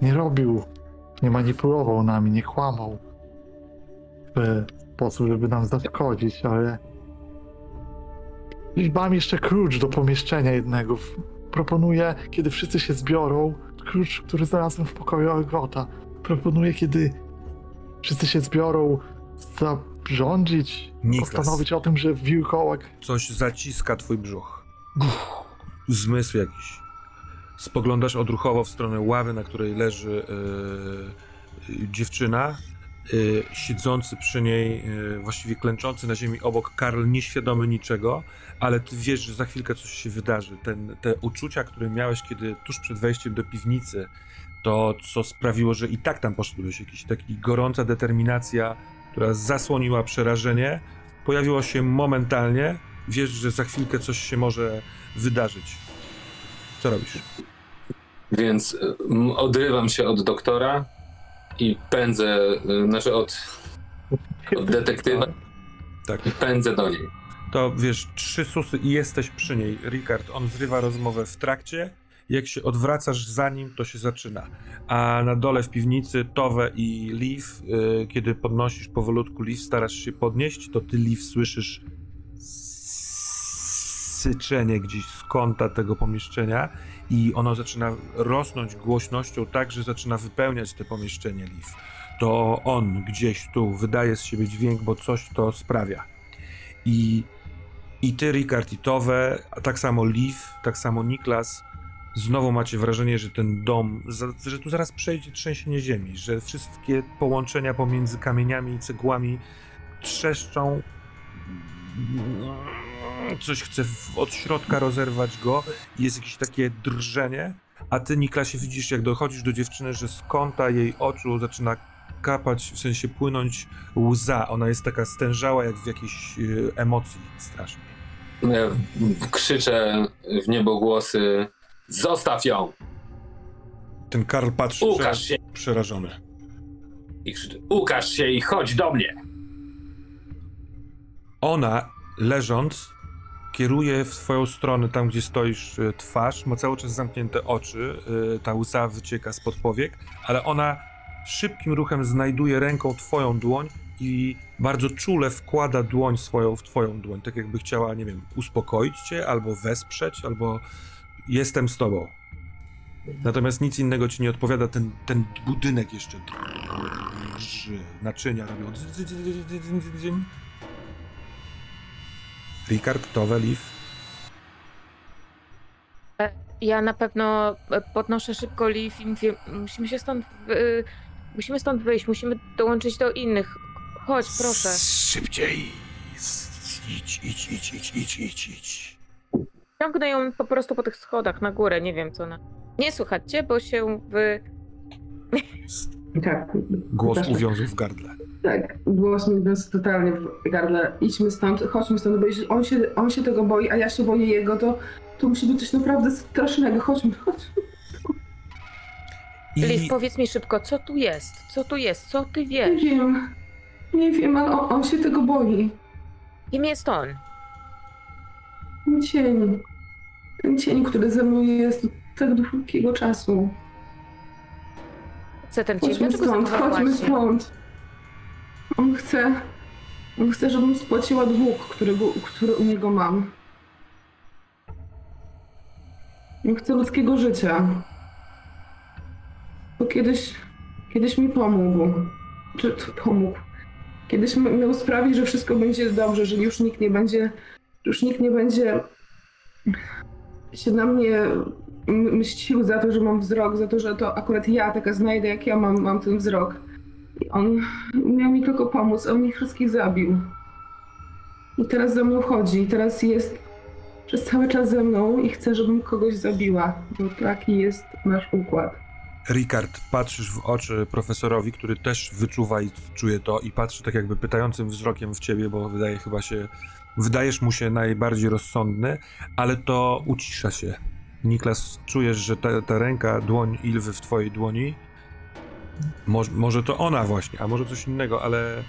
nie robił nie manipulował nami, nie kłamał sposób, żeby nam zaszkodzić, ale mam jeszcze klucz do pomieszczenia jednego. Proponuję, kiedy wszyscy się zbiorą, klucz, który znalazłem w pokoju Algota. Proponuję, kiedy wszyscy się zbiorą, zarządzić, Niklas. postanowić o tym, że wilkołak Coś zaciska twój brzuch. Zmysł jakiś. Spoglądasz odruchowo w stronę ławy, na której leży yy, dziewczyna. Yy, siedzący przy niej, yy, właściwie klęczący na ziemi obok Karl, nieświadomy niczego, ale ty wiesz, że za chwilkę coś się wydarzy. Ten, te uczucia, które miałeś, kiedy tuż przed wejściem do piwnicy, to co sprawiło, że i tak tam poszedłeś, jakaś taka gorąca determinacja, która zasłoniła przerażenie, pojawiło się momentalnie. Wiesz, że za chwilkę coś się może wydarzyć. Co robisz? Więc y, m, odrywam się od doktora i pędzę, y, znaczy od, od detektywa Tak. i pędzę do niej. To wiesz, trzy susy i jesteś przy niej. Ricard, on zrywa rozmowę w trakcie. Jak się odwracasz za nim, to się zaczyna. A na dole w piwnicy Towe i Leaf, y, kiedy podnosisz powolutku Leaf, starasz się podnieść, to ty Leaf słyszysz syczenie gdzieś z kąta tego pomieszczenia i ono zaczyna rosnąć głośnością tak, że zaczyna wypełniać te pomieszczenie Leaf. To on gdzieś tu wydaje z siebie dźwięk, bo coś to sprawia. I I ty, Rikard, i a tak samo Liv, tak samo Niklas, znowu macie wrażenie, że ten dom, że tu zaraz przejdzie trzęsienie ziemi, że wszystkie połączenia pomiędzy kamieniami i cegłami trzeszczą. Coś chce w- od środka rozerwać go. Jest jakieś takie drżenie, a ty, Niklasie, widzisz, jak dochodzisz do dziewczyny, że z kąta jej oczu zaczyna kapać, w sensie płynąć łza. Ona jest taka stężała, jak w jakiejś y, emocji strasznej. Ja w- krzyczę w niebogłosy Zostaw ją! Ten Karl patrzy Ukaż się! przerażony. I krzyczę Ukaż się i chodź do mnie! Ona, leżąc, kieruje w twoją stronę, tam gdzie stoisz, y, twarz, ma cały czas zamknięte oczy, y, ta łza wycieka spod powiek, ale ona szybkim ruchem znajduje ręką twoją dłoń i bardzo czule wkłada dłoń swoją w twoją dłoń, tak jakby chciała, nie wiem, uspokoić cię, albo wesprzeć, albo jestem z tobą. Natomiast nic innego ci nie odpowiada, ten, ten budynek jeszcze drży, naczynia robią Rikard, Towe, Liv. Ja na pewno e, podnoszę szybko Liv i mówię, musimy się stąd, y, musimy stąd wyjść, musimy dołączyć do innych. Chodź, proszę. Szybciej. Idź, idź, idź, idź, idź, idź, idź. Ciągnę ją po prostu po tych schodach na górę, nie wiem co ona. Nie słuchajcie, bo się wy... Tak, Głos uwiązł w gardle. Tak, głos mi więc totalnie w gardle. Idźmy stąd, chodźmy stąd, bo jeśli on się, on się tego boi, a ja się boję jego, to, to musi być coś naprawdę strasznego. Chodźmy, chodźmy. I powiedz mi szybko, co tu jest? Co tu jest? Co ty Nie wiesz? wiem, nie wiem, ale on, on się tego boi. Kim jest on? Ten cień, ten cień, który ze mną jest od tak długiego czasu. Chce ten cień? Chodźmy Dlaczego stąd, chodźmy stąd. On chce, on chce, żebym spłaciła dług, którego, który u niego mam. On chce ludzkiego życia. Bo kiedyś, kiedyś mi pomógł. Czy pomógł? Kiedyś miał sprawić, że wszystko będzie dobrze, że już nikt nie będzie, już nikt nie będzie się na mnie mścił za to, że mam wzrok, za to, że to akurat ja taka znajdę, jak ja mam, mam ten wzrok. On miał mi tylko pomóc, on ich wszystkich zabił. I teraz ze mną chodzi, teraz jest przez cały czas ze mną i chce, żebym kogoś zabiła. Bo taki jest nasz układ. Rikard, patrzysz w oczy profesorowi, który też wyczuwa i czuje to i patrzy tak jakby pytającym wzrokiem w ciebie, bo wydaje chyba się, wydajesz mu się najbardziej rozsądny, ale to ucisza się. Niklas, czujesz, że ta, ta ręka, dłoń Ilwy w twojej dłoni, może, może to ona właśnie, a może coś innego, ale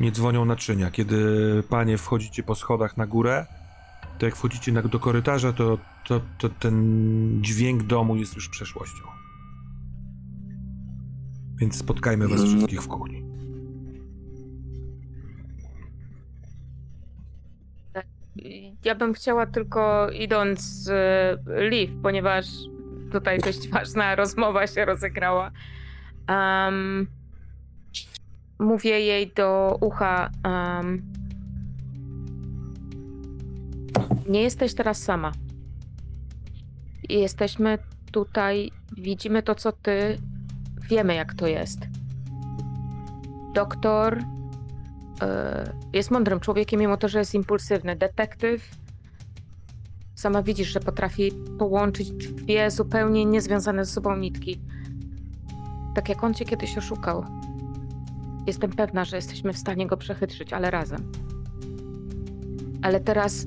nie dzwonią naczynia. Kiedy panie wchodzicie po schodach na górę, to jak wchodzicie na, do korytarza, to, to, to ten dźwięk domu jest już przeszłością. Więc spotkajmy was wszystkich w kuchni. Ja bym chciała tylko idąc e, Liv, ponieważ tutaj dość ważna rozmowa się rozegrała. Um, mówię jej do ucha. Um, nie jesteś teraz sama. Jesteśmy tutaj, widzimy to, co ty, wiemy, jak to jest. Doktor e, jest mądrym człowiekiem, mimo to, że jest impulsywny. Detektyw. Sama widzisz, że potrafi połączyć dwie zupełnie niezwiązane ze sobą nitki. Tak jak on cię kiedyś oszukał. Jestem pewna, że jesteśmy w stanie go przechytrzyć, ale razem. Ale teraz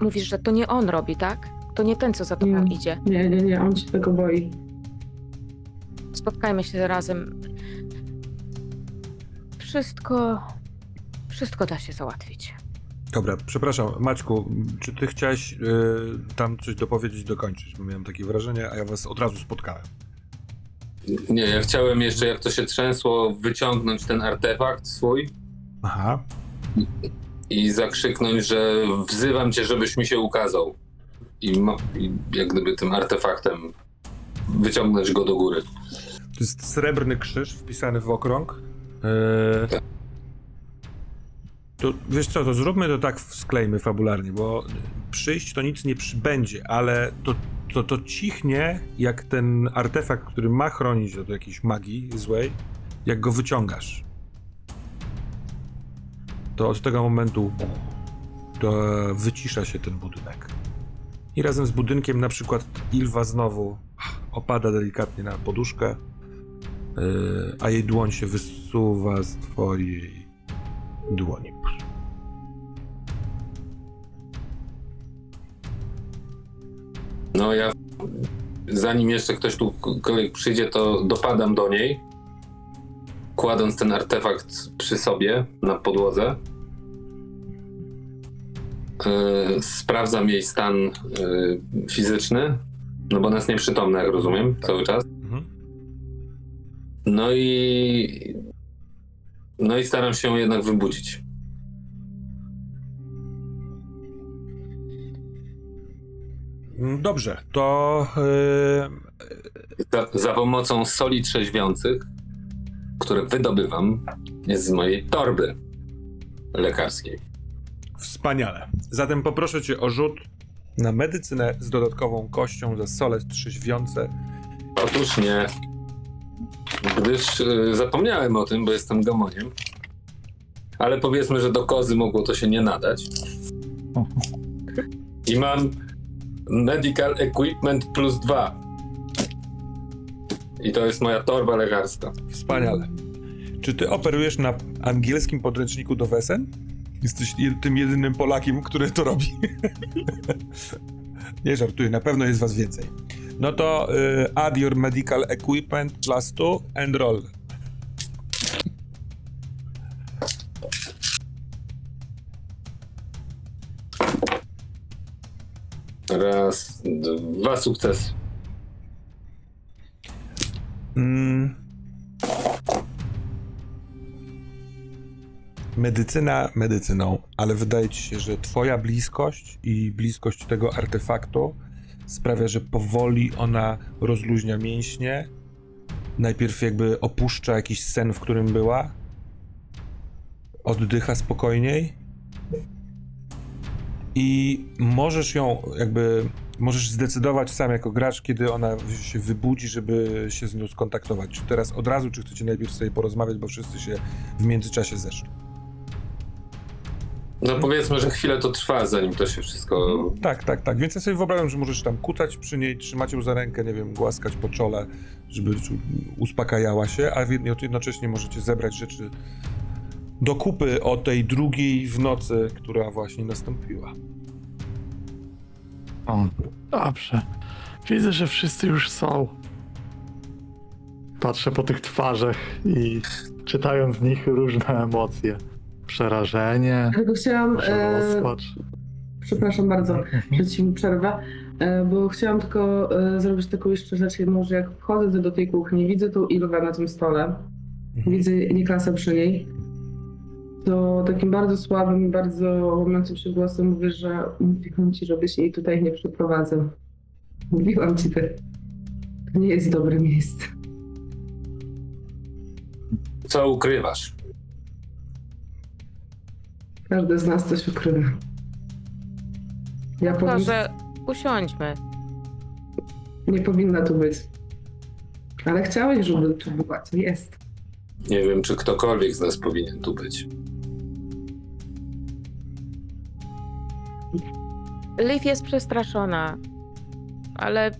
mówisz, że to nie on robi, tak? To nie ten, co za tobą Nie. idzie. Nie, nie, nie, on się tego boi. Spotkajmy się razem. Wszystko. Wszystko da się załatwić. Dobra, przepraszam, Maćku, czy ty chciałeś y, tam coś dopowiedzieć, dokończyć? Bo miałem takie wrażenie, a ja was od razu spotkałem. Nie, ja chciałem jeszcze, jak to się trzęsło, wyciągnąć ten artefakt swój Aha. i zakrzyknąć, że wzywam cię, żebyś mi się ukazał. I, ma, i jak gdyby tym artefaktem wyciągnąć go do góry. To jest srebrny krzyż wpisany w okrąg. Yy, Tak. To wiesz co, to zróbmy to tak, sklejmy fabularnie, bo przyjść to nic nie przybędzie, ale to, to, to cichnie jak ten artefakt, który ma chronić od jakiejś magii złej, jak go wyciągasz. To od tego momentu to wycisza się ten budynek. I razem z budynkiem na przykład Ilwa znowu opada delikatnie na poduszkę, yy, a jej dłoń się wysuwa z twojej dłoni. No ja, zanim jeszcze ktoś tu kolej przyjdzie, to dopadam do niej, kładąc ten artefakt przy sobie na podłodze. Yy, sprawdzam jej stan yy, fizyczny, no bo ona jest nieprzytomna, jak rozumiem, cały czas. Mhm. No i. No i staram się jednak wybudzić. Mm, Dobrze, to yy, Za, za pomocą soli trzeźwiących, które wydobywam, jest z mojej torby lekarskiej. wspaniale. Zatem poproszę cię o rzut na medycynę z dodatkową kością za sole trzeźwiące. Otóż nie, gdyż y, zapomniałem o tym, bo jestem gamoniem. Ale powiedzmy, że do kozy mogło to się nie nadać. I mam medical equipment plus dwa. I to jest moja torba lekarska. Wspaniale. Czy ty operujesz na angielskim podręczniku do wesen? Jesteś je- tym jedynym Polakiem, który to robi. Nie żartuję, na pewno jest was więcej. No to y, add your medical equipment plus 2 and roll. Raz, dwa sukcesy. Mm. Medycyna medycyną, ale wydaje ci się, że twoja bliskość i bliskość tego artefaktu sprawia, że powoli ona rozluźnia mięśnie. Najpierw jakby opuszcza jakiś sen, w którym była. Oddycha spokojniej. I możesz ją jakby możesz zdecydować sam jako gracz, kiedy ona się wybudzi, żeby się z nią skontaktować. Czy teraz od razu, czy chcecie najpierw sobie porozmawiać, bo wszyscy się w międzyczasie zeszli. No powiedzmy, że chwilę to trwa, zanim to się wszystko... Tak, tak, tak. Więc ja sobie wyobrażam, że możesz tam kutać przy niej, trzymać ją za rękę, nie wiem, głaskać po czole, żeby uspokajała się, a jedno- jednocześnie możecie zebrać rzeczy do kupy o tej drugiej w nocy, która właśnie nastąpiła. O, dobrze. Widzę, że wszyscy już są. Patrzę po tych twarzach i czytając z nich różne emocje. Przerażenie, Tylko chciałam, e, rozpacz. przepraszam bardzo, że ci przerwę, e, bo chciałam tylko e, zrobić taką jeszcze rzecz, może jak wchodzę do tej kuchni, widzę tą Ilwę na tym stole, widzę Niklasa przy niej, to takim bardzo słabym i bardzo łamiącym się głosem mówię, że mówiłam ci, żebyś jej tutaj nie przyprowadzał. Mówiłam ci to. To nie jest dobre miejsce. Co ukrywasz? Każdy z nas coś ukrywa. Ja powin... Może usiądźmy. nie powinna tu być. Ale chciałeś, żeby tu była, to jest. Nie wiem, czy ktokolwiek z nas powinien tu być. Liv jest przestraszona, ale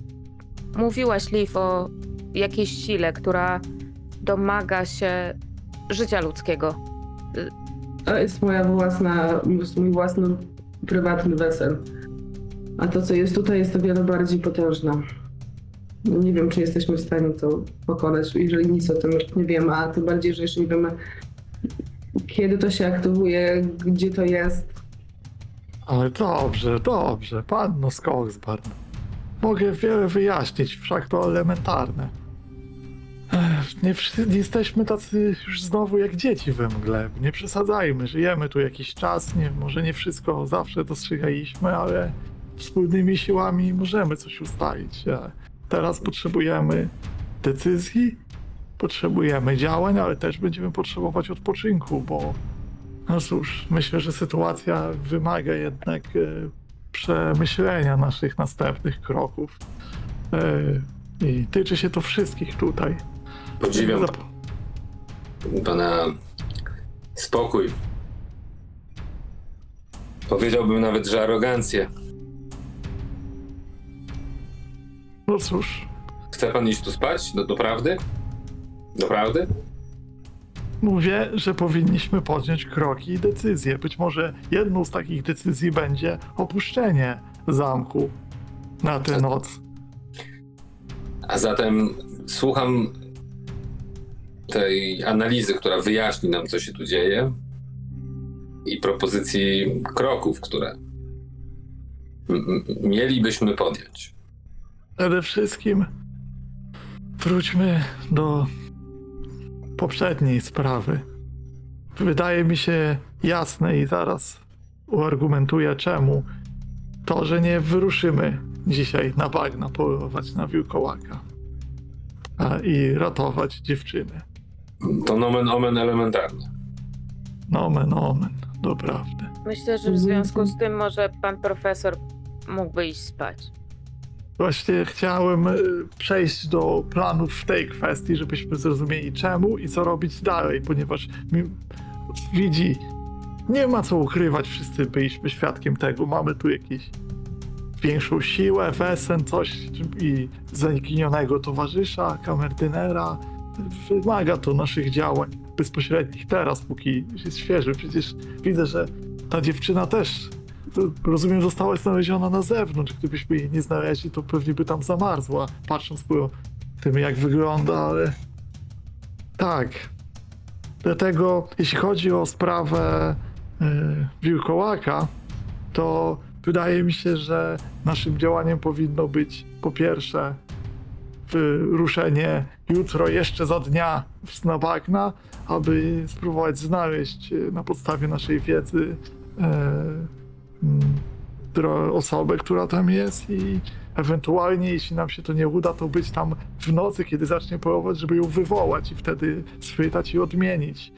mówiłaś, Liv, o jakiejś sile, która domaga się życia ludzkiego. To jest moja własna, mój własny prywatny wesel. A to, co jest tutaj, jest o wiele bardziej potężne. Nie wiem, czy jesteśmy w stanie to pokonać, jeżeli nic o tym nie wiemy, a tym bardziej, że jeszcze nie wiemy, kiedy to się aktywuje, gdzie to jest. Ale dobrze, dobrze, panno Skogsbarn. Mogę wiele wyjaśnić, wszak to elementarne. Nie, nie jesteśmy tacy już znowu jak dzieci we mgle. Nie przesadzajmy, żyjemy tu jakiś czas, nie, może nie wszystko zawsze dostrzegaliśmy, ale wspólnymi siłami możemy coś ustalić. Teraz potrzebujemy decyzji, potrzebujemy działań, ale też będziemy potrzebować odpoczynku, bo No cóż, myślę, że sytuacja wymaga jednak e, przemyślenia naszych następnych kroków. E, I tyczy się to wszystkich tutaj. Podziwiam Zap- pana spokój. Powiedziałbym nawet, że arogancję. No cóż, Chce pan iść tu spać? Do, doprawdy? Doprawdy? mówię, że powinniśmy podjąć kroki i decyzje. Być może jedną z takich decyzji będzie opuszczenie zamku na tę noc. A zatem słucham tej analizy, która wyjaśni nam, co się tu dzieje i propozycji kroków, które mielibyśmy podjąć. Przede wszystkim wróćmy do poprzedniej sprawy. Wydaje mi się jasne i zaraz uargumentuję czemu. To, że nie wyruszymy dzisiaj na bagna polować na wilkołaka a, i ratować dziewczyny. To nomen omen elementarne. Nomen omen, doprawdy. Myślę, że w związku z tym może pan profesor mógłby iść spać. Właśnie chciałem y, przejść do planów w tej kwestii, żebyśmy zrozumieli czemu i co robić dalej, ponieważ mi, widzi, nie ma co ukrywać, wszyscy byliśmy świadkiem tego, mamy tu jakieś większą siłę, wesen, coś i zaginionego towarzysza, kamerdynera. Wymaga to naszych działań bezpośrednich teraz, póki jest świeży. Przecież widzę, że ta dziewczyna też rozumiem, została znaleziona na zewnątrz. Gdybyśmy jej nie znaleźli, to pewnie by tam zamarzła, patrząc po tym, jak wygląda, ale tak. Dlatego, jeśli chodzi o sprawę y, wilkołaka, to wydaje mi się, że naszym działaniem powinno być po pierwsze ruszenie jutro, jeszcze za dnia na bagna, aby spróbować znaleźć y, na podstawie naszej wiedzy e, osobę, która tam jest i ewentualnie, jeśli nam się to nie uda, to być tam w nocy, kiedy zacznie polować, żeby ją wywołać i wtedy schwytać i odmienić.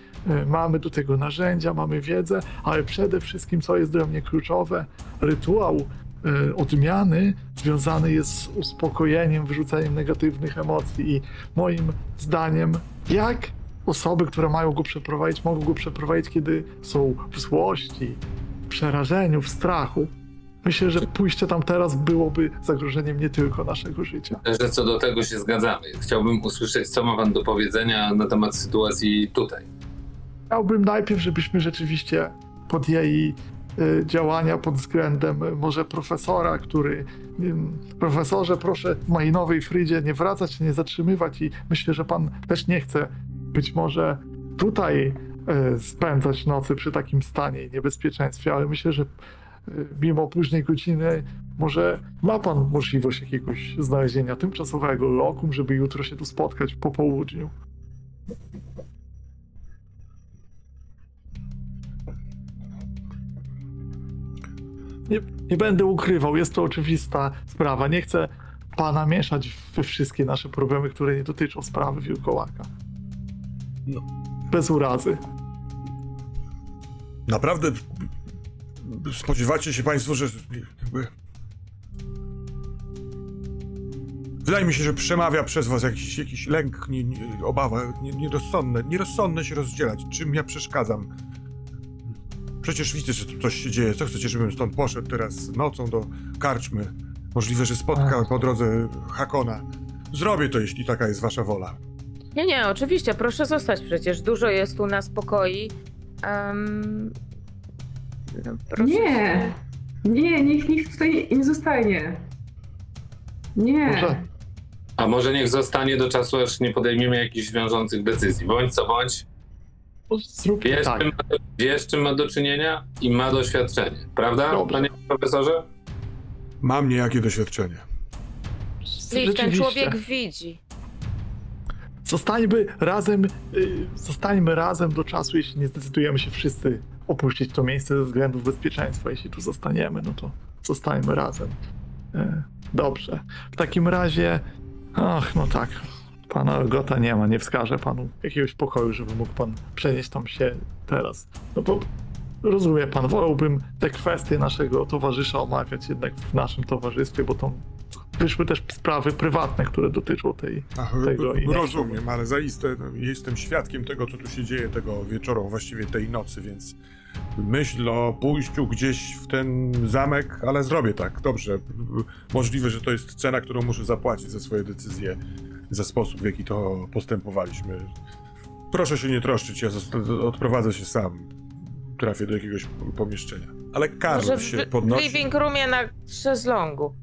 Mamy do tego narzędzia, mamy wiedzę, ale przede wszystkim, co jest dla mnie kluczowe, rytuał odmiany związany jest z uspokojeniem, wyrzuceniem negatywnych emocji i moim zdaniem, jak osoby, które mają go przeprowadzić, mogą go przeprowadzić, kiedy są w złości, w przerażeniu, w strachu. Myślę, że pójście tam teraz byłoby zagrożeniem nie tylko naszego życia. Że co do tego się zgadzamy. Chciałbym usłyszeć, co ma pan do powiedzenia na temat sytuacji tutaj. Chciałbym najpierw, żebyśmy rzeczywiście podjęli y, działania pod względem y, może profesora, który profesorze proszę w mojej nowej Frydzie nie wracać nie zatrzymywać i myślę, że pan też nie chce być może tutaj y, spędzać nocy przy takim stanie i niebezpieczeństwie, ale myślę, że y, mimo późnej godziny może ma pan możliwość jakiegoś znalezienia tymczasowego lokum, żeby jutro się tu spotkać po południu. Nie, nie będę ukrywał, jest to oczywista sprawa. Nie chcę pana mieszać we wszystkie nasze problemy, które nie dotyczą sprawy Wilkołaka. No. Bez urazy. Naprawdę spodziewacie się Państwo, że. Jakby... Wydaje mi się, że przemawia przez Was jakiś, jakiś lęk, nie, nie, obawa, nie, nierozsądne. Nierozsądne się rozdzielać. Czym ja przeszkadzam? Przecież widzę, że tu coś się dzieje. Co chcecie, żebym stąd poszedł teraz nocą do karczmy? Możliwe, że spotkam Ach. po drodze Hakona. Zrobię to, jeśli taka jest Wasza wola. Nie, nie, oczywiście, proszę zostać przecież. Dużo jest tu na spokoi. Um, no, proszę Nie. Nie, niech nikt tutaj nie zostanie. Nie. Może- A może niech zostanie do czasu, aż nie podejmiemy jakichś wiążących decyzji. Bądź co bądź, Zróbmy wie, tak. ma ma do czynienia i ma doświadczenie. Prawda, Dobrze. panie profesorze? Mam niejakie doświadczenie. Czyli ten Rzeczywiście. człowiek widzi. Zostańmy razem, y, zostańmy razem do czasu, jeśli nie zdecydujemy się wszyscy opuścić to miejsce ze względów bezpieczeństwa. Jeśli tu zostaniemy, no to zostańmy razem. E, Dobrze. W takim razie, ach, no tak. Pana Gota nie ma, nie wskaże panu jakiegoś pokoju, żeby mógł pan przenieść tam się teraz. No bo rozumie pan, wolałbym te kwestie naszego towarzysza omawiać jednak w naszym towarzystwie, bo to wyszły też sprawy prywatne, które dotyczą tej Ach, tego i nie rozumiem, ale zaiste no, jestem świadkiem tego, co tu się dzieje tego wieczoru, właściwie tej nocy, więc myśl o pójściu gdzieś w ten zamek, ale zrobię tak, dobrze. Możliwe, że to jest cena, którą muszę zapłacić za swoje decyzje, za sposób, w jaki to postępowaliśmy. Proszę się nie troszczyć, ja odprowadzę się sam. Trafię do jakiegoś pomieszczenia. Ale Karl Może w, się w podnosi. living roomie na szezlongu.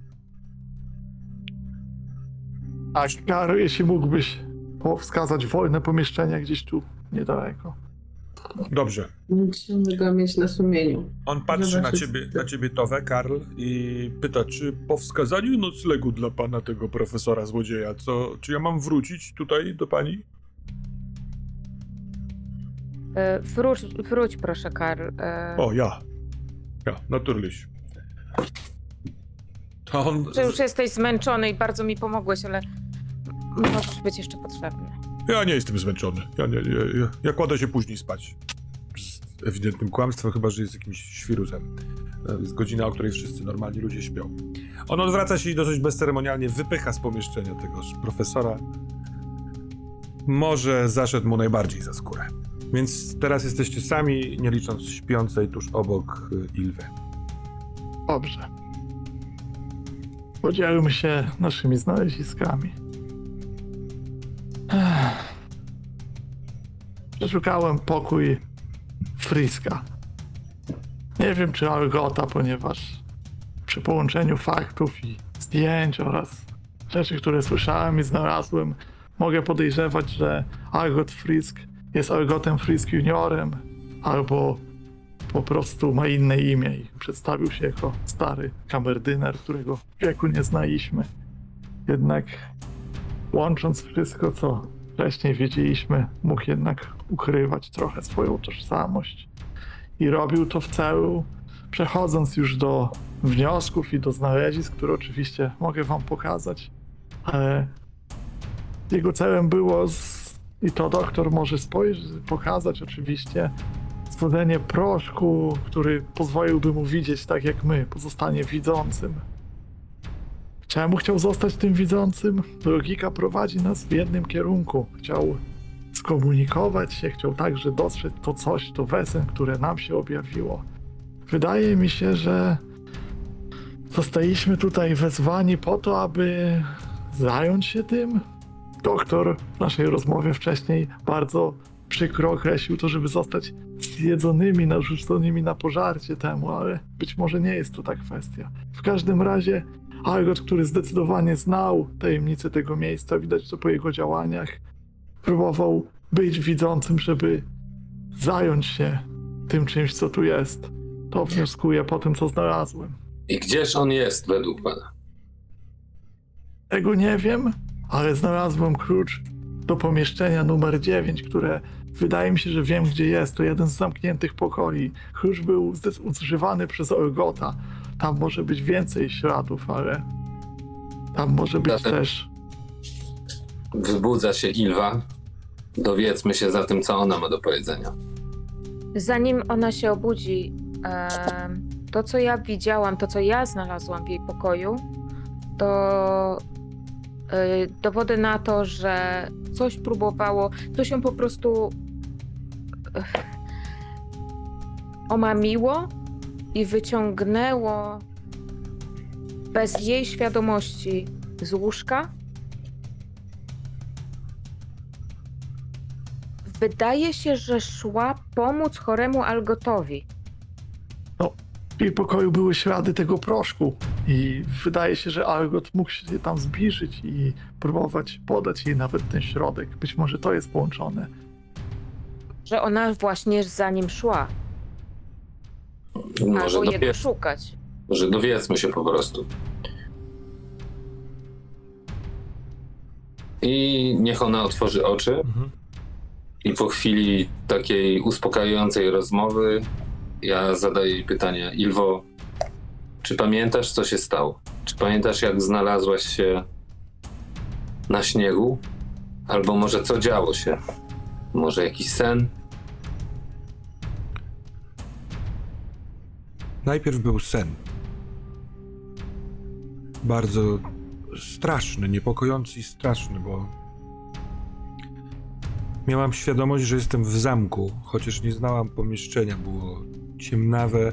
A Karo, jeśli mógłbyś po- wskazać wolne pomieszczenia gdzieś tu niedaleko. Dobrze. Musimy go mieć na sumieniu. On patrzy na ciebie, na ciebie Towe, Karl, i pyta, czy po wskazaniu noclegu dla pana tego profesora złodzieja, co, czy ja mam wrócić tutaj do pani? E, wróć, wróć proszę, Karl. E, O, ja. Ja, naturliś. To on... że już jesteś zmęczony i bardzo mi pomogłeś, ale możesz być jeszcze potrzebny. Ja nie jestem zmęczony. Ja, nie, ja, ja, ja kładę się później spać. Z ewidentnym kłamstwem, chyba że jest jakimś świrusem. To Jest godzina, o której wszyscy normalni ludzie śpią. On odwraca się i dosyć bezceremonialnie wypycha z pomieszczenia tegoż profesora. Może zaszedł mu najbardziej za skórę. Więc teraz jesteście sami, nie licząc śpiącej tuż obok y, Ilwy. Dobrze. Podzielmy się naszymi znaleziskami. Przeszukałem pokój Friska. Nie wiem, czy Algota, ponieważ przy połączeniu faktów i zdjęć oraz rzeczy, które słyszałem i znalazłem, mogę podejrzewać, że Algot Frisk jest Algotem Frisk juniorem albo po prostu ma inne imię i przedstawił się jako stary kamerdyner, którego wieku nie znaliśmy. Jednak łącząc wszystko, co wcześniej wiedzieliśmy, mógł jednak ukrywać trochę swoją tożsamość. I robił to w celu, przechodząc już do wniosków i do znalezisk, które oczywiście mogę wam pokazać, ale jego celem było, z, i to doktor może spojrzeć, pokazać oczywiście, stworzenie proszku, który pozwoliłby mu widzieć tak jak my, pozostanie widzącym. Czemu chciał zostać tym widzącym? Logika prowadzi nas w jednym kierunku. Chciał skomunikować się, chciał także dostrzec to coś, to wesen, które nam się objawiło. Wydaje mi się, że zostaliśmy tutaj wezwani po to, aby zająć się tym. Doktor w naszej rozmowie wcześniej bardzo przykro określił to, żeby zostać zjedzonymi, narzuconymi na pożarcie temu, ale być może nie jest to ta kwestia. W każdym razie Algot, który zdecydowanie znał tajemnicę tego miejsca, widać to po jego działaniach, próbował być widzącym, żeby zająć się tym czymś, co tu jest. To wnioskuję po tym, co znalazłem. I gdzież on jest według pana? Tego nie wiem, ale znalazłem klucz do pomieszczenia numer 9, które wydaje mi się, że wiem gdzie jest. To jeden z zamkniętych pokoi. Klucz był używany przez Olgota. Tam może być więcej śladów, ale tam może być Zatem- też. Wybudza się Ilwa. Dowiedzmy się za tym, co ona ma do powiedzenia. Zanim ona się obudzi, to co ja widziałam, to co ja znalazłam w jej pokoju, to y, dowody na to, że coś próbowało, coś ją po prostu omamiło i wyciągnęło bez jej świadomości z łóżka. Wydaje się, że szła pomóc choremu Algotowi. W jej pokoju były ślady tego proszku i wydaje się, że Algot mógł się tam zbliżyć i próbować podać jej nawet ten środek. Być może to jest połączone. Że ona właśnie za nim szła, Może, albo jego dowiedz, szukać. może dowiedzmy się po prostu. I niech ona otworzy oczy. I po chwili takiej uspokajającej rozmowy ja zadaję jej pytanie. Ilwo, czy pamiętasz, co się stało? Czy pamiętasz, jak znalazłaś się na śniegu Albo może co działo się? Może jakiś sen? Najpierw był sen. Bardzo straszny, niepokojący i straszny, bo miałam świadomość, że jestem w zamku, chociaż nie znałam pomieszczenia. Było ciemnawe,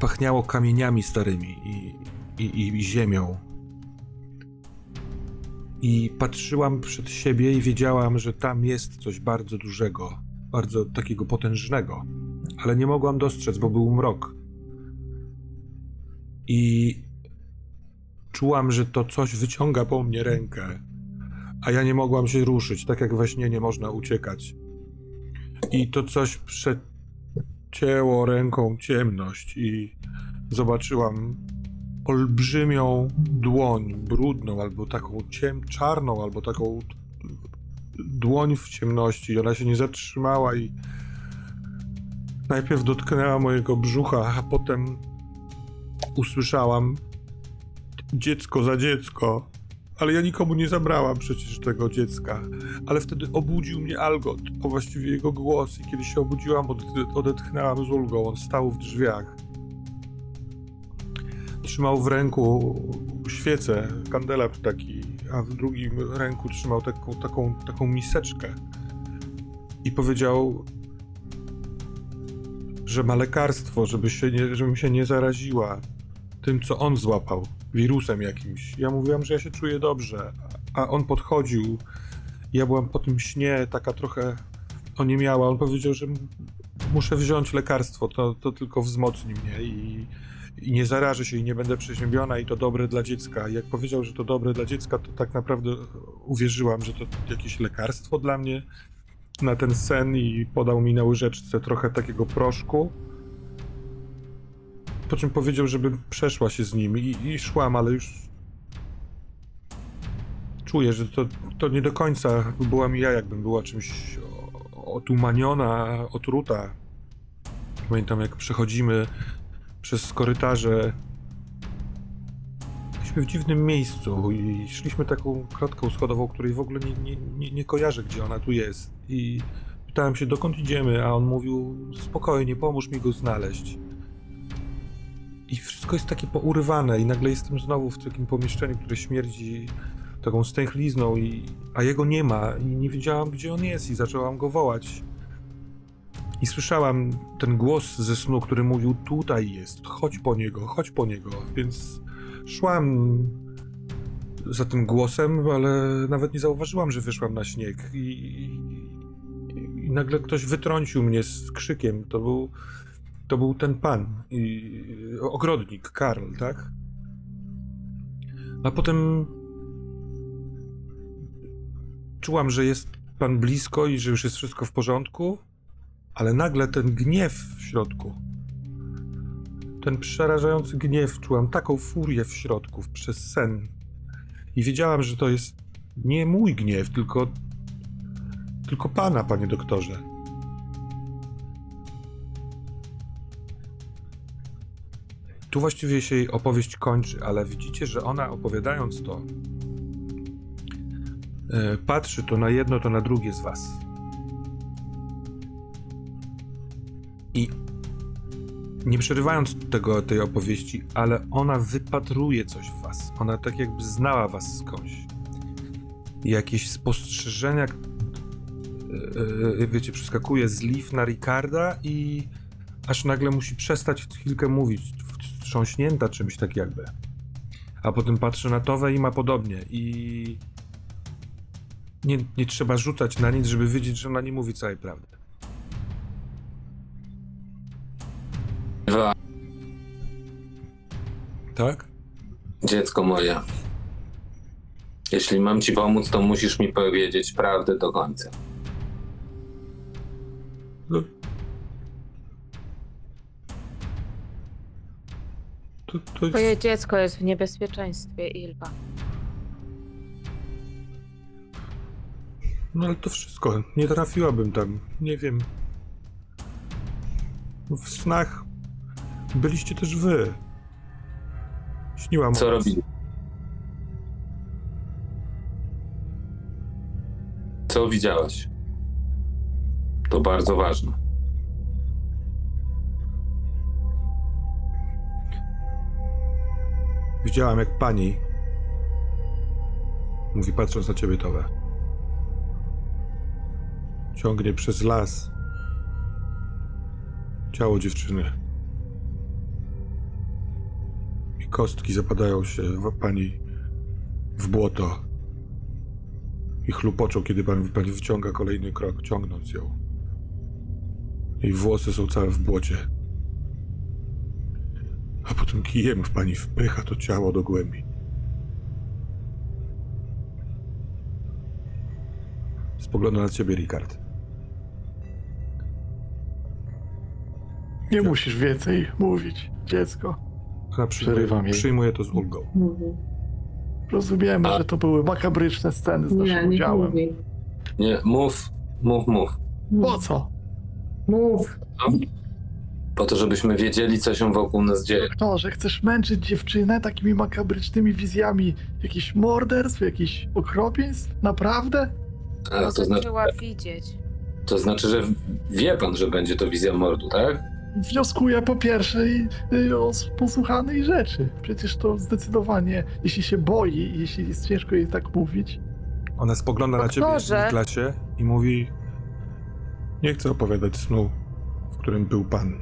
pachniało kamieniami starymi i, i, i ziemią. I patrzyłam przed siebie i wiedziałam, że tam jest coś bardzo dużego, bardzo takiego potężnego ale nie mogłam dostrzec, bo był mrok. I czułam, że to coś wyciąga po mnie rękę, a ja nie mogłam się ruszyć, tak jak we śnie nie można uciekać. I to coś przecięło ręką ciemność i zobaczyłam olbrzymią dłoń, brudną, albo taką ciem czarną, albo taką dłoń w ciemności. Ona się nie zatrzymała i Najpierw dotknęła mojego brzucha, a potem usłyszałam dziecko za dziecko. Ale ja nikomu nie zabrałam przecież tego dziecka. Ale wtedy obudził mnie Algot, a właściwie jego głos. I kiedy się obudziłam, ode- odetchnęłam z ulgą. On stał w drzwiach. Trzymał w ręku świecę, kandelab taki, a w drugim ręku trzymał taką, taką, taką miseczkę. I powiedział: że ma lekarstwo, żeby się nie, żebym się nie zaraziła tym, co on złapał, wirusem jakimś. Ja mówiłam, że ja się czuję dobrze, a on podchodził. Ja byłam po tym śnie taka trochę oniemiała. On powiedział, że muszę wziąć lekarstwo, to, to tylko wzmocni mnie i, i nie zarażę się i nie będę przeziębiona i to dobre dla dziecka. Jak powiedział, że to dobre dla dziecka, to tak naprawdę uwierzyłam, że to jakieś lekarstwo dla mnie na ten sen i podał mi na łyżeczce trochę takiego proszku. Po czym powiedział, żebym przeszła się z nim i, i szłam, ale już czuję, że to, to nie do końca byłam ja, jakbym była czymś otumaniona, otruta. Pamiętam, jak przechodzimy przez korytarze. Byliśmy w dziwnym miejscu i szliśmy taką klatką schodową, której w ogóle nie, nie, nie, nie kojarzę, gdzie ona tu jest. I pytałem się, dokąd idziemy, a on mówił, spokojnie, pomóż mi go znaleźć. I wszystko jest takie pourywane i nagle jestem znowu w takim pomieszczeniu, które śmierdzi taką stęchlizną, i, a jego nie ma i nie wiedziałam, gdzie on jest i zaczęłam go wołać. I słyszałam ten głos ze snu, który mówił, tutaj jest, chodź po niego, chodź po niego, więc szłam za tym głosem, ale nawet nie zauważyłam, że wyszłam na śnieg i, i, i nagle ktoś wytrącił mnie z krzykiem. To był, to był ten pan, i, ogrodnik, Karl, tak? A potem czułam, że jest pan blisko i że już jest wszystko w porządku, ale nagle ten gniew w środku ten przerażający gniew, czułam taką furię w środku, przez sen. I wiedziałam, że to jest nie mój gniew, tylko. tylko pana, panie doktorze. Tu właściwie się jej opowieść kończy, ale widzicie, że ona opowiadając to, e, patrzy to na jedno, to na drugie z was. I nie przerywając tego, tej opowieści, ale ona wypatruje coś w was. Ona tak jakby znała was skądś. Jakieś spostrzeżenia, yy, yy, wiecie, przeskakuje z Liv na Ricarda i aż nagle musi przestać chwilkę mówić, wstrząśnięta czymś tak jakby. A potem patrzy na Towę i ma podobnie i nie, nie trzeba rzucać na nic, żeby wiedzieć, że ona nie mówi całej prawdy. Ewa, Tak? dziecko moje. Jeśli mam ci pomóc, to musisz mi powiedzieć prawdę do końca. No. To, to jest... Twoje dziecko jest w niebezpieczeństwie, Ilwa. No ale to wszystko. Nie trafiłabym tam. Nie wiem. W snach byliście też wy. Śniłam Co robili? Co widziałaś? To bardzo ważne. Widziałam, jak pani mówi, patrząc na ciebie, Towe. Ciągnie przez las ciało dziewczyny. I kostki zapadają się w pani w błoto. I chlupoczą, kiedy pan, pani wyciąga kolejny krok, ciągnąc ją. Jej włosy są całe w błocie. A potem kijem w pani wpycha to ciało do głębi. Spogląda na ciebie, Ricard. Nie musisz więcej mówić, dziecko. Ona przyjmuje, przyjmuje to z ulgą. Mówi. Rozumiemy, A- że to były makabryczne sceny z Nie, naszym nie udziałem. mówi. Nie, mów, mów, mów. Po co? Mów. Po to, żebyśmy wiedzieli, co się wokół nas dzieje. To, że chcesz męczyć dziewczynę takimi makabrycznymi wizjami jakichś morderstw, jakichś okropieństw? Naprawdę? A, to, znaczy, zaczęła widzieć. to znaczy, że wie pan, że będzie to wizja mordu, tak? Wnioskuję po pierwszej o posłuchanej rzeczy. Przecież to zdecydowanie, jeśli się boi, jeśli jest ciężko jej tak mówić, Ona spogląda na ciebie Doktorze. w klasie i mówi: Nie chcę opowiadać snu, w którym był pan.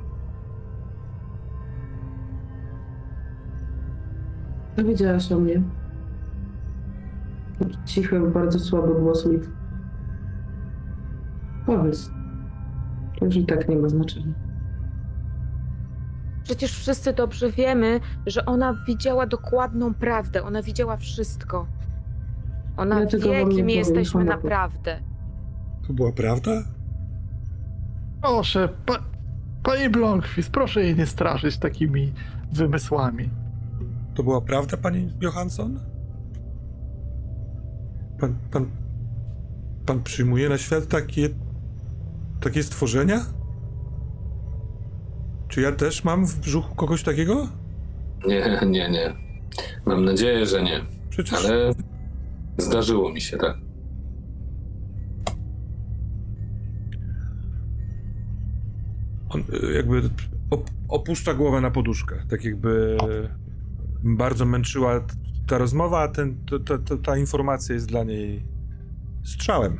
Dowiedziałaś o mnie. Cichy, bardzo słaby głos Liv. Powiedz. To już i tak nie ma znaczenia. Przecież wszyscy dobrze wiemy, że ona widziała dokładną prawdę. Ona widziała wszystko. Ona Ja tylko wie, wam nie kim powiem, jesteśmy naprawdę. To była prawda? Proszę, pa, panie Blomqvist, proszę jej nie straszyć takimi wymysłami. To była prawda, pani Johansson? Pan, pan, pan przyjmuje na świat takie, takie stworzenia? Czy ja też mam w brzuchu kogoś takiego? Nie, nie, nie. Mam nadzieję, że nie. Przecież Ale zdarzyło mi się, tak. on y, jakby op- opuszcza głowę na poduszkę. Tak jakby bardzo męczyła ta rozmowa, a ten, to, to, ta informacja jest dla niej strzałem.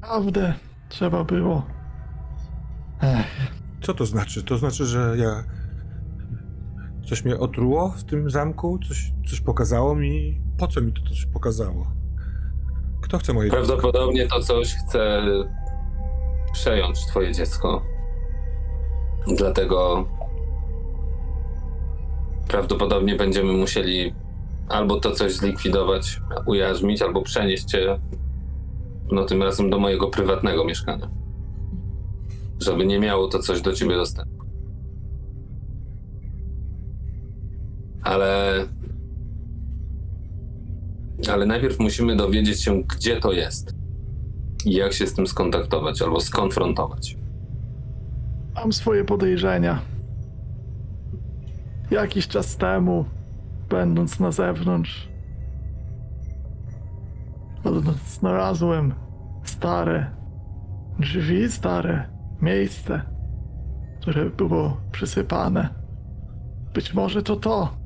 Prawdę trzeba było. Ech, Co to znaczy? To znaczy, że ja. Coś mnie otruło w tym zamku? Coś, coś pokazało mi? Po co mi to coś pokazało? Kto chce moje dziecko? Prawdopodobnie to coś chce przejąć twoje dziecko. Dlatego prawdopodobnie będziemy musieli albo to coś zlikwidować, ujarzmić, albo przenieść cię no tym razem do mojego prywatnego mieszkania. Żeby nie miało to coś do ciebie dostępu. Ale ale najpierw musimy dowiedzieć się, gdzie to jest i jak się z tym skontaktować albo skonfrontować. Mam swoje podejrzenia. Jakiś czas temu, będąc na zewnątrz, znalazłem stare drzwi, stare miejsce, które było przysypane. Być może to to,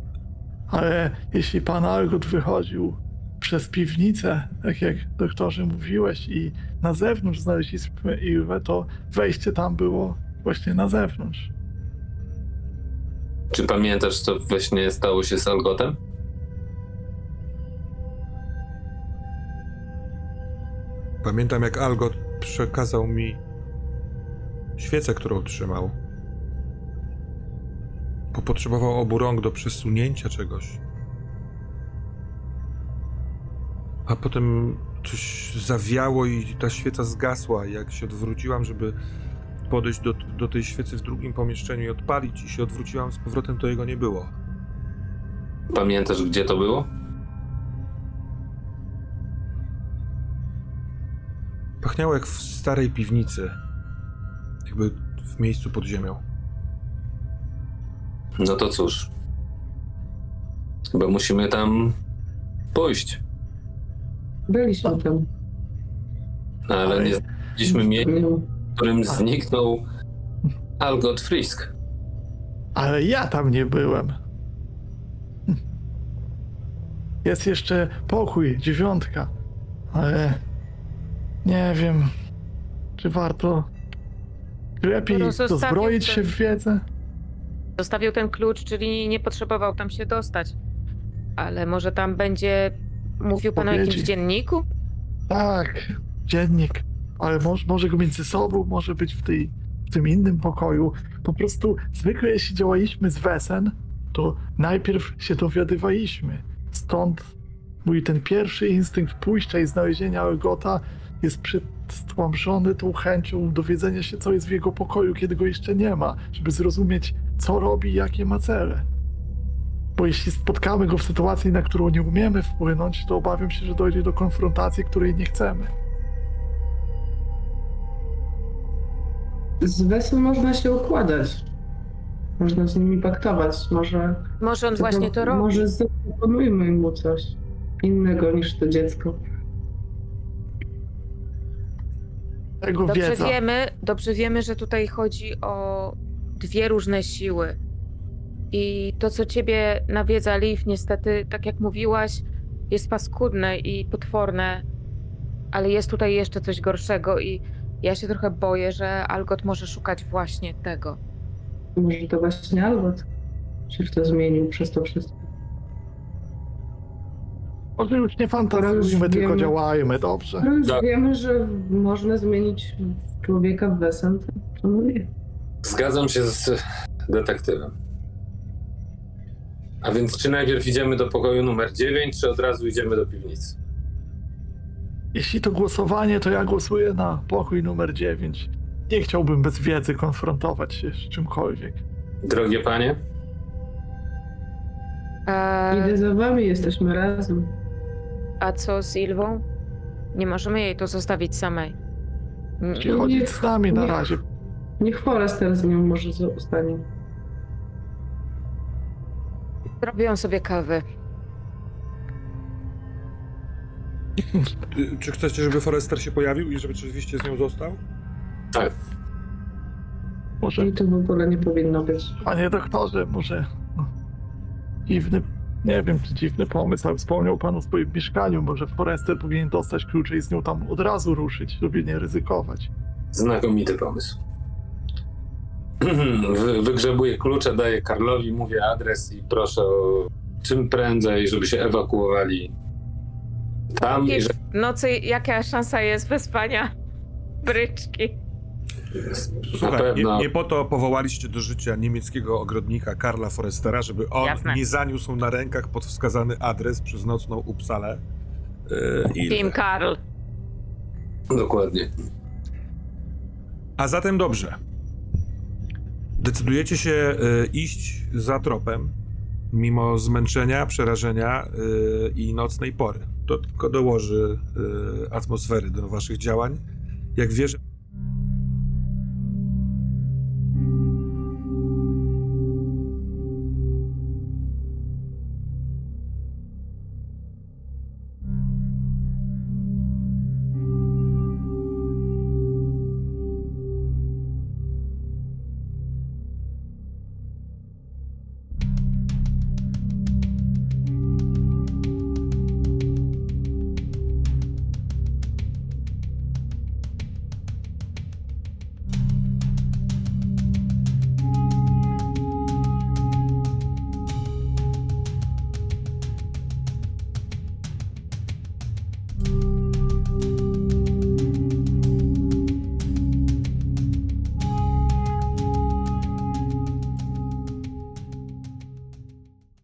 ale jeśli pan Algot wychodził przez piwnicę, tak jak doktorze mówiłeś, i na zewnątrz znaleźliśmy Ilwę, to wejście tam było właśnie na zewnątrz. Czy pamiętasz, co we śnie stało się z Algotem? Pamiętam, jak Algot przekazał mi świecę, którą trzymał. Bo potrzebował obu rąk do przesunięcia czegoś. A potem coś zawiało i ta świeca zgasła. Jak się odwróciłam, żeby podejść do, do tej świecy w drugim pomieszczeniu i odpalić, i się odwróciłam z powrotem, to jego nie było. Pamiętasz, gdzie to było? Pachniało jak w starej piwnicy. Jakby w miejscu pod ziemią. No to cóż. Chyba musimy tam pójść. Byliśmy tam. Ale nie znaleźliśmy miejsca, w którym zniknął Algot Frisk. Ale ja tam nie byłem. Jest jeszcze pokój, dziewiątka. Ale nie wiem, czy warto. Lepiej zostawił dozbroić ten- się w wiedzę? Zostawił ten klucz, czyli nie potrzebował tam się dostać. Ale może tam będzie mówił pan o jakimś dzienniku? Tak, dziennik. Ale może, może go między sobą, może być w, tej, w tym innym pokoju. Po prostu zwykle jeśli działaliśmy z Wesen, to najpierw się dowiadywaliśmy. Stąd mój ten pierwszy instynkt pójścia i znalezienia Elgota jest przetłamszony tą chęcią dowiedzenia się, co jest w jego pokoju, kiedy go jeszcze nie ma, żeby zrozumieć, co robi i jakie ma cele. Bo jeśli spotkamy go w sytuacji, na którą nie umiemy wpłynąć, to obawiam się, że dojdzie do konfrontacji, której nie chcemy. Z Wesem można się układać. Można z nimi paktować. Może, Może on właśnie to robi. może zaproponujmy mu coś innego niż to dziecko. Tego Dobrze wiedza. wiemy, dobrze wiemy, że tutaj chodzi o dwie różne siły. I to, co ciebie nawiedza, Liv, niestety, tak jak mówiłaś, jest paskudne i potworne, ale jest tutaj jeszcze coś gorszego i ja się trochę boję, że Algot może szukać właśnie tego. Może to właśnie Albert się w to zmienił przez to wszystko. Może już nie fantazjujmy, tylko wiemy. działajmy, dobrze? No już Tak. wiemy, że można zmienić człowieka w Wesem, to czemu nie? Zgadzam się z detektywem. A więc czy najpierw idziemy do pokoju numer 9, czy od razu idziemy do piwnicy? Jeśli to głosowanie, to ja głosuję na pokój numer 9. Nie chciałbym bez wiedzy konfrontować się z czymkolwiek. Drogie panie, Eee, Idę za wami, jesteśmy razem. A co z Ilwą? Nie możemy jej tu zostawić samej. N- Jeśli chodzić z nami na nie. razie. Niech Forrester z nią może zostanie. Zrobiłam sobie kawy. Y, Czy chcecie, żeby Forrester się pojawił i żeby rzeczywiście z nią został? tak, Może, I to w ogóle nie powinno być. panie doktorze, może dziwny, nie wiem czy dziwny pomysł, ale wspomniał pan o swoim mieszkaniu. Może Forrester powinien dostać klucze i z nią tam od razu ruszyć, żeby nie ryzykować. znakomity pomysł. Wy, wygrzebuję klucze, daję Karlowi, mówię adres i proszę o czym prędzej, żeby się ewakuowali tam i że w nocy jaka szansa jest wyspania bryczki? Słuchaj, pewno nie, nie po to powołaliście do życia niemieckiego ogrodnika Karla Forestera, żeby on Jasne. nie zaniósł na rękach pod wskazany adres przez nocną Upsalę. Yy, Team Karl. dokładnie. A zatem dobrze. Decydujecie się y, iść za tropem, mimo zmęczenia, przerażenia y, i nocnej pory. To tylko dołoży y, atmosfery do waszych działań. Jak wierzę,